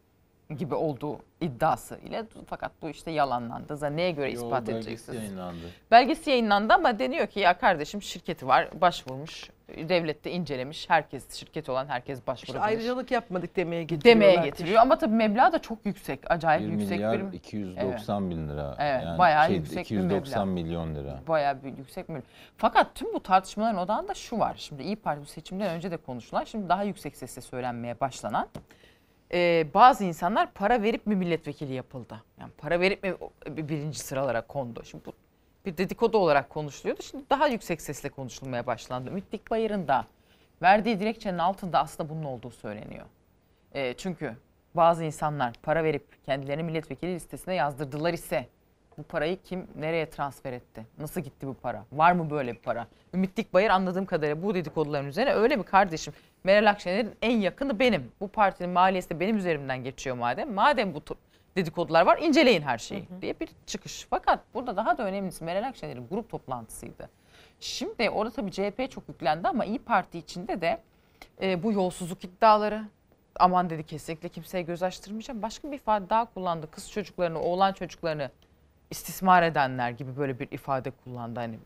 gibi olduğu iddiası ile fakat bu işte yalanlandı. Zaten neye göre Yol ispat belgesi edeceksiniz? yayınlandı. Belgesi yayınlandı ama deniyor ki ya kardeşim şirketi var başvurmuş. Devlette incelemiş. Herkes şirket olan herkes İşte başvurabilir. ayrıcalık yapmadık demeye getiriyorlar. demeye getiriyor. Ama tabii meblağ da çok yüksek. Acayip 1 yüksek milyar bir 290 bin lira. Evet, yani bayağı şey, yüksek bir 290 meblağ. milyon lira. bayağı bir yüksek bir. Fakat tüm bu tartışmaların odağında şu var. Şimdi İyi Parti seçimden önce de konuşulan, şimdi daha yüksek sesle söylenmeye başlanan e, bazı insanlar para verip mi milletvekili yapıldı? Yani para verip mi bir- birinci sıralara kondu? Şimdi bu bir dedikodu olarak konuşuluyordu. Şimdi daha yüksek sesle konuşulmaya başlandı. Ümit Dikbayır'ın da verdiği dilekçenin altında aslında bunun olduğu söyleniyor. E, çünkü bazı insanlar para verip kendilerini milletvekili listesine yazdırdılar ise bu parayı kim nereye transfer etti? Nasıl gitti bu para? Var mı böyle bir para? Ümit Dikbayır anladığım kadarıyla bu dedikoduların üzerine öyle mi kardeşim? Meral Akşener'in en yakını benim. Bu partinin maliyesi de benim üzerimden geçiyor madem. Madem bu dedikodular var inceleyin her şeyi diye bir çıkış. Fakat burada daha da önemlisi Meral Akşener'in grup toplantısıydı. Şimdi orada tabii CHP çok yüklendi ama İyi Parti içinde de e, bu yolsuzluk iddiaları aman dedi kesinlikle kimseye göz açtırmayacağım. Başka bir ifade daha kullandı. Kız çocuklarını, oğlan çocuklarını istismar edenler gibi böyle bir ifade kullandı. Hani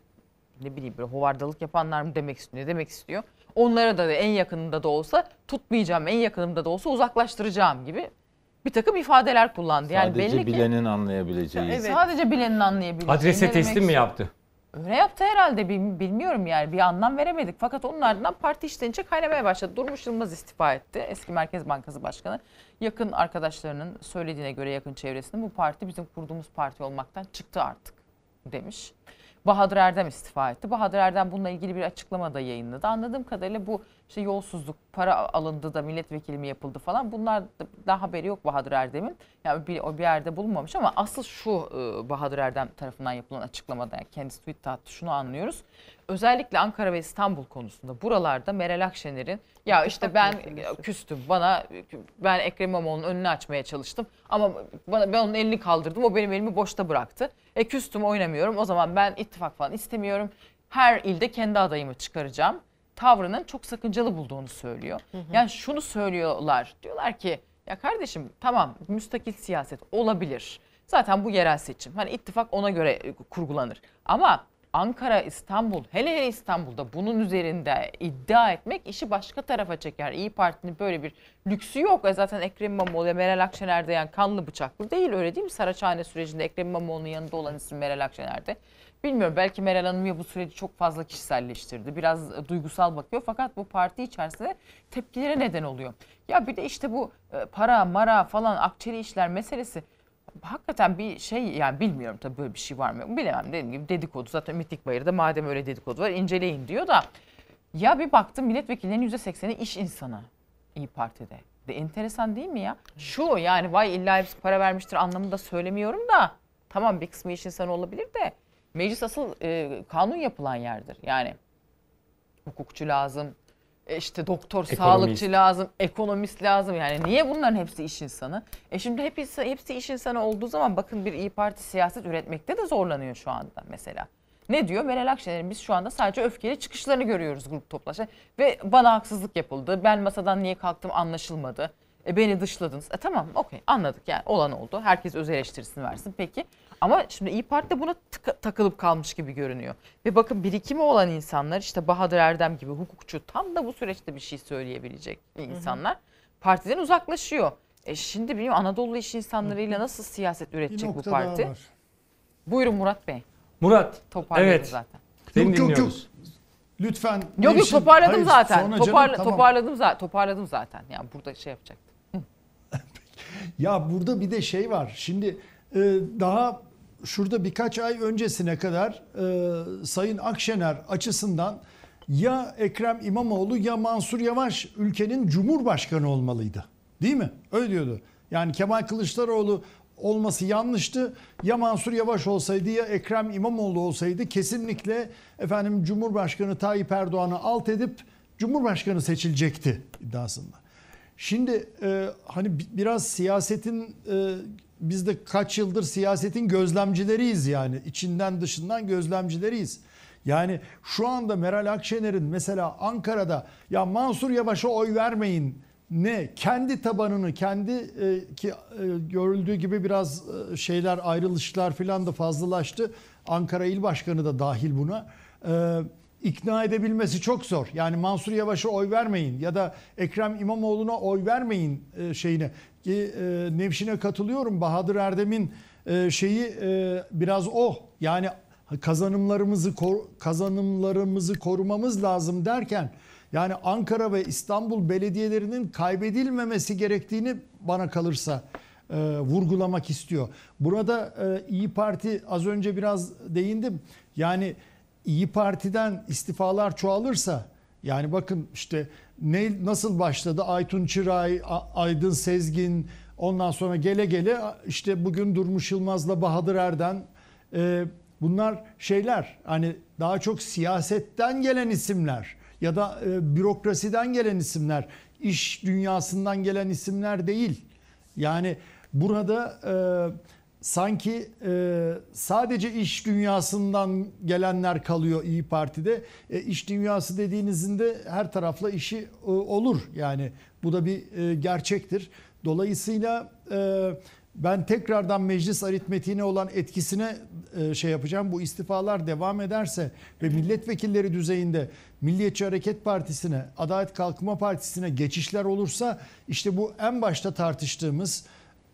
ne bileyim böyle hovardalık yapanlar mı demek istiyor, ne demek istiyor? Onlara da en yakınında da olsa tutmayacağım, en yakınımda da olsa uzaklaştıracağım gibi bir takım ifadeler kullandı. Yani Sadece belli ki bilenin anlayabileceği. Evet. sadece bilenin anlayabileceği. Adrese teslim mi yaptı? Öyle yaptı herhalde bil- bilmiyorum yani bir anlam veremedik. Fakat onun ardından parti içten kaynamaya başladı. Durmuş Yılmaz istifa etti. Eski Merkez Bankası Başkanı. Yakın arkadaşlarının söylediğine göre yakın çevresinde bu parti bizim kurduğumuz parti olmaktan çıktı artık demiş. Bahadır Erdem istifa etti. Bahadır Erdem bununla ilgili bir açıklama da yayınladı. Anladığım kadarıyla bu işte yolsuzluk, para alındı da milletvekili mi yapıldı falan bunlar da- daha haberi yok Bahadır Erdem'in. Yani bir, o bir yerde bulunmamış ama asıl şu e, Bahadır Erdem tarafından yapılan açıklamada yani kendisi tweet attı şunu anlıyoruz. Özellikle Ankara ve İstanbul konusunda buralarda Meral Akşener'in ya işte ben küstüm bana ben Ekrem İmamoğlu'nun önünü açmaya çalıştım ama bana ben onun elini kaldırdım o benim elimi boşta bıraktı. E küstüm oynamıyorum o zaman ben ittifak falan istemiyorum. Her ilde kendi adayımı çıkaracağım. Tavrının çok sakıncalı bulduğunu söylüyor. Yani şunu söylüyorlar. Diyorlar ki ya kardeşim tamam müstakil siyaset olabilir. Zaten bu yerel seçim. Hani ittifak ona göre e, kurgulanır. Ama Ankara, İstanbul, hele hele İstanbul'da bunun üzerinde iddia etmek işi başka tarafa çeker. İyi Parti'nin böyle bir lüksü yok. E zaten Ekrem İmamoğlu ve Meral Akşener de yani kanlı bıçaklı değil öyle değil mi? Saraçhane sürecinde Ekrem İmamoğlu'nun yanında olan isim Meral Akşener'de. Bilmiyorum belki Meral Hanım ya bu süreci çok fazla kişiselleştirdi. Biraz e, duygusal bakıyor fakat bu parti içerisinde tepkilere neden oluyor. Ya bir de işte bu e, para, mara falan akçeli işler meselesi hakikaten bir şey yani bilmiyorum tabii böyle bir şey var mı bilemem dediğim gibi dedikodu zaten Ümit Dikbayır'da madem öyle dedikodu var inceleyin diyor da ya bir baktım milletvekillerinin %80'i iş insanı İyi Parti'de. De enteresan değil mi ya? Şu yani vay illa hepsi para vermiştir anlamında söylemiyorum da tamam bir kısmı iş insanı olabilir de meclis asıl e, kanun yapılan yerdir. Yani hukukçu lazım, e, işte doktor, Ekonomist. sağlıkçı lazım, ekonomist lazım. Yani niye bunların hepsi iş insanı? E şimdi hepsi, hepsi iş insanı olduğu zaman bakın bir İyi Parti siyaset üretmekte de zorlanıyor şu anda mesela. Ne diyor? Meral Akşener'in biz şu anda sadece öfkeli çıkışlarını görüyoruz grup toplaşa. Ve bana haksızlık yapıldı. Ben masadan niye kalktım anlaşılmadı. E beni dışladınız. E tamam okey anladık yani olan oldu. Herkes öz eleştirisini versin peki. Ama şimdi İyi Parti de buna tıka- takılıp kalmış gibi görünüyor. Ve bakın birikimi olan insanlar işte Bahadır Erdem gibi hukukçu tam da bu süreçte bir şey söyleyebilecek insanlar partiden uzaklaşıyor. E şimdi bilmiyorum Anadolu iş insanlarıyla nasıl siyaset üretecek bu parti? Buyurun Murat Bey. Murat, Toparladım Evet. zaten. seni Yok, yok, yok. Lütfen. Yok yok toparladım Hayır, zaten. sonra canım, Toparla, tamam. Toparladım zaten. Toparladım zaten. Yani burada şey yapacak. Ya burada bir de şey var. Şimdi e, daha şurada birkaç ay öncesine kadar e, Sayın Akşener açısından ya Ekrem İmamoğlu ya Mansur Yavaş ülkenin cumhurbaşkanı olmalıydı. Değil mi? Öyle diyordu. Yani Kemal Kılıçdaroğlu olması yanlıştı. Ya Mansur Yavaş olsaydı ya Ekrem İmamoğlu olsaydı kesinlikle efendim Cumhurbaşkanı Tayyip Erdoğan'ı alt edip Cumhurbaşkanı seçilecekti iddiasında. Şimdi e, hani bi- biraz siyasetin e, biz de kaç yıldır siyasetin gözlemcileriyiz yani içinden dışından gözlemcileriyiz. Yani şu anda Meral Akşener'in mesela Ankara'da ya Mansur Yavaş'a oy vermeyin ne kendi tabanını kendi e, ki e, görüldüğü gibi biraz e, şeyler ayrılışlar falan da fazlalaştı. Ankara İl Başkanı da dahil buna. E, ikna edebilmesi çok zor. Yani Mansur Yavaş'a oy vermeyin ya da Ekrem İmamoğlu'na oy vermeyin e, şeyine. Ki e, Nevşin'e katılıyorum. Bahadır Erdem'in e, şeyi e, biraz o. Yani kazanımlarımızı kazanımlarımızı korumamız lazım derken yani Ankara ve İstanbul belediyelerinin kaybedilmemesi gerektiğini bana kalırsa e, vurgulamak istiyor. Burada e, İyi Parti az önce biraz değindim. Yani İyi Parti'den istifalar çoğalırsa yani bakın işte ne nasıl başladı Aytun Çıray, Aydın Sezgin ondan sonra gele gele işte bugün Durmuş Yılmaz'la Bahadır Erden e, bunlar şeyler hani daha çok siyasetten gelen isimler ya da e, bürokrasiden gelen isimler, iş dünyasından gelen isimler değil. Yani burada e, sanki e, sadece iş dünyasından gelenler kalıyor İyi Parti'de. E, iş dünyası dediğinizde her tarafla işi e, olur. Yani bu da bir e, gerçektir. Dolayısıyla e, ben tekrardan meclis aritmetiğine olan etkisine e, şey yapacağım. Bu istifalar devam ederse ve milletvekilleri düzeyinde Milliyetçi Hareket Partisi'ne, Adalet Kalkınma Partisi'ne geçişler olursa işte bu en başta tartıştığımız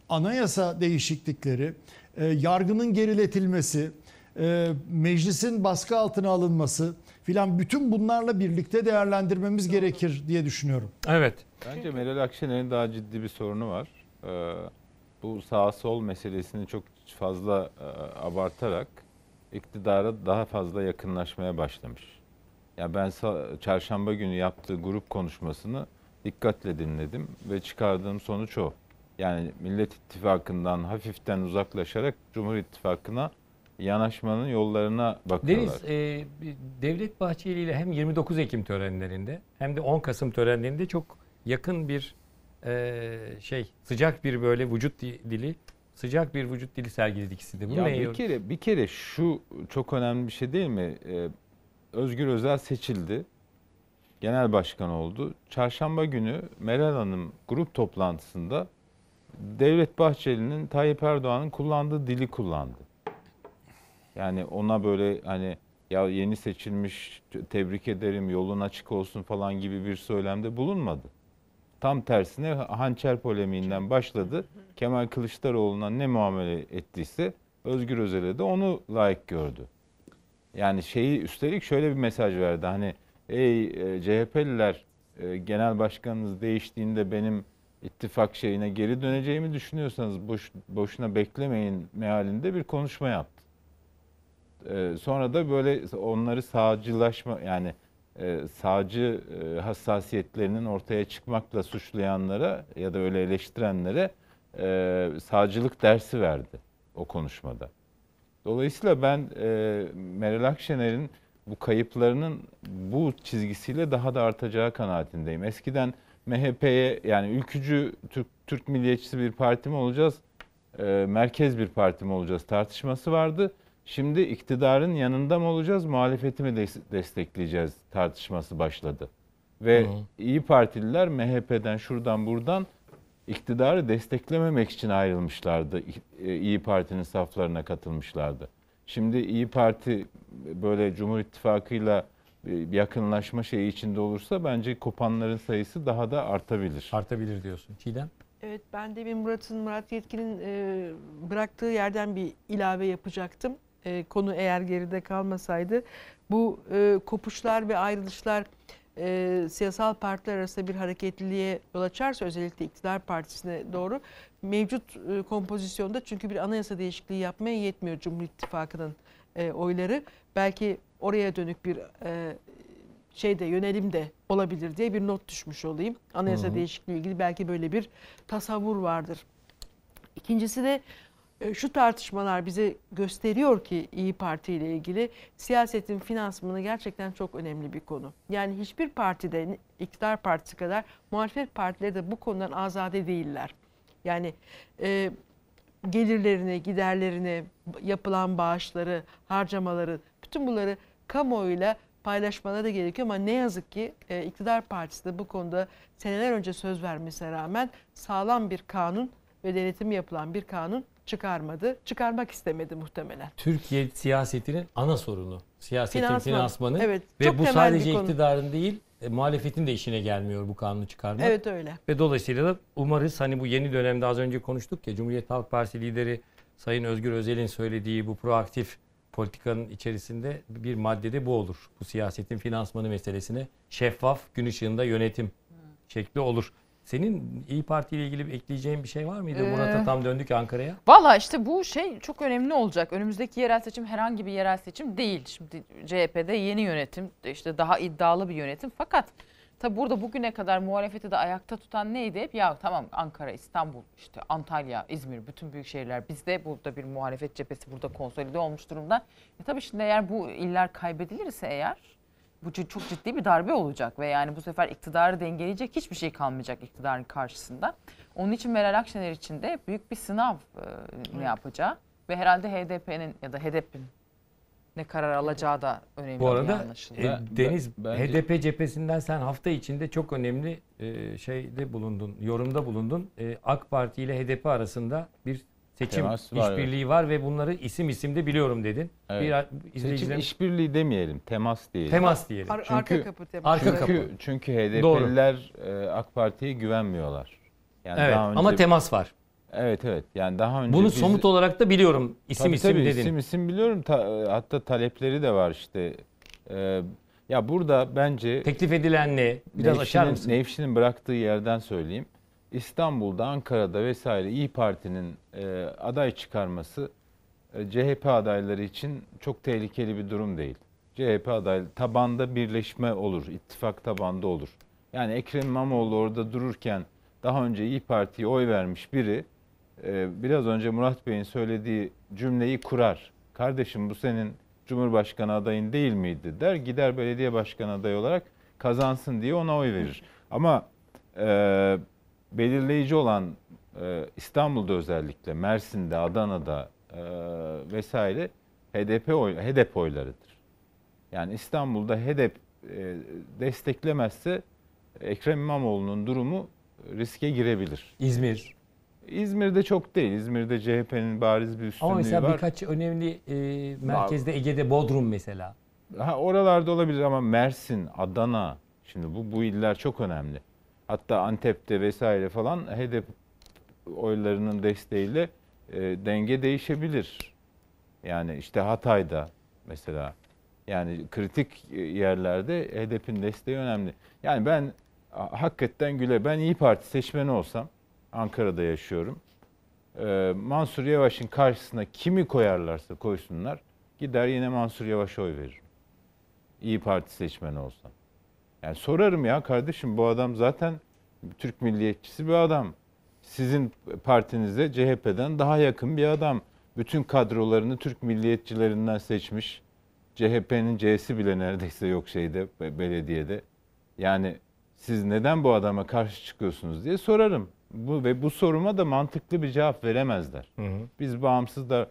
anayasa değişiklikleri, e, yargının geriletilmesi, e, meclisin baskı altına alınması filan bütün bunlarla birlikte değerlendirmemiz gerekir diye düşünüyorum. Evet. Bence Meral Akşener'in daha ciddi bir sorunu var. Ee, bu sağ sol meselesini çok fazla e, abartarak iktidara daha fazla yakınlaşmaya başlamış. Ya ben çarşamba günü yaptığı grup konuşmasını dikkatle dinledim ve çıkardığım sonuç o. Yani Millet İttifakı'ndan hafiften uzaklaşarak Cumhur İttifakı'na yanaşmanın yollarına bakıyorlar. Deniz, e, Devlet Bahçeli ile hem 29 Ekim törenlerinde hem de 10 Kasım törenlerinde çok yakın bir e, şey, sıcak bir böyle vücut di- dili, sıcak bir vücut dili sergiledi ikisi de. Bu Ya bir yor- kere bir kere şu çok önemli bir şey değil mi? Ee, Özgür Özel seçildi. Genel başkan oldu. Çarşamba günü Meral Hanım grup toplantısında Devlet Bahçeli'nin Tayyip Erdoğan'ın kullandığı dili kullandı. Yani ona böyle hani ya yeni seçilmiş tebrik ederim yolun açık olsun falan gibi bir söylemde bulunmadı. Tam tersine hançer polemiğinden başladı. Kemal Kılıçdaroğlu'na ne muamele ettiyse Özgür Özel'e de onu layık gördü. Yani şeyi üstelik şöyle bir mesaj verdi. Hani ey e, CHP'liler e, genel başkanınız değiştiğinde benim ittifak şeyine geri döneceğimi düşünüyorsanız boş, boşuna beklemeyin mealinde bir konuşma yaptı. E, sonra da böyle onları sağcılaşma yani e, sağcı e, hassasiyetlerinin ortaya çıkmakla suçlayanlara ya da öyle eleştirenlere e, sağcılık dersi verdi o konuşmada. Dolayısıyla ben e, Meral Akşener'in bu kayıplarının bu çizgisiyle daha da artacağı kanaatindeyim. Eskiden MHP'ye yani ülkücü Türk, Türk milliyetçisi bir parti mi olacağız, e, merkez bir parti mi olacağız tartışması vardı. Şimdi iktidarın yanında mı olacağız, muhalefeti mi des- destekleyeceğiz tartışması başladı. Ve Hı. İyi Partililer MHP'den şuradan buradan iktidarı desteklememek için ayrılmışlardı. E, İyi Parti'nin saflarına katılmışlardı. Şimdi İyi Parti böyle Cumhur İttifakı'yla yakınlaşma şeyi içinde olursa bence kopanların sayısı daha da artabilir. Artabilir diyorsun. Çiğdem? Evet ben de bir Murat'ın Murat Yetkin'in e, bıraktığı yerden bir ilave yapacaktım. E, konu eğer geride kalmasaydı bu e, kopuşlar ve ayrılışlar e, siyasal partiler arasında bir hareketliliğe yol açarsa özellikle iktidar partisine doğru mevcut e, kompozisyonda çünkü bir anayasa değişikliği yapmaya yetmiyor Cumhur İttifakı'nın e, oyları. Belki oraya dönük bir e, şeyde yönelim de olabilir diye bir not düşmüş olayım. Anayasa değişikliği ilgili belki böyle bir tasavvur vardır. İkincisi de E, Şu tartışmalar bize gösteriyor ki İyi Parti ile ilgili siyasetin finansmanı gerçekten çok önemli bir konu. Yani hiçbir partide iktidar partisi kadar muhalefet partileri de bu konudan azade değiller. Yani e, gelirlerini, giderlerini, yapılan bağışları, harcamaları, bütün bunları kamuoyuyla paylaşmaları gerekiyor ama ne yazık ki e, iktidar partisi de bu konuda seneler önce söz vermesine rağmen sağlam bir kanun ve denetimi yapılan bir kanun çıkarmadı. Çıkarmak istemedi muhtemelen. Türkiye siyasetinin ana sorunu. Siyasetin Finansman. finansmanı. Evet, Ve bu sadece iktidarın değil, e, muhalefetin de işine gelmiyor bu kanunu çıkarmak. Evet öyle. Ve dolayısıyla da umarız hani bu yeni dönemde az önce konuştuk ya Cumhuriyet Halk Partisi lideri Sayın Özgür Özel'in söylediği bu proaktif politikanın içerisinde bir maddede bu olur. Bu siyasetin finansmanı meselesine şeffaf gün ışığında yönetim şekli olur. Senin İyi Parti ile ilgili ekleyeceğin bir şey var mıydı? Ee, Murat'a tam döndük Ankara'ya. Valla işte bu şey çok önemli olacak. Önümüzdeki yerel seçim herhangi bir yerel seçim değil. Şimdi CHP'de yeni yönetim, işte daha iddialı bir yönetim. Fakat tabi burada bugüne kadar muhalefeti de ayakta tutan neydi? Hep ya tamam Ankara, İstanbul, işte Antalya, İzmir, bütün büyük şehirler bizde. Burada bir muhalefet cephesi burada konsolide olmuş durumda. E tabii şimdi eğer bu iller kaybedilirse eğer bu çok ciddi bir darbe olacak ve yani bu sefer iktidarı dengeleyecek hiçbir şey kalmayacak iktidarın karşısında. Onun için Meral Akşener için de büyük bir sınav e, ne yapacağı ve herhalde HDP'nin ya da HDP'nin ne karar alacağı da önemli Bu bir arada e, Deniz ben- bence- HDP cephesinden sen hafta içinde çok önemli e, şeyde bulundun, yorumda bulundun. E, AK Parti ile HDP arasında bir seçim Temas var, işbirliği var ve bunları isim isim de biliyorum dedin. Evet. Bir Seçim işbirliği demeyelim, temas diyelim. temas diyelim. Ar- Çünkü- arka kapı teması. Arka kapı. çünkü, çünkü. HDP'liler e, AK Parti'ye güvenmiyorlar. Yani evet daha önce, ama temas var. Evet evet. Yani daha önce Bunu biz- somut olarak da biliyorum. İsim Tabii, isim tabii, dedin. isim isim biliyorum. Ta- hatta talepleri de var işte. E, ya burada bence Teklif edilen ne? Biraz açar mısın? Nevşin'in bıraktığı yerden söyleyeyim. İstanbul'da, Ankara'da vesaire İyi Parti'nin e, aday çıkarması e, CHP adayları için çok tehlikeli bir durum değil. CHP aday tabanda birleşme olur, ittifak tabanda olur. Yani Ekrem İmamoğlu orada dururken daha önce İyi Parti'ye oy vermiş biri biraz önce Murat Bey'in söylediği cümleyi kurar. Kardeşim bu senin Cumhurbaşkanı adayın değil miydi der. Gider belediye başkanı adayı olarak kazansın diye ona oy verir. Ama e, belirleyici olan e, İstanbul'da özellikle Mersin'de, Adana'da e, vesaire HDP oy, HDP oylarıdır. Yani İstanbul'da HDP e, desteklemezse Ekrem İmamoğlu'nun durumu riske girebilir. İzmir. İzmir'de çok değil. İzmir'de CHP'nin bariz bir üstünlüğü Ama mesela var. birkaç önemli e, merkezde Ege'de Bodrum mesela. Ha, oralarda olabilir ama Mersin, Adana, şimdi bu bu iller çok önemli. Hatta Antep'te vesaire falan HDP oylarının desteğiyle e, denge değişebilir. Yani işte Hatay'da mesela yani kritik yerlerde HDP'nin desteği önemli. Yani ben hakikaten güle ben İyi Parti seçmeni olsam Ankara'da yaşıyorum. E, Mansur Yavaş'ın karşısına kimi koyarlarsa koysunlar gider yine Mansur Yavaş'a oy veririm. İyi Parti seçmeni olsam. Yani sorarım ya kardeşim bu adam zaten Türk milliyetçisi bir adam. Sizin partinize CHP'den daha yakın bir adam. Bütün kadrolarını Türk milliyetçilerinden seçmiş. CHP'nin C'si bile neredeyse yok şeyde be- belediyede. Yani siz neden bu adama karşı çıkıyorsunuz diye sorarım. Bu ve bu soruma da mantıklı bir cevap veremezler. Biz bağımsız da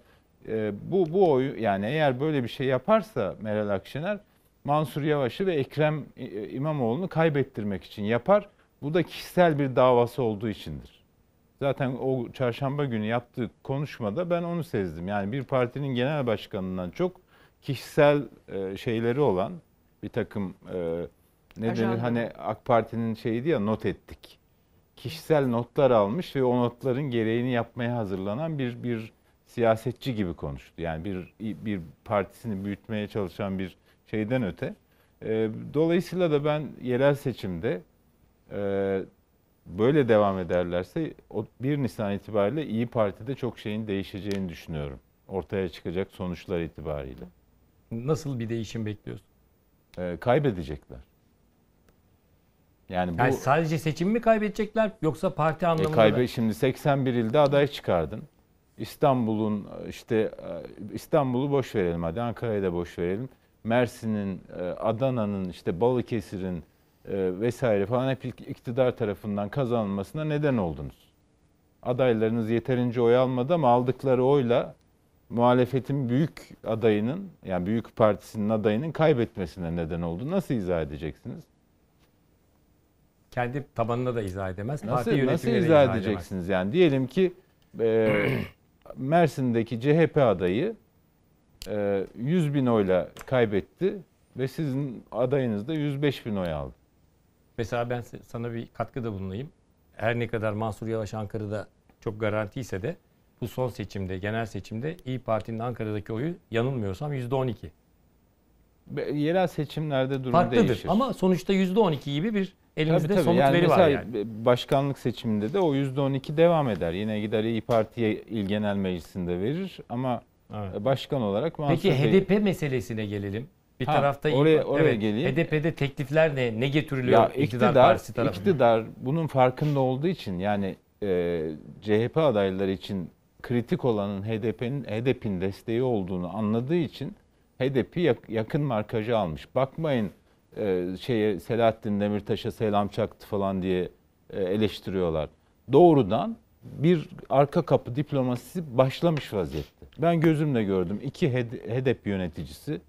e, bu bu oyu yani eğer böyle bir şey yaparsa Meral Akşener Mansur Yavaş'ı ve Ekrem İmamoğlu'nu kaybettirmek için yapar. Bu da kişisel bir davası olduğu içindir. Zaten o çarşamba günü yaptığı konuşmada ben onu sezdim. Yani bir partinin genel başkanından çok kişisel e, şeyleri olan bir takım e, ne denir hani AK Parti'nin şeyiydi ya not ettik. Kişisel notlar almış ve o notların gereğini yapmaya hazırlanan bir bir siyasetçi gibi konuştu. Yani bir bir partisini büyütmeye çalışan bir şeyden öte. E, dolayısıyla da ben yerel seçimde e, böyle devam ederlerse o 1 Nisan itibariyle İyi Parti'de çok şeyin değişeceğini düşünüyorum. Ortaya çıkacak sonuçlar itibariyle. Nasıl bir değişim bekliyorsun? E, kaybedecekler. Yani bu Yani sadece seçim mi kaybedecekler yoksa parti e, anlamında kaybe da? şimdi 81 ilde aday çıkardın. İstanbul'un işte e, İstanbul'u boş verelim hadi Ankara'yı da boş verelim. Mersin'in, e, Adana'nın, işte Balıkesir'in e, vesaire falan hep ilk- iktidar tarafından kazanılmasına neden oldunuz. Adaylarınız yeterince oy almadı ama aldıkları oyla muhalefetin büyük adayının yani büyük partisinin adayının kaybetmesine neden oldu. Nasıl izah edeceksiniz? Kendi tabanına da izah edemez. Parti Nasıl, nasıl yönetimine de izah edemez. edeceksiniz? Yani diyelim ki e, Mersin'deki CHP adayı e, 100 bin oyla kaybetti ve sizin adayınız da 105 bin oy aldı. Mesela ben sana bir katkıda bulunayım. Her ne kadar Mansur Yavaş Ankara'da çok garantiyse de bu son seçimde, genel seçimde İyi Parti'nin Ankara'daki oyu yanılmıyorsam %12. Be- Yerel seçimlerde durum Farklıdır değişir. ama sonuçta %12 gibi bir elimizde Tabii, tabii. somut yani veri mesela var yani. başkanlık seçiminde de o %12 devam eder. Yine gider İyi Parti'ye il genel meclisinde verir ama Evet. başkan olarak Mansur Peki Bey- HDP meselesine gelelim. Bir Ha, tarafta oraya- oraya evet, geleyim. HDP'de teklifler ne? Ne getiriliyor Ya iktidar, iktidar, partisi tarafından? iktidar bunun farkında olduğu için yani e, CHP adayları için kritik olanın HDP'nin HDP'nin desteği olduğunu anladığı için HDP yak- yakın markajı almış. Bakmayın e, şeye Selahattin Demirtaş'a selam çaktı falan diye e, eleştiriyorlar. Doğrudan bir arka kapı diplomasisi başlamış vaziyette. Ben gözümle gördüm. İki HDP yöneticisi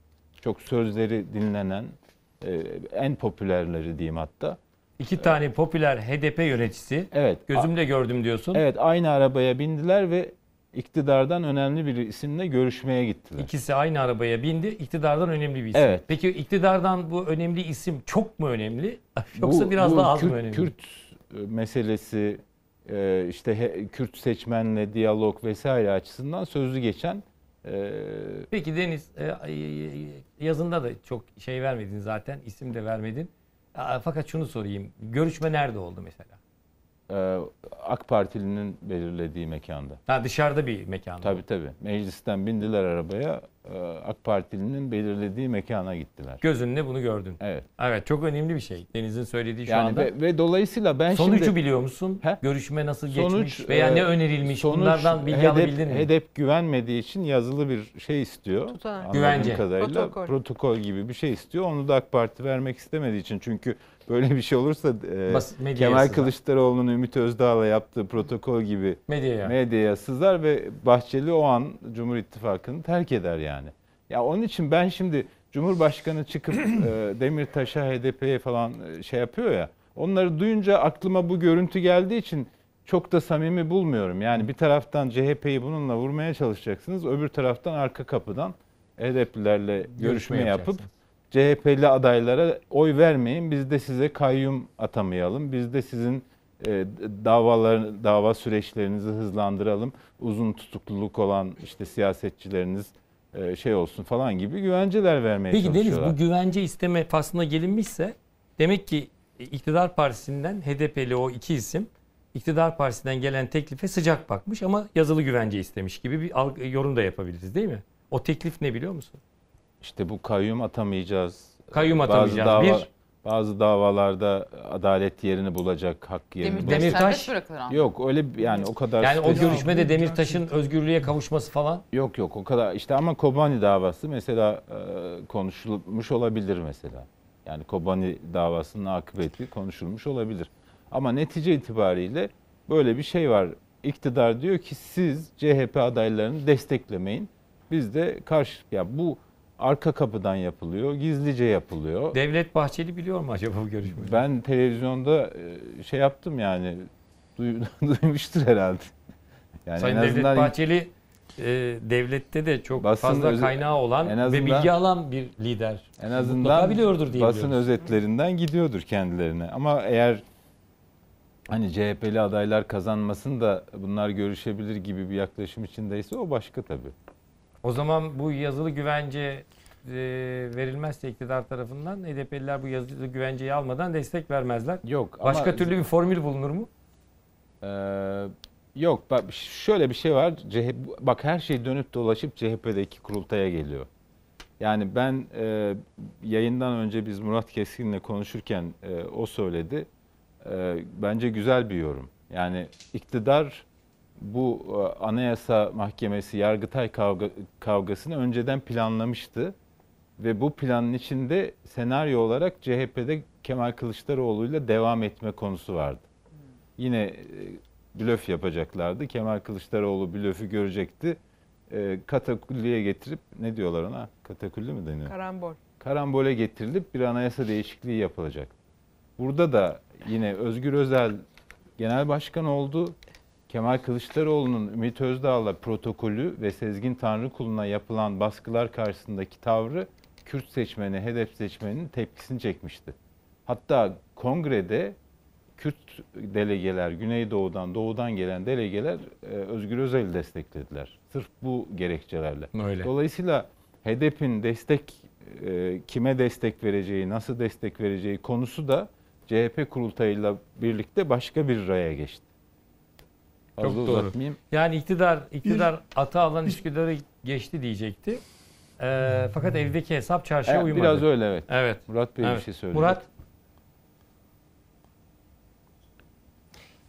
çok sözleri dinlenen e, en popülerleri diyeyim hatta. İki tane popüler HDP yöneticisi Evet. gözümle gördüm diyorsun. Evet aynı arabaya bindiler ve iktidardan önemli bir isimle görüşmeye gittiler. İkisi aynı arabaya bindi. İktidardan önemli bir isim. Evet. Peki iktidardan bu önemli isim çok mu önemli? Yoksa Bu- biraz bu daha az Kürt, mı önemli? Kürt e, meselesi e, işte Kürt seçmenle diyalog vesaire açısından sözlü geçen e, Peki Deniz yazında da çok şey vermedin zaten. isim de vermedin. Fakat şunu sorayım. Görüşme nerede oldu mesela? E, AK Partili'nin belirlediği mekanda. Ha dışarıda bir mekanda. Tabii tabii. Meclisten bindiler arabaya. e, AK Partili'nin belirlediği mekana gittiler. Gözünle bunu gördün. Evet. Evet çok önemli bir şey. Deniz'in söylediği şu Yani anda. ve, ve dolayısıyla ben Sonucu şimdi biliyor musun? He? Görüşme nasıl Sonuç, geçmiş veya e, ne önerilmiş? sonuç Bunlardan bilgi HDP, alabildin mi? HDP güvenmediği için yazılı bir şey istiyor. Tutanak. Anladığım Güvence. kadarıyla Protokol. protokol. gibi bir şey istiyor. Onu da AK Parti vermek istemediği için. Çünkü böyle bir şey olursa e, Bas- Kemal. Kılıçdaroğlu'nun Ümit Özdağ'la yaptığı protokol gibi Medyaya. medyaya sızar ve Bahçeli o an Cumhur İttifakı'nı terk eder yani. Ya onun için ben şimdi Cumhurbaşkanı çıkıp e, Demirtaş'a, HDP'ye falan e, şey yapıyor ya. Onları duyunca aklıma bu görüntü geldiği için çok da samimi bulmuyorum. Yani bir taraftan CHP'yi bununla vurmaya çalışacaksınız. Öbür taraftan arka kapıdan HDP'lilerle görüşme yapıp yapacaksınız. CHP'li adaylara oy vermeyin. Biz de size kayyum atamayalım. Biz de sizin e, davalar dava süreçlerinizi hızlandıralım. Uzun tutukluluk olan işte siyasetçileriniz e, şey olsun falan gibi güvenceler vermeye Peki Deniz çalışıyorlar. bu güvence isteme faslına gelinmişse demek ki iktidar partisinden HDP'li o iki isim iktidar partisinden gelen teklife sıcak bakmış ama yazılı güvence istemiş gibi bir yorum da yapabiliriz değil mi? O teklif ne biliyor musun? İşte bu kayyum atamayacağız. Kayyum Bazı atamayacağız. dava- Bir- bazı davalarda adalet yerini bulacak, hak yerini Demirtaş, bulacak. Demirtaş-. Yok öyle yani o kadar Yani o görüşmede Demirtaş'ın özgürlüğe kavuşması falan Yok yok o kadar işte ama Kobani davası mesela e, konuşulmuş olabilir mesela. Yani Kobani davasının akıbeti konuşulmuş olabilir. Ama netice itibariyle böyle bir şey var. İktidar diyor ki siz CHP adaylarını desteklemeyin. Biz de karşı ya bu arka kapıdan yapılıyor, gizlice yapılıyor. Devlet Bahçeli biliyor mu acaba bu görüşmeyi? Ben televizyonda e, şey yaptım yani duy- duymuştur herhalde. Yani Sayın en Devlet azından Bahçeli e, devlette de çok Basın fazla özü- kaynağı olan en ve azından- bilgi alan bir lider. En Mutlaka azından biliyordur diye basın biliyoruz. özetlerinden gidiyordur kendilerine. Ama eğer hani CHP'li adaylar kazanmasın da bunlar görüşebilir gibi bir yaklaşım içindeyse o başka tabii. O zaman bu yazılı güvence e, verilmezse iktidar tarafından HDP'liler bu yazılı güvenceyi almadan destek vermezler. Yok Başka ama türlü bir formül bulunur mu? Eee, yok bak şöyle bir şey var. CHP, bak her şey dönüp dolaşıp CHP'deki kurultaya geliyor. Yani ben e, yayından önce biz Murat Keskin'le konuşurken e, o söyledi. E, bence güzel bir yorum. Yani iktidar bu e, Anayasa Mahkemesi Yargıtay kavga, kavgasını önceden planlamıştı. Ve bu planın içinde senaryo olarak CHP'de Kemal Kılıçdaroğlu'yla devam etme konusu vardı. Yine e, blöf yapacaklardı. Kemal Kılıçdaroğlu blöfü görecekti. E, katakulliye getirip ne diyorlar ona? Katakulli mi deniyor? Karambol. karambole getirilip bir anayasa değişikliği yapılacak. Burada da yine Özgür Özel genel başkan oldu. Kemal Kılıçdaroğlu'nun Ümit Özdağ'la protokolü ve Sezgin Tanrıkulu'na yapılan baskılar karşısındaki tavrı Kürt seçmeni, hedef seçmeninin tepkisini çekmişti. Hatta kongrede Kürt delegeler, Güneydoğu'dan, Doğu'dan gelen delegeler e, Özgür Özel'i desteklediler. Sırf bu gerekçelerle. Öyle. Dolayısıyla HDP'nin destek e, kime destek vereceği, nasıl destek vereceği konusu da CHP kurultayıyla birlikte başka bir raya geçti. Fazla Çok doğru. uzatmayayım. Yani iktidar iktidar ata alan Üsküdar'ı geçti diyecekti. Ee, fakat evdeki hesap çarşıya Evet, uymadı. biraz öyle evet. Evet. Murat Bey evet. bir şey söyledi. Murat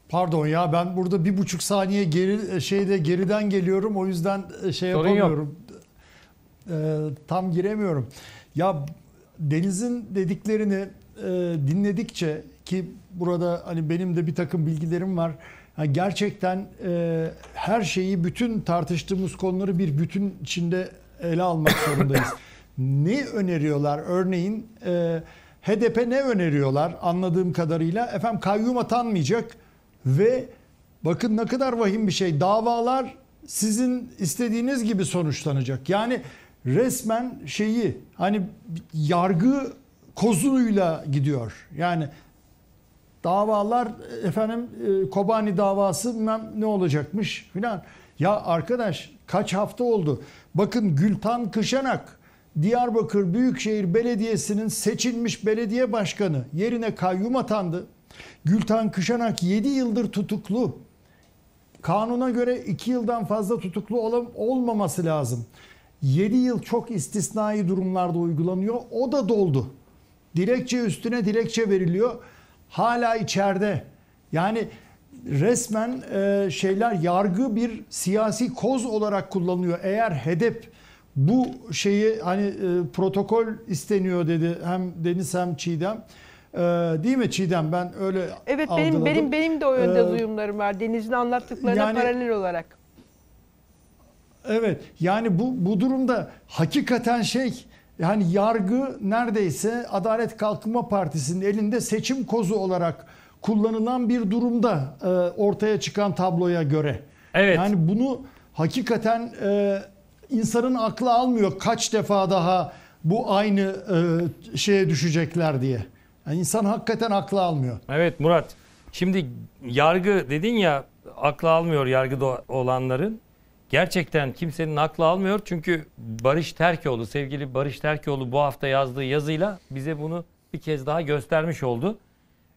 Pardon ya ben burada bir buçuk saniye geri şeyde geriden geliyorum o yüzden e, şey Sorun yok. yapamıyorum. Ee, tam giremiyorum. Ya Deniz'in dediklerini e, dinledikçe ki burada hani benim de bir takım bilgilerim var. Ha, gerçekten e, her şeyi bütün tartıştığımız konuları bir bütün içinde ele almak zorundayız. ne öneriyorlar? Örneğin e, HDP ne öneriyorlar anladığım kadarıyla? Efendim kayyum atanmayacak ve bakın ne kadar vahim bir şey. Davalar sizin istediğiniz gibi sonuçlanacak. Yani resmen şeyi hani yargı kozuyla gidiyor. Yani davalar efendim e, Kobani davası bilmem ne olacakmış filan. Ya arkadaş kaç hafta oldu? Bakın Gültan Kışanak Diyarbakır Büyükşehir Belediyesi'nin seçilmiş belediye başkanı yerine kayyum atandı. Gültan Kışanak 7 yıldır tutuklu. Kanuna göre 2 yıldan fazla tutuklu ol- olmaması lazım. 7 yıl çok istisnai durumlarda uygulanıyor. O da doldu. Dilekçe üstüne dilekçe veriliyor. Hala içeride. Yani resmen e, şeyler yargı bir siyasi koz olarak kullanılıyor. Eğer HEDEP bu şeyi hani e, protokol isteniyor dedi hem Deniz hem Çiğdem. E, değil mi Çiğdem? Ben öyle Evet benim algıladım. benim benim de o yönde Ee, duyumlarım var. Deniz'in anlattıklarına yani- paralel olarak. Evet yani bu bu durumda hakikaten şey yani yargı neredeyse Adalet Kalkınma Partisi'nin elinde seçim kozu olarak kullanılan bir durumda e, ortaya çıkan tabloya göre. Evet. Yani bunu hakikaten e, insanın aklı almıyor kaç defa daha bu aynı e, şeye düşecekler diye. Yani insan hakikaten aklı almıyor. Evet Murat. Şimdi yargı dedin ya aklı almıyor yargıda olanların. Gerçekten kimsenin aklı almıyor. Çünkü Barış Terkoğlu, sevgili Barış Terkoğlu bu hafta yazdığı yazıyla bize bunu bir kez daha göstermiş oldu.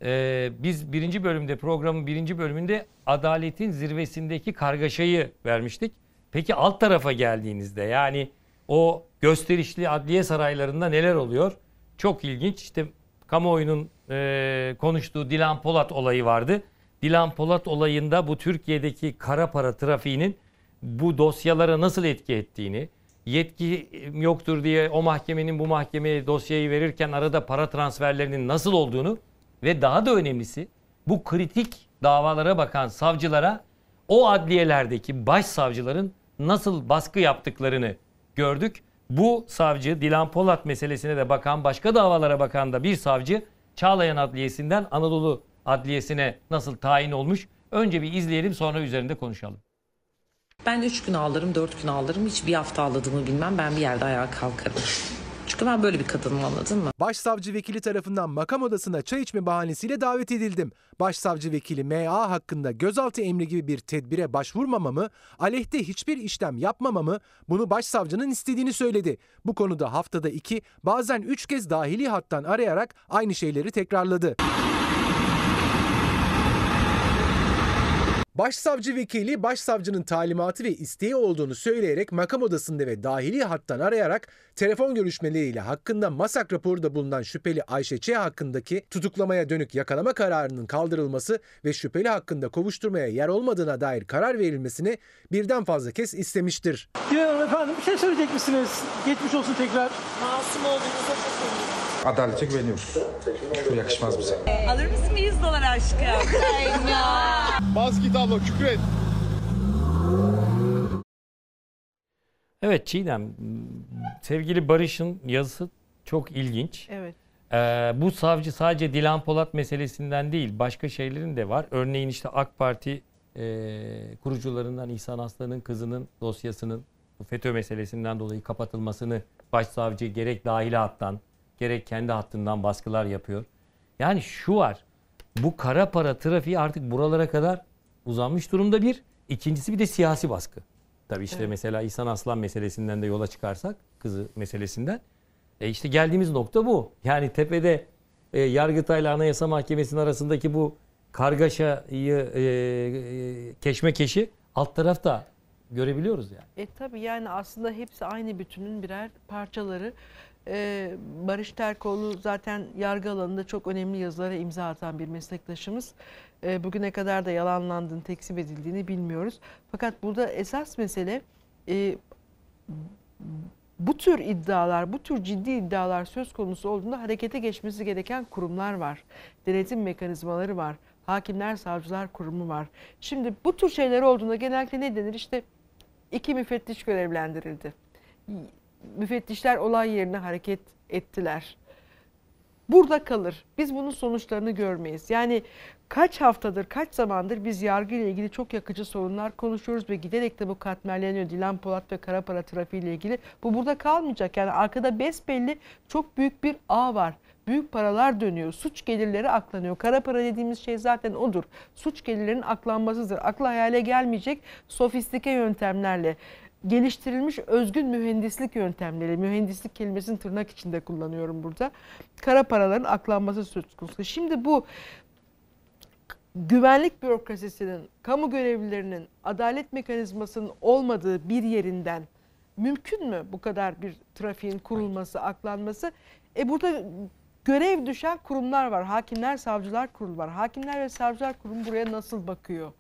Ee, biz birinci bölümde programın birinci bölümünde adaletin zirvesindeki kargaşayı vermiştik. Peki alt tarafa geldiğinizde yani o gösterişli adliye saraylarında neler oluyor? Çok ilginç. İşte kamuoyunun e, konuştuğu Dilan Polat olayı vardı. Dilan Polat olayında bu Türkiye'deki kara para trafiğinin bu dosyalara nasıl etki ettiğini, yetki yoktur diye o mahkemenin bu mahkemeye dosyayı verirken arada para transferlerinin nasıl olduğunu ve daha da önemlisi bu kritik davalara bakan savcılara o adliyelerdeki başsavcıların nasıl baskı yaptıklarını gördük. Bu savcı Dilan Polat meselesine de bakan başka davalara bakan da bir savcı Çağlayan Adliyesi'nden Anadolu Adliyesi'ne nasıl tayin olmuş? Önce bir izleyelim sonra üzerinde konuşalım. Ben 3 gün ağlarım, 4 gün ağlarım. Hiç bir hafta ağladığımı bilmem. Ben bir yerde ayağa kalkarım. Çünkü ben böyle bir kadınım anladın mı? Başsavcı vekili tarafından makam odasına çay içme bahanesiyle davet edildim. Başsavcı vekili MA hakkında gözaltı emri gibi bir tedbire başvurmamamı, aleyhte hiçbir işlem yapmamamı, bunu başsavcının istediğini söyledi. Bu konuda haftada iki, bazen üç kez dahili hattan arayarak aynı şeyleri tekrarladı. Başsavcı vekili başsavcının talimatı ve isteği olduğunu söyleyerek makam odasında ve dahili hattan arayarak telefon görüşmeleriyle hakkında masak raporu da bulunan şüpheli Ayşe Ç. hakkındaki tutuklamaya dönük yakalama kararının kaldırılması ve şüpheli hakkında kovuşturmaya yer olmadığına dair karar verilmesini birden fazla kez istemiştir. Hanım efendim bir şey söyleyecek misiniz? Geçmiş olsun tekrar. Masum eminim. Adalete güveniyoruz. Bu yakışmaz bize. Alır mısın bir 100 dolar aşkım? Bas git abla Kükret. Evet Çiğdem, sevgili Barış'ın yazısı çok ilginç. Evet. Ee, bu savcı sadece Dilan Polat meselesinden değil, başka şeylerin de var. Örneğin işte AK Parti e, kurucularından İhsan Aslan'ın kızının dosyasının bu FETÖ meselesinden dolayı kapatılmasını başsavcı gerek dahili hattan gerek kendi hattından baskılar yapıyor. Yani şu var, bu kara para trafiği artık buralara kadar uzanmış durumda bir. İkincisi bir de siyasi baskı. Tabii işte Evet. mesela İhsan Aslan meselesinden de yola çıkarsak, kızı meselesinden. E işte geldiğimiz nokta bu. Yani tepede e, Yargıtay'la Anayasa Mahkemesi'nin arasındaki bu kargaşayı, e, e, keşmekeşi alt tarafta görebiliyoruz yani. E tabii yani aslında hepsi aynı bütünün birer parçaları. Ee, Barış Terkoğlu zaten yargı alanında çok önemli yazılara imza atan bir meslektaşımız. Ee, bugüne kadar da yalanlandığını, tekzip edildiğini bilmiyoruz. Fakat burada esas mesele e, bu tür iddialar, bu tür ciddi iddialar söz konusu olduğunda harekete geçmesi gereken kurumlar var. Denetim mekanizmaları var. Hakimler, Savcılar Kurumu var. Şimdi bu tür şeyler olduğunda genellikle ne denir? İşte iki müfettiş görevlendirildi. Müfettişler olay yerine hareket ettiler. Burada kalır. Biz bunun sonuçlarını görmeyiz. Yani kaç haftadır, kaç zamandır biz yargı ile ilgili çok yakıcı sorunlar konuşuyoruz ve giderek de bu katmerleniyor. Dilan Polat ve kara para trafiği ile ilgili. Bu burada kalmayacak. Yani arkada besbelli çok büyük bir ağ var. Büyük paralar dönüyor. Suç gelirleri aklanıyor. Kara para dediğimiz şey zaten odur. Suç gelirlerinin aklanmasıdır. Akla hayale gelmeyecek sofistike yöntemlerle geliştirilmiş özgün mühendislik yöntemleri, mühendislik kelimesini tırnak içinde kullanıyorum burada. Kara paraların aklanması söz konusu. Şimdi bu güvenlik bürokrasisinin, kamu görevlilerinin, adalet mekanizmasının olmadığı bir yerinden mümkün mü bu kadar bir trafiğin kurulması, aklanması? E burada görev düşen kurumlar var. Hakimler, Savcılar Kurulu var. Hakimler ve Savcılar Kurumu buraya nasıl bakıyor?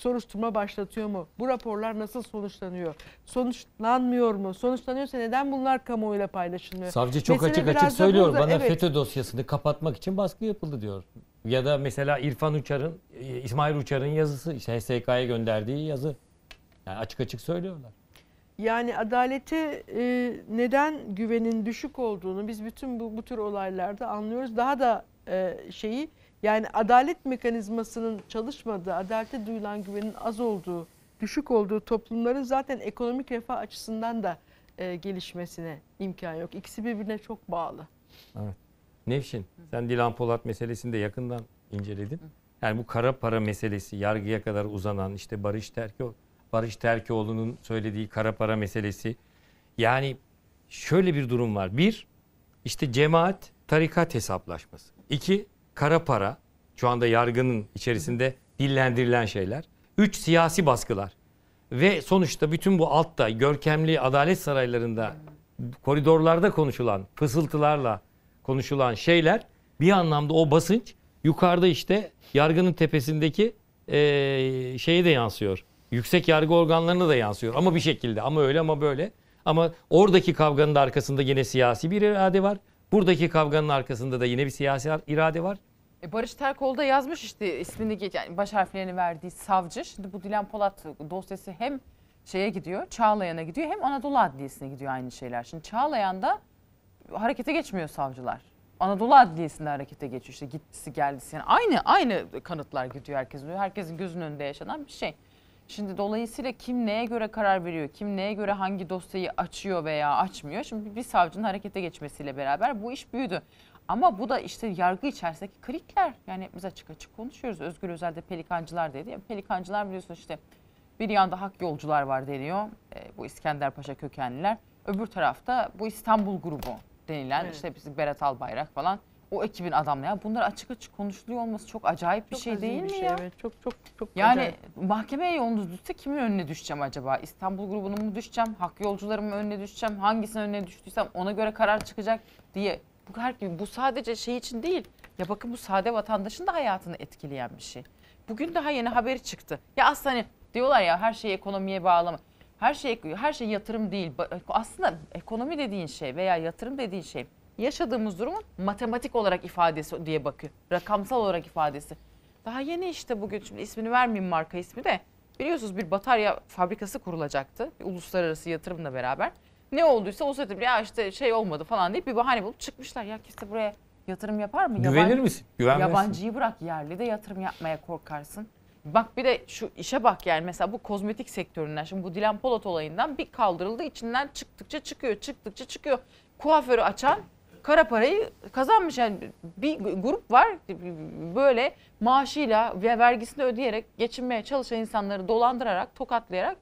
Soruşturma başlatıyor mu? Bu raporlar nasıl sonuçlanıyor? Sonuçlanmıyor mu? Sonuçlanıyorsa neden bunlar kamuoyuyla paylaşılmıyor? Savcı çok Mesele açık açık söylüyor. burada, Bana evet. FETÖ dosyasını kapatmak için baskı yapıldı diyor. Ya da mesela İrfan Uçar'ın, e, İsmail Uçar'ın yazısı, işte HSK'ya gönderdiği yazı. Yani açık açık söylüyorlar. Yani adalete e, neden güvenin düşük olduğunu biz bütün bu, bu tür olaylarda anlıyoruz. Daha da e, şeyi yani adalet mekanizmasının çalışmadığı, adalete duyulan güvenin az olduğu, düşük olduğu toplumların zaten ekonomik refah açısından da e, gelişmesine imkan yok. İkisi birbirine çok bağlı. Nevşin, sen Dilan Polat meselesini de yakından inceledin. Yani bu kara para meselesi, yargıya kadar uzanan işte Barış Terko, Barış Terkoğlu'nun söylediği kara para meselesi. Yani şöyle bir durum var. Bir, işte cemaat, tarikat hesaplaşması. İki, kara para. Şu anda yargının içerisinde dillendirilen şeyler. Üç, siyasi baskılar. Ve sonuçta bütün bu altta görkemli adalet saraylarında koridorlarda konuşulan fısıltılarla konuşulan şeyler bir anlamda o basınç yukarıda işte yargının tepesindeki eee şeye de yansıyor. Yüksek yargı organlarına da yansıyor ama bir şekilde ama öyle ama böyle. Ama oradaki kavganın da arkasında yine siyasi bir irade var. Buradaki kavganın arkasında da yine bir siyasi irade var. E Barış Terkoğlu da yazmış işte ismini yani baş harflerini verdiği savcı. Şimdi bu Dilan Polat dosyası hem şeye gidiyor, Çağlayan'a gidiyor hem Anadolu Adliyesi'ne gidiyor aynı şeyler. Şimdi Çağlayan'da harekete geçmiyor savcılar. Anadolu Adliyesi'nde harekete geçiyor işte gittisi geldisi yani aynı aynı kanıtlar gidiyor herkesin. Herkesin gözünün önünde yaşanan bir şey. Şimdi dolayısıyla kim neye göre karar veriyor, kim neye göre hangi dosyayı açıyor veya açmıyor. Şimdi bir savcının harekete geçmesiyle beraber bu iş büyüdü. Ama bu da işte yargı içerisindeki klikler. Yani biz açık açık konuşuyoruz. Özgür Özel'de pelikancılar dedi. Pelikancılar biliyorsun işte bir yanda hak yolcular var deniyor. E, bu İskenderpaşa kökenliler. Öbür tarafta bu İstanbul grubu denilen Evet. işte bizim Berat Albayrak falan. o ekibin adamları. Ya bunlar açık açık konuşuluyor olması çok acayip bir Çok şey azim değil bir mi şey, ya? Evet, çok çok çok Yani acayip. mahkemeye yolunuz düşse kimin önüne düşeceğim acaba? İstanbul grubunun mu düşeceğim? Hak yolcularımın önüne düşeceğim? Hangisinin önüne düştüysem ona göre karar çıkacak diye. Bu, her, bu sadece şey için değil. Ya bakın bu sade vatandaşın da hayatını etkileyen bir şey. Bugün daha yeni haberi çıktı. Ya aslında hani diyorlar ya her şeyi ekonomiye bağlama. Her şey her şey yatırım değil. Aslında ekonomi dediğin şey veya yatırım dediğin şey yaşadığımız durumun matematik olarak ifadesi diye bakıyor. Rakamsal olarak ifadesi. Daha yeni işte bugün şimdi ismini vermeyeyim marka ismi de biliyorsunuz bir batarya fabrikası kurulacaktı. Bir uluslararası yatırımla beraber. Ne olduysa o sebeple ya işte şey olmadı falan deyip bir bahane bulup çıkmışlar. Ya kimse buraya yatırım yapar mı? Güvenir Yabancı- misin? Güvenmezsin. Yabancıyı bırak yerli de yatırım yapmaya korkarsın. Bak bir de şu işe bak yani mesela bu kozmetik sektöründen şimdi bu Dilan Polat olayından bir kaldırıldı içinden çıktıkça çıkıyor çıktıkça çıkıyor. Kuaförü açan kara parayı kazanmış yani bir grup var böyle maaşıyla ve vergisini ödeyerek geçinmeye çalışan insanları dolandırarak tokatlayarak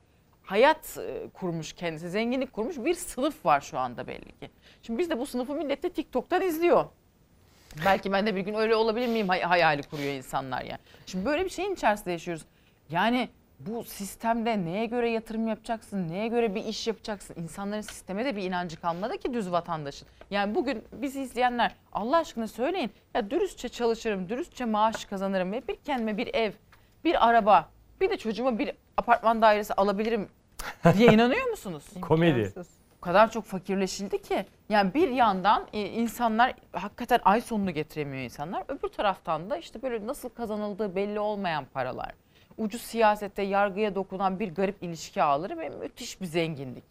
hayat e, kurmuş kendisi zenginlik kurmuş bir sınıf var şu anda belli ki. Şimdi biz de bu sınıfı millet de TikTok'tan izliyor. Belki ben de bir gün öyle olabilir miyim hay- hayali kuruyor insanlar yani. Şimdi böyle bir şeyin içerisinde yaşıyoruz. Yani bu sistemde neye göre yatırım yapacaksın, neye göre bir iş yapacaksın? İnsanların sisteme de bir inancı kalmadı ki düz vatandaşın. Yani bugün bizi izleyenler Allah aşkına söyleyin. Ya dürüstçe çalışırım, dürüstçe maaş kazanırım ve bir kendime bir ev, bir araba, bir de çocuğuma bir apartman dairesi alabilirim diye inanıyor musunuz? Komedi. O kadar çok fakirleşildi ki. Yani bir yandan e, insanlar hakikaten ay sonunu getiremiyor insanlar. Öbür taraftan da işte böyle nasıl kazanıldığı belli olmayan paralar. Ucuz siyasette yargıya dokunan bir garip ilişki ağları ve müthiş bir zenginlik.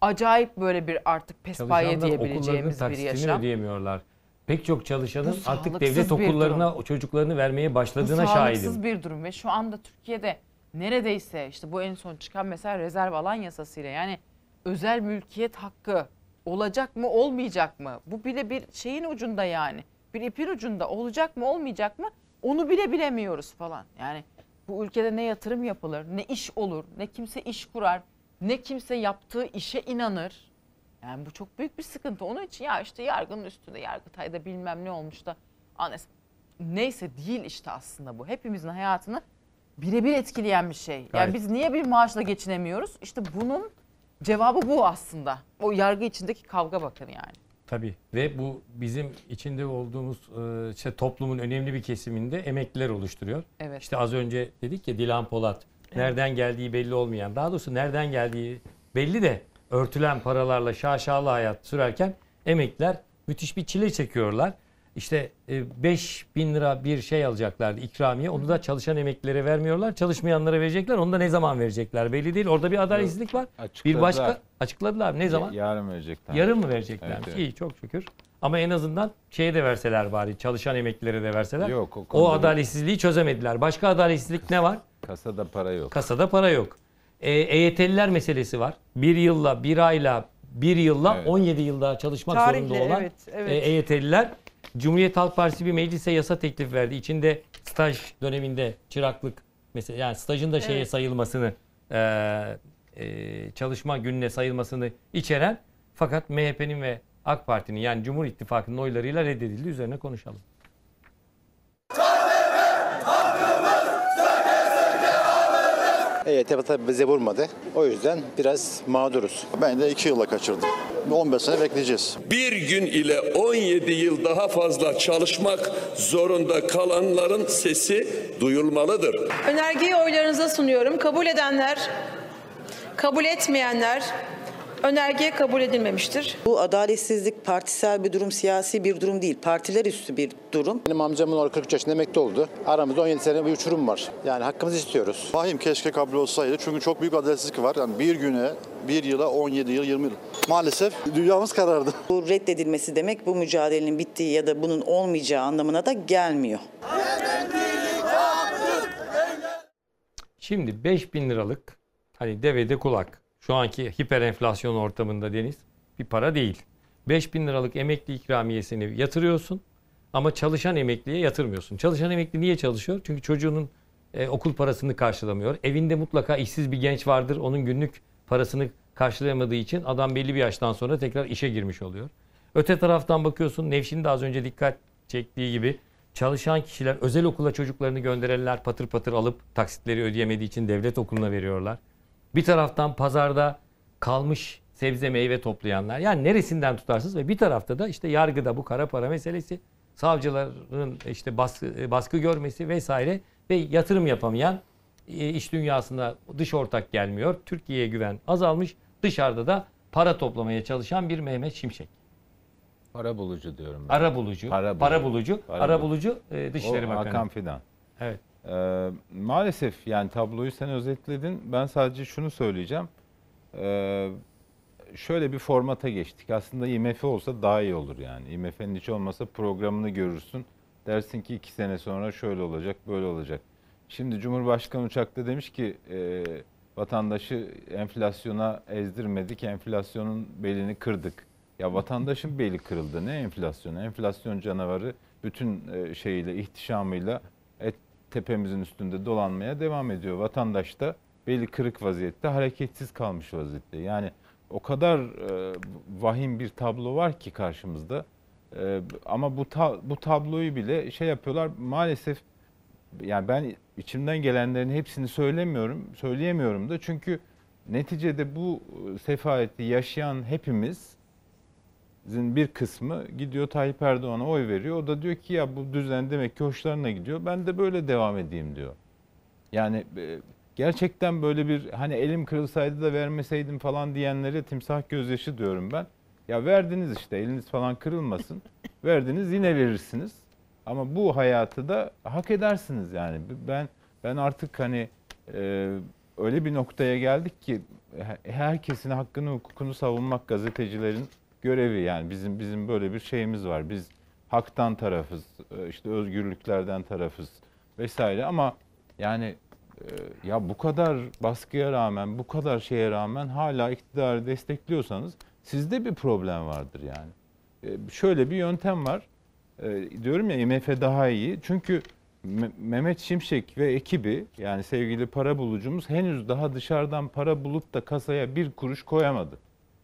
Acayip böyle bir artık pespaye diyebileceğimiz bir yaşam. ödeyemiyorlar. Pek çok çalışanın Bu artık sağlıksız devlet bir okullarına o çocuklarını vermeye Bu başladığına sağlıksız şahidim. bir durum ve şu anda Türkiye'de neredeyse işte bu en son çıkan mesela rezerv alan yasasıyla yani özel mülkiyet hakkı olacak mı olmayacak mı? Bu bile bir şeyin ucunda yani. Bir ipin ucunda olacak mı olmayacak mı? Onu bile bilemiyoruz falan. Yani bu ülkede ne yatırım yapılır, ne iş olur, ne kimse iş kurar, ne kimse yaptığı işe inanır. Yani bu çok büyük bir sıkıntı. Onun için ya işte yargının üstünde Yargıtay'da bilmem ne olmuş da anes neyse değil işte aslında bu. Hepimizin hayatını birebir etkileyen bir şey. Yani Gayet. biz niye bir maaşla geçinemiyoruz? İşte bunun cevabı bu aslında. O yargı içindeki kavga bakın yani. Tabii ve bu bizim içinde olduğumuz e, işte toplumun önemli bir kesiminde emekliler oluşturuyor. Evet. İşte az önce dedik ya Dilan Polat nereden geldiği belli olmayan daha doğrusu nereden geldiği belli de örtülen paralarla şaşalı hayat sürerken emekliler müthiş bir çile çekiyorlar. İşte 5 bin lira bir şey alacaklardı ikramiye. Onu da çalışan emeklilere vermiyorlar. Çalışmayanlara verecekler. Onu da ne zaman verecekler belli değil. Orada bir adaletsizlik var. Bir Açıkladılar. başka açıkladılar. Ne zaman? Yarın verecekler. Yarın mı vereceklermiş? Evet, evet. İyi çok şükür. Ama en azından şeye de verseler bari çalışan emeklilere de verseler. Yok, o o bir- adaletsizliği çözemediler. Başka adaletsizlik ne var? Kasada para yok. Kasada para yok. E, EYT'liler meselesi var. Bir yılla, bir ayla, bir yılla Evet. 17 yıl daha çalışmak Tarihli, zorunda olan evet, evet. e, EYT'liler Cumhuriyet Halk Partisi bir meclise yasa teklif verdi. İçinde staj döneminde çıraklık mesela yani stajın da şeye Evet. sayılmasını e, e, çalışma gününe sayılmasını içeren fakat MHP'nin ve AK Parti'nin yani Cumhur İttifakı'nın oylarıyla reddedildi. Üzerine konuşalım. EYT tabii bize vurmadı. O yüzden biraz mağduruz. Ben de 2 yıla kaçırdım. 15 sene bekleyeceğiz. bir gün ile 17 yıl daha fazla çalışmak zorunda kalanların sesi duyulmalıdır. Önergeyi oylarınıza sunuyorum. Kabul edenler, kabul etmeyenler önerge kabul edilmemiştir. Bu adaletsizlik partisel bir durum, siyasi bir durum değil. Partiler üstü bir durum. Benim amcamın oğlu 43 yaşında emekli oldu. Aramızda 17 sene bir uçurum var. Yani hakkımızı istiyoruz. Vahim keşke kabul olsaydı. Çünkü çok büyük adaletsizlik var. Yani bir güne, bir yıla 17 yıl, 20 yıl. Maalesef dünyamız karardı. Bu reddedilmesi demek bu mücadelenin bittiği ya da bunun olmayacağı anlamına da gelmiyor. Şimdi 5000 liralık hani devede kulak şu anki hiper enflasyon ortamında Deniz bir para değil. 5000 liralık emekli ikramiyesini yatırıyorsun ama çalışan emekliye yatırmıyorsun. Çalışan emekli niye çalışıyor? Çünkü çocuğunun e, okul parasını karşılamıyor. Evinde mutlaka işsiz bir genç vardır. Onun günlük parasını karşılayamadığı için adam belli bir yaştan sonra tekrar işe girmiş oluyor. Öte taraftan bakıyorsun Nevşin de az önce dikkat çektiği gibi çalışan kişiler özel okula çocuklarını gönderenler patır patır alıp taksitleri ödeyemediği için devlet okuluna veriyorlar. Bir taraftan pazarda kalmış sebze meyve toplayanlar yani neresinden tutarsınız ve bir tarafta da işte yargıda bu kara para meselesi savcıların işte baskı, baskı görmesi vesaire ve yatırım yapamayan e, iş dünyasında dış ortak gelmiyor. Türkiye'ye güven azalmış. Dışarıda da para toplamaya çalışan bir Mehmet Şimşek. Para bulucu diyorum ben. Ara bulucu. Para Para, bulucu. bulucu. Para ara bulucu. bulucu e, Dışişleri O Bakanı. Hakan Fidan. Evet. Ee, maalesef yani tabloyu sen özetledin. Ben sadece şunu söyleyeceğim. Ee, şöyle bir formata geçtik. Aslında IMF olsa daha iyi olur yani. IMF'nin hiç olmasa programını görürsün. Dersin ki iki sene sonra şöyle olacak, böyle olacak. Şimdi Cumhurbaşkanı uçakta demiş ki e, vatandaşı enflasyona ezdirmedik, enflasyonun belini kırdık. Ya vatandaşın beli kırıldı. Ne enflasyonu? Enflasyon canavarı bütün e, şeyiyle, ihtişamıyla tepemizin üstünde dolanmaya devam ediyor. Vatandaş da beli kırık vaziyette, hareketsiz kalmış vaziyette. Yani o kadar e, vahim bir tablo var ki karşımızda. E, ama bu ta- bu tabloyu bile şey yapıyorlar. Maalesef yani ben içimden gelenlerin hepsini söylemiyorum, söyleyemiyorum da çünkü neticede bu sefaleti yaşayan hepimiz bir kısmı gidiyor Tayyip Erdoğan'a oy veriyor. O da diyor ki ya bu düzen demek ki hoşlarına gidiyor. Ben de böyle devam edeyim diyor. Yani e, gerçekten böyle bir hani elim kırılsaydı da vermeseydim falan diyenlere timsah gözyaşı diyorum ben. Ya verdiniz işte eliniz falan kırılmasın. verdiniz yine verirsiniz. Ama bu hayatı da hak edersiniz yani. Ben ben artık hani e, öyle bir noktaya geldik ki he- herkesin hakkını hukukunu savunmak gazetecilerin görevi yani bizim bizim böyle bir şeyimiz var. Biz haktan tarafız, işte özgürlüklerden tarafız vesaire ama yani e, ya bu kadar baskıya rağmen, bu kadar şeye rağmen hala iktidarı destekliyorsanız sizde bir problem vardır yani. E, Şöyle bir yöntem var. E, Diyorum ya IMF daha iyi. Çünkü Me- Mehmet Şimşek ve ekibi yani sevgili para bulucumuz henüz daha dışarıdan para bulup da kasaya bir kuruş koyamadı.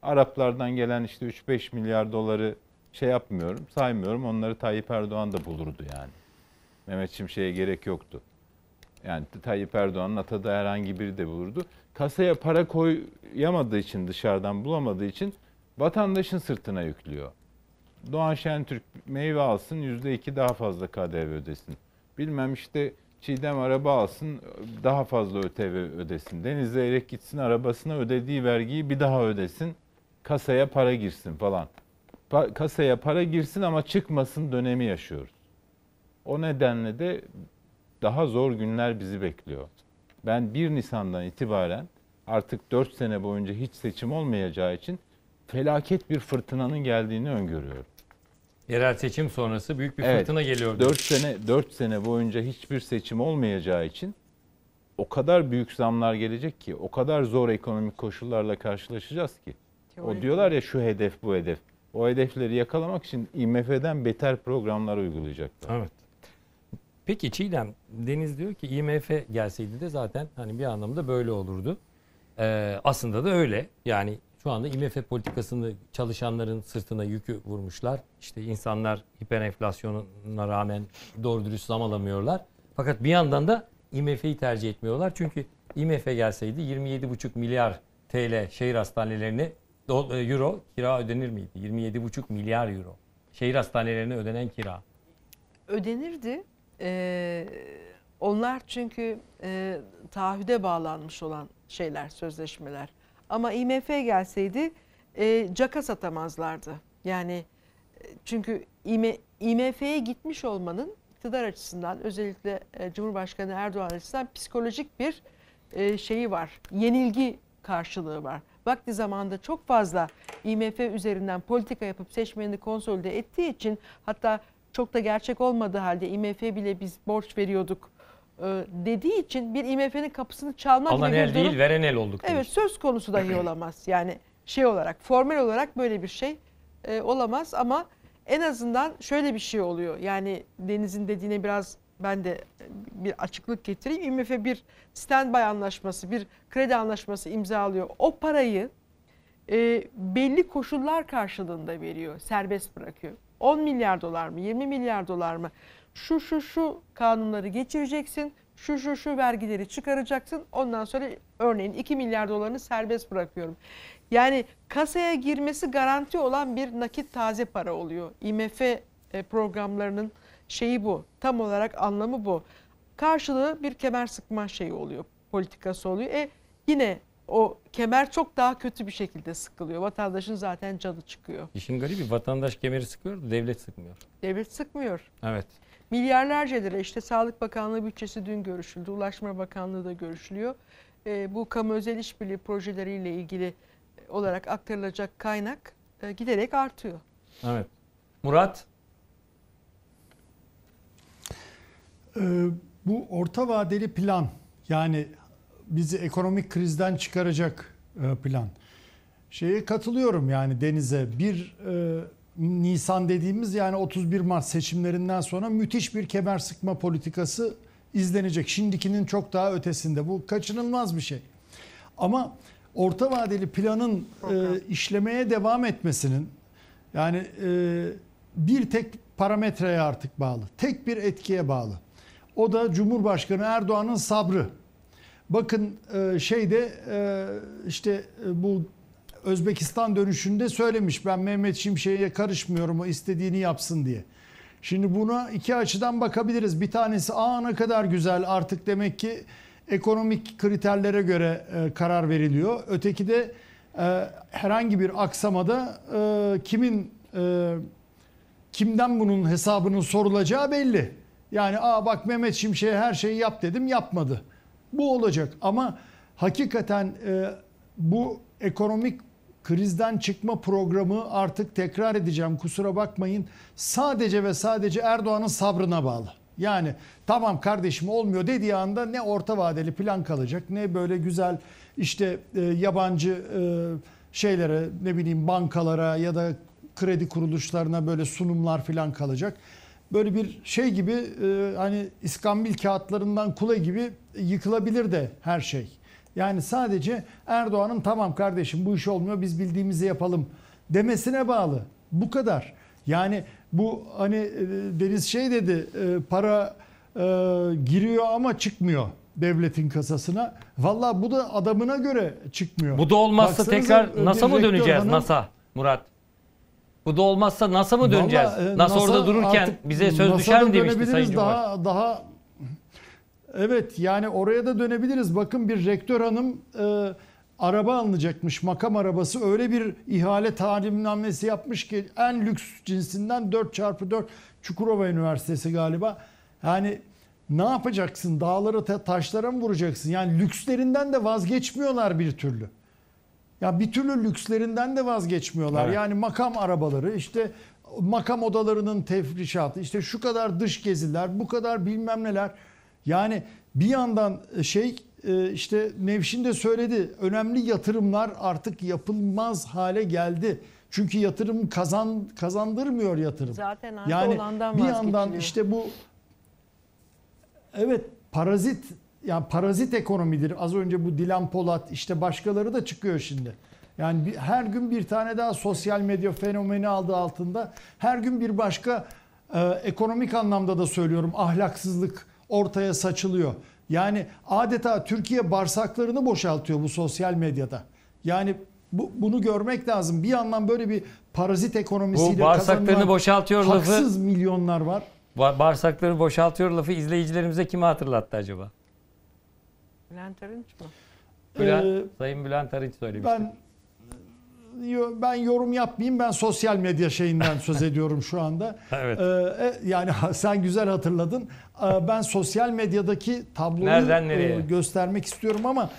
Araplardan gelen işte 3-5 milyar doları şey yapmıyorum, saymıyorum. Onları Tayyip Erdoğan da bulurdu yani. Mehmet Şimşek'e gerek yoktu. Yani Tayyip Erdoğan'ın atadığı herhangi biri de bulurdu. Kasaya para koyamadığı için dışarıdan bulamadığı için vatandaşın sırtına yüklüyor. Doğan Şentürk meyve alsın %2 daha fazla KDV ödesin. Bilmem işte Çiğdem araba alsın daha fazla ÖTV ödesin. Deniz Zeyrek gitsin arabasına ödediği vergiyi bir daha ödesin. Kasaya para girsin falan. Pa- kasaya para girsin ama çıkmasın dönemi yaşıyoruz. O nedenle de daha zor günler bizi bekliyor. Ben 1 Nisan'dan itibaren artık 4 sene boyunca hiç seçim olmayacağı için felaket bir fırtınanın geldiğini öngörüyorum. Yerel seçim sonrası büyük bir Evet, fırtına geliyor. 4 sene 4 sene boyunca hiçbir seçim olmayacağı için o kadar büyük zamlar gelecek ki, o kadar zor ekonomik koşullarla karşılaşacağız ki. O diyorlar ya şu hedef bu hedef. O hedefleri yakalamak için IMF'den beter programlar uygulayacaklar. Evet. Peki Çiğdem, Deniz diyor ki IMF gelseydi de zaten hani bir anlamda böyle olurdu. Ee, aslında da öyle. Yani şu anda IMF politikasını çalışanların sırtına yükü vurmuşlar. İşte insanlar hiperenflasyona rağmen doğru dürüst zam alamıyorlar. Fakat bir yandan da IMF'yi tercih etmiyorlar. Çünkü IMF gelseydi 27,5 milyar TL şehir hastanelerine euro kira ödenir miydi? 27,5 milyar euro. Şehir hastanelerine ödenen kira. ödenirdi. Ee, onlar çünkü e, taahhüde bağlanmış olan şeyler, sözleşmeler. Ama IMF gelseydi e, caka satamazlardı. Yani e, çünkü IM, IMF'ye gitmiş olmanın iktidar açısından özellikle e, Cumhurbaşkanı Erdoğan açısından psikolojik bir e, şeyi var. Yenilgi karşılığı var. Vakti zamanında çok fazla IMF üzerinden politika yapıp seçmenini konsolide ettiği için hatta çok da gerçek olmadığı halde IMF bile biz borç veriyorduk e, dediği için bir IMF'nin kapısını çalma Alan gibi el durum. değil veren el olduk Evet demiş. söz konusu dahi olamaz. Yani şey olarak formel olarak böyle bir şey e, olamaz ama en azından şöyle bir şey oluyor. Yani Deniz'in dediğine biraz ben de bir açıklık getireyim. IMF bir standby anlaşması, bir kredi anlaşması imzalıyor. O parayı e, belli koşullar karşılığında veriyor, serbest bırakıyor. 10 milyar dolar mı, 20 milyar dolar mı? Şu şu şu kanunları geçireceksin, şu şu şu vergileri çıkaracaksın. Ondan sonra örneğin 2 milyar dolarını serbest bırakıyorum. Yani kasaya girmesi garanti olan bir nakit taze para oluyor. IMF e, programlarının şeyi bu. Tam olarak anlamı bu. Karşılığı bir kemer sıkma şeyi oluyor. Politikası oluyor. E yine o kemer çok daha kötü bir şekilde sıkılıyor. Vatandaşın zaten canı çıkıyor. İşin garibi vatandaş kemeri sıkıyor da devlet sıkmıyor. Devlet sıkmıyor. Evet. Milyarlarca lira işte Sağlık Bakanlığı bütçesi dün görüşüldü. Ulaşma Bakanlığı da görüşülüyor. E, bu kamu özel işbirliği projeleriyle ilgili olarak aktarılacak kaynak e, giderek artıyor. Evet. Murat Ee, bu orta vadeli plan yani bizi ekonomik krizden çıkaracak e, plan. Şeye katılıyorum yani Deniz'e. 1 e, Nisan dediğimiz yani 31 Mart seçimlerinden sonra müthiş bir kemer sıkma politikası izlenecek. Şimdikinin çok daha ötesinde. Bu kaçınılmaz bir şey. Ama orta vadeli planın e, işlemeye devam etmesinin yani e, bir tek parametreye artık bağlı. Tek bir etkiye bağlı. O da Cumhurbaşkanı Erdoğan'ın sabrı. Bakın e, şeyde e, işte e, bu Özbekistan dönüşünde söylemiş ben Mehmet Şimşek'e karışmıyorum o istediğini yapsın diye. Şimdi buna iki açıdan bakabiliriz. Bir tanesi aa ne kadar güzel artık demek ki ekonomik kriterlere göre karar veriliyor. Öteki de herhangi bir aksamada kimin kimden bunun hesabının sorulacağı belli. Yani aa bak Mehmet Şimşek'e her şeyi yap dedim yapmadı. Bu olacak ama hakikaten e, bu ekonomik krizden çıkma programı artık tekrar edeceğim kusura bakmayın. Sadece ve sadece Erdoğan'ın sabrına bağlı. Yani tamam kardeşim olmuyor dediği anda ne orta vadeli plan kalacak ne böyle güzel işte e, yabancı e, şeylere ne bileyim bankalara ya da kredi kuruluşlarına böyle sunumlar falan kalacak. Böyle bir şey gibi e, hani iskambil kağıtlarından kule gibi yıkılabilir de her şey. Yani sadece Erdoğan'ın tamam kardeşim bu iş olmuyor biz bildiğimizi yapalım demesine bağlı. Bu kadar. Yani bu hani e, Deniz şey dedi e, para e, giriyor ama çıkmıyor devletin kasasına. Valla bu da adamına göre çıkmıyor. bu da olmazsa Baksanıza, tekrar NASA mı döneceğiz hanım- NASA Murat? Bu da olmazsa NASA mı döneceğiz? Vallahi, e, NASA, orada dururken bize söz NASA'da düşer mi demişti Sayın Cumhurbaşkanı. daha daha Evet yani oraya da dönebiliriz. Bakın bir rektör hanım e, araba alınacakmış makam arabası öyle bir ihale talimnamesi yapmış ki en lüks cinsinden 4x4 Çukurova Üniversitesi galiba. Yani ne yapacaksın? Dağlara ta- taşlara mı vuracaksın? Yani lükslerinden de vazgeçmiyorlar bir türlü. Ya bir türlü lükslerinden de vazgeçmiyorlar. Evet. Yani makam arabaları işte makam odalarının tefrişatı işte şu kadar dış geziler bu kadar bilmem neler. Yani bir yandan şey e, işte Nevşin de söyledi önemli yatırımlar artık yapılmaz hale geldi. Çünkü yatırım kazan kazandırmıyor yatırım. Zaten yani olandan bir yandan işte bu evet parazit yani parazit ekonomidir. Az önce bu Dilan Polat işte başkaları da çıkıyor şimdi. Yani bir- her gün bir tane daha sosyal medya fenomeni aldı altında. Her gün bir başka e, ekonomik anlamda da söylüyorum ahlaksızlık ortaya saçılıyor. Yani adeta Türkiye bağırsaklarını boşaltıyor bu sosyal medyada. Yani bu, bunu görmek lazım. Bir yandan böyle bir parazit ekonomisiyle Bu bağırsaklarını boşaltıyor lafı- haksız milyonlar var. Ba- Bağırsakları boşaltıyor lafı izleyicilerimize kimi hatırlattı acaba? Bülent Arınç mı? Bülent, Ee, Sayın Bülent Arınç söylemişti. Ben yo- ben yorum yapmayayım. Ben sosyal medya şeyinden söz ediyorum şu anda. Evet. Ee, e, yani sen güzel hatırladın. Ee, ben sosyal medyadaki tabloyu Nereden nereye? e, göstermek istiyorum ama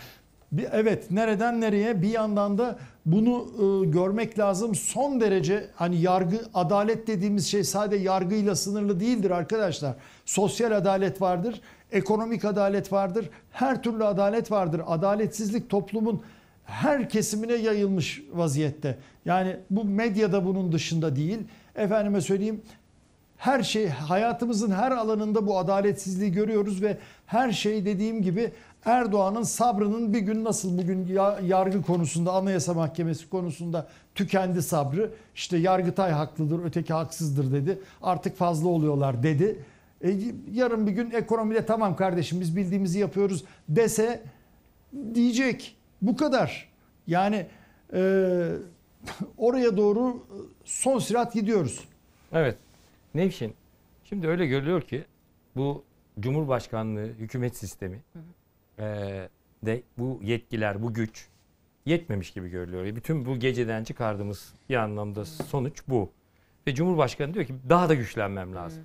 bir, evet nereden nereye bir yandan da bunu e, görmek lazım. Son derece hani yargı adalet dediğimiz şey sadece yargıyla sınırlı değildir arkadaşlar. Sosyal adalet vardır, ekonomik adalet vardır, her türlü adalet vardır. Adaletsizlik toplumun her kesimine yayılmış vaziyette. Yani bu medyada bunun dışında değil. Efendime söyleyeyim her şey hayatımızın her alanında bu adaletsizliği görüyoruz ve her şey dediğim gibi Erdoğan'ın sabrının bir gün nasıl bugün ya- yargı konusunda Anayasa Mahkemesi konusunda tükendi sabrı. İşte Yargıtay haklıdır, öteki haksızdır dedi. Artık fazla oluyorlar dedi. E, yarın bir gün ekonomide tamam kardeşim biz bildiğimizi yapıyoruz dese diyecek. Bu kadar. Yani e, oraya doğru son sürat gidiyoruz. Evet. Nevşin, şimdi öyle görülüyor ki bu Cumhurbaşkanlığı hükümet sistemi eee, de bu yetkiler, bu güç yetmemiş gibi görülüyor. Bütün bu geceden çıkardığımız bir anlamda sonuç bu. Ve Cumhurbaşkanı diyor ki daha da güçlenmem lazım.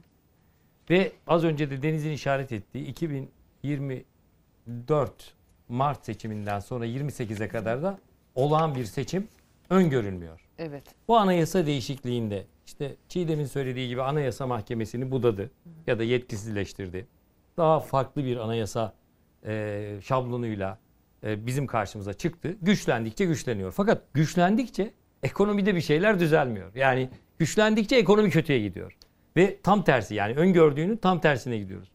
Ve az önce de Deniz'in işaret ettiği 2024 Mart seçiminden sonra 28'e kadar da olağan bir seçim öngörülmüyor. Evet. Bu anayasa değişikliğinde işte Çiğdem'in söylediği gibi anayasa mahkemesini budadı ya da yetkisizleştirdi. Daha farklı bir anayasa e, şablonuyla e, bizim karşımıza çıktı. Güçlendikçe güçleniyor. Fakat güçlendikçe ekonomide bir şeyler düzelmiyor. Yani güçlendikçe ekonomi kötüye gidiyor. Ve tam tersi yani öngördüğünün tam tersine gidiyoruz.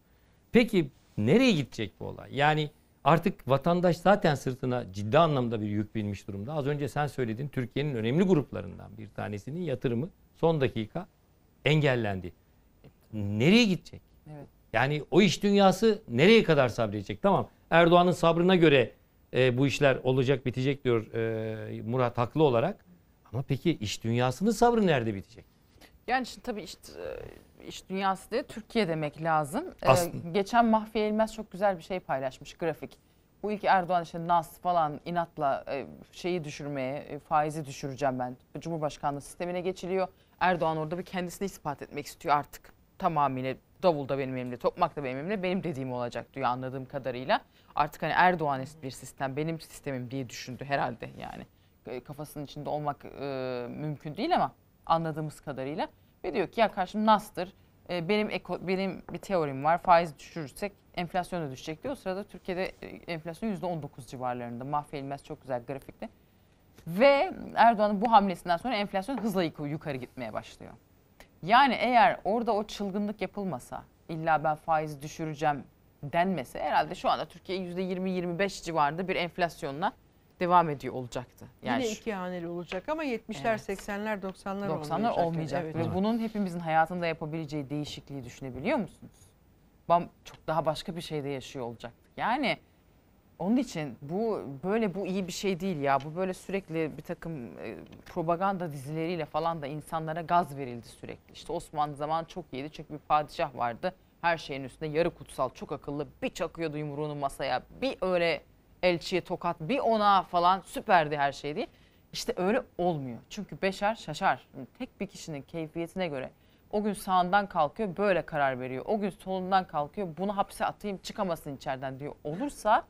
Peki nereye gidecek bu olay? Yani artık vatandaş zaten sırtına ciddi anlamda bir yük binmiş durumda. Az önce sen söyledin Türkiye'nin önemli gruplarından bir tanesinin yatırımı son dakika engellendi. Nereye gidecek? Evet. Yani o iş dünyası nereye kadar sabredecek? Tamam Erdoğan'ın sabrına göre e, bu işler olacak bitecek diyor e, Murat haklı olarak. Ama peki iş dünyasının sabrı nerede bitecek? Yani şimdi tabii iş, e, iş dünyası değil, Türkiye demek lazım. Ee, Aslında- geçen Mahfiye İlmez çok güzel bir şey paylaşmış, grafik. Bu ilk Erdoğan işte nas falan inatla e, şeyi düşürmeye, e, faizi düşüreceğim ben. Cumhurbaşkanlığı sistemine geçiliyor. Erdoğan orada bir kendisini ispat etmek istiyor artık. Tamamıyla davul da benim elimde, tokmak da benim elimde, benim dediğim olacak diyor anladığım kadarıyla. Artık hani Erdoğan bir sistem, benim sistemim diye düşündü herhalde yani. Kafasının içinde olmak e, mümkün değil ama anladığımız kadarıyla. Ve diyor ki ya karşım Nas'tır. E, benim eko, benim bir teorim var. Faiz düşürürsek enflasyon da düşecek diyor. O sırada Türkiye'de e, enflasyon %19 civarlarında. Mahfiye İlmez çok güzel grafikte. Ve Erdoğan'ın bu hamlesinden sonra enflasyon hızla yuk- yukarı gitmeye başlıyor. Yani eğer orada o çılgınlık yapılmasa, illa ben faizi düşüreceğim denmese herhalde şu anda Türkiye %20-25 civarında bir enflasyonla devam ediyor olacaktı. Yani Yine şu- iki haneli olacak ama 70'ler, Evet. 80'ler, 90'lar 90'lar olmayacak. Evet. Ve bunun hepimizin hayatında yapabileceği değişikliği düşünebiliyor musunuz? Bam çok daha başka bir şeyde yaşıyor olacaktık. Yani onun için bu böyle bu iyi bir şey değil ya. Bu böyle sürekli bir takım e, propaganda dizileriyle falan da insanlara gaz verildi sürekli. İşte Osmanlı zamanı çok iyiydi çünkü bir padişah vardı. Her şeyin üstünde yarı kutsal, çok akıllı. Bir çakıyordu yumruğunu masaya. Bir öyle elçiye tokat, bir ona falan süperdi her şey diye. İşte öyle olmuyor. Çünkü beşer şaşar. Tek bir kişinin keyfiyetine göre o gün sağından kalkıyor böyle karar veriyor. O gün solundan kalkıyor bunu hapse atayım çıkamasın içeriden diyor. Olursa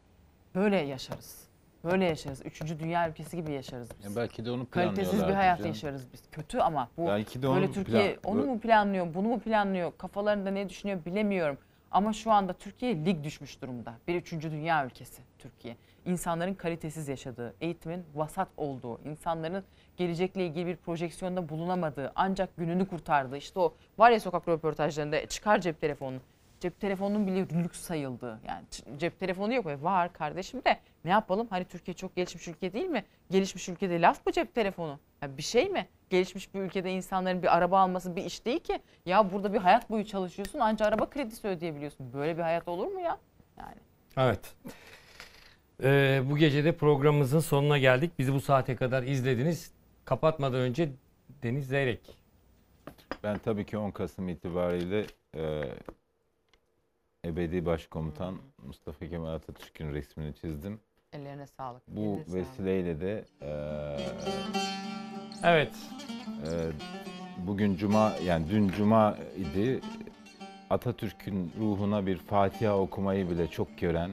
böyle yaşarız. Böyle yaşarız. Üçüncü dünya ülkesi gibi yaşarız biz. Ya belki de onu Kalitesiz bir hayat canım. yaşarız biz. Kötü ama bu Belki de böyle Türkiye plan- onu mu planlıyor, bunu mu planlıyor? Kafalarında ne düşünüyor bilemiyorum. Ama şu anda Türkiye lig düşmüş durumda. Bir üçüncü dünya ülkesi Türkiye. İnsanların kalitesiz yaşadığı, eğitimin vasat olduğu, insanların gelecekle ilgili bir projeksiyonda bulunamadığı, ancak gününü kurtardığı. İşte o var ya sokak röportajlarında çıkar cep telefonunu. Cep telefonunun bile lüks sayıldığı. Yani cep telefonu yok mu? Var kardeşim de ne yapalım? Hani Türkiye çok gelişmiş ülke değil mi? Gelişmiş ülkede laf mı cep telefonu? Ya bir şey mi? Gelişmiş bir ülkede insanların bir araba alması bir iş değil ki. Ya burada bir hayat boyu çalışıyorsun ancak araba kredisi ödeyebiliyorsun. Böyle bir hayat olur mu ya? Yani Evet. Ee, bu gece de programımızın sonuna geldik. Bizi bu saate kadar izlediniz. Kapatmadan önce Deniz Zeyrek. Ben tabii ki 10 Kasım itibariyle e, ebedi başkomutan Mustafa Kemal Atatürk'ün resmini çizdim. ellerine sağlık. Bu eline sağlık. vesileyle de e, Evet. e, bugün cuma yani dün cuma idi. Atatürk'ün ruhuna bir Fatiha okumayı bile çok gören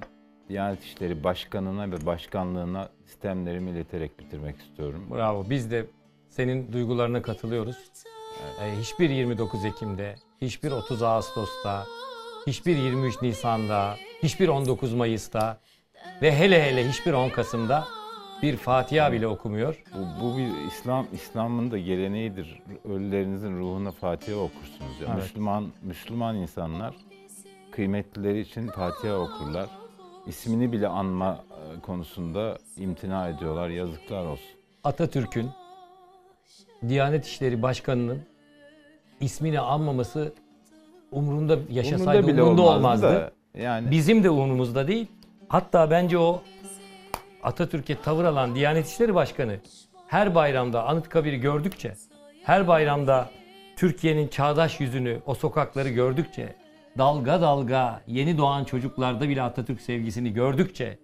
Diyanet İşleri Başkanı'na ve başkanlığına sistemlerimi ileterek bitirmek istiyorum. Bravo. Biz de senin duygularına katılıyoruz. Ee, hiçbir 29 Ekim'de, hiçbir 30 Ağustos'ta, hiçbir 23 Nisan'da, hiçbir 19 Mayıs'ta ve hele hele hiçbir 10 Kasım'da bir Fatiha bile okumuyor. Bu, bu bir İslam İslam'ın da geleneğidir. Ölülerinizin ruhuna Fatiha okursunuz. Ya. Evet. Müslüman Müslüman insanlar kıymetlileri için Fatiha okurlar. İsmini bile anma e, konusunda imtina ediyorlar. Yazıklar olsun. Atatürk'ün Diyanet İşleri Başkanı'nın ismini anmaması umurunda yaşasaydı bile umurunda olmazdı olmazdı. yani- Bizim de umurumuzda değil. Hatta bence o Atatürk'e tavır alan Diyanet İşleri Başkanı her bayramda Anıtkabir'i gördükçe, her bayramda Türkiye'nin çağdaş yüzünü, o sokakları gördükçe, dalga dalga yeni doğan çocuklarda bile Atatürk sevgisini gördükçe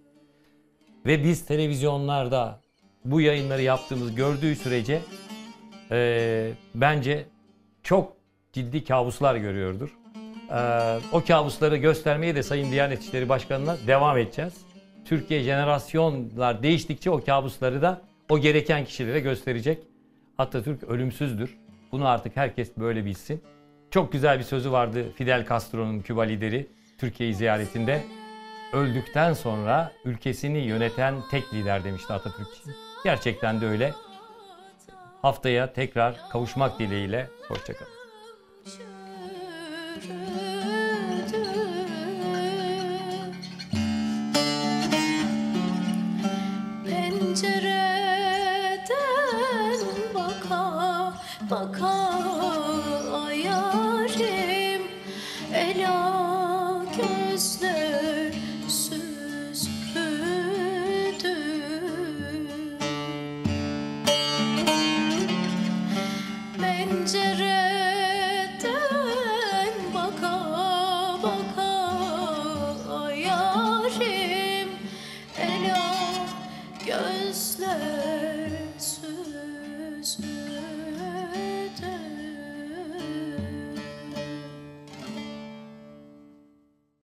ve biz televizyonlarda bu yayınları yaptığımız gördüğü sürece eee, bence çok ciddi kabuslar görüyordur. Eee, o kabusları göstermeye de Sayın Diyanet İşleri Başkanı'na devam edeceğiz. Türkiye jenerasyonlar değiştikçe o kabusları da o gereken kişilere gösterecek. Atatürk ölümsüzdür. Bunu artık herkes böyle bilsin. Çok güzel bir sözü vardı Fidel Castro'nun Küba lideri Türkiye'yi ziyaretinde. Öldükten sonra ülkesini yöneten tek lider demişti Atatürk için. Gerçekten de öyle. Haftaya tekrar kavuşmak dileğiyle. Hoşçakalın. Pencereden baka Baka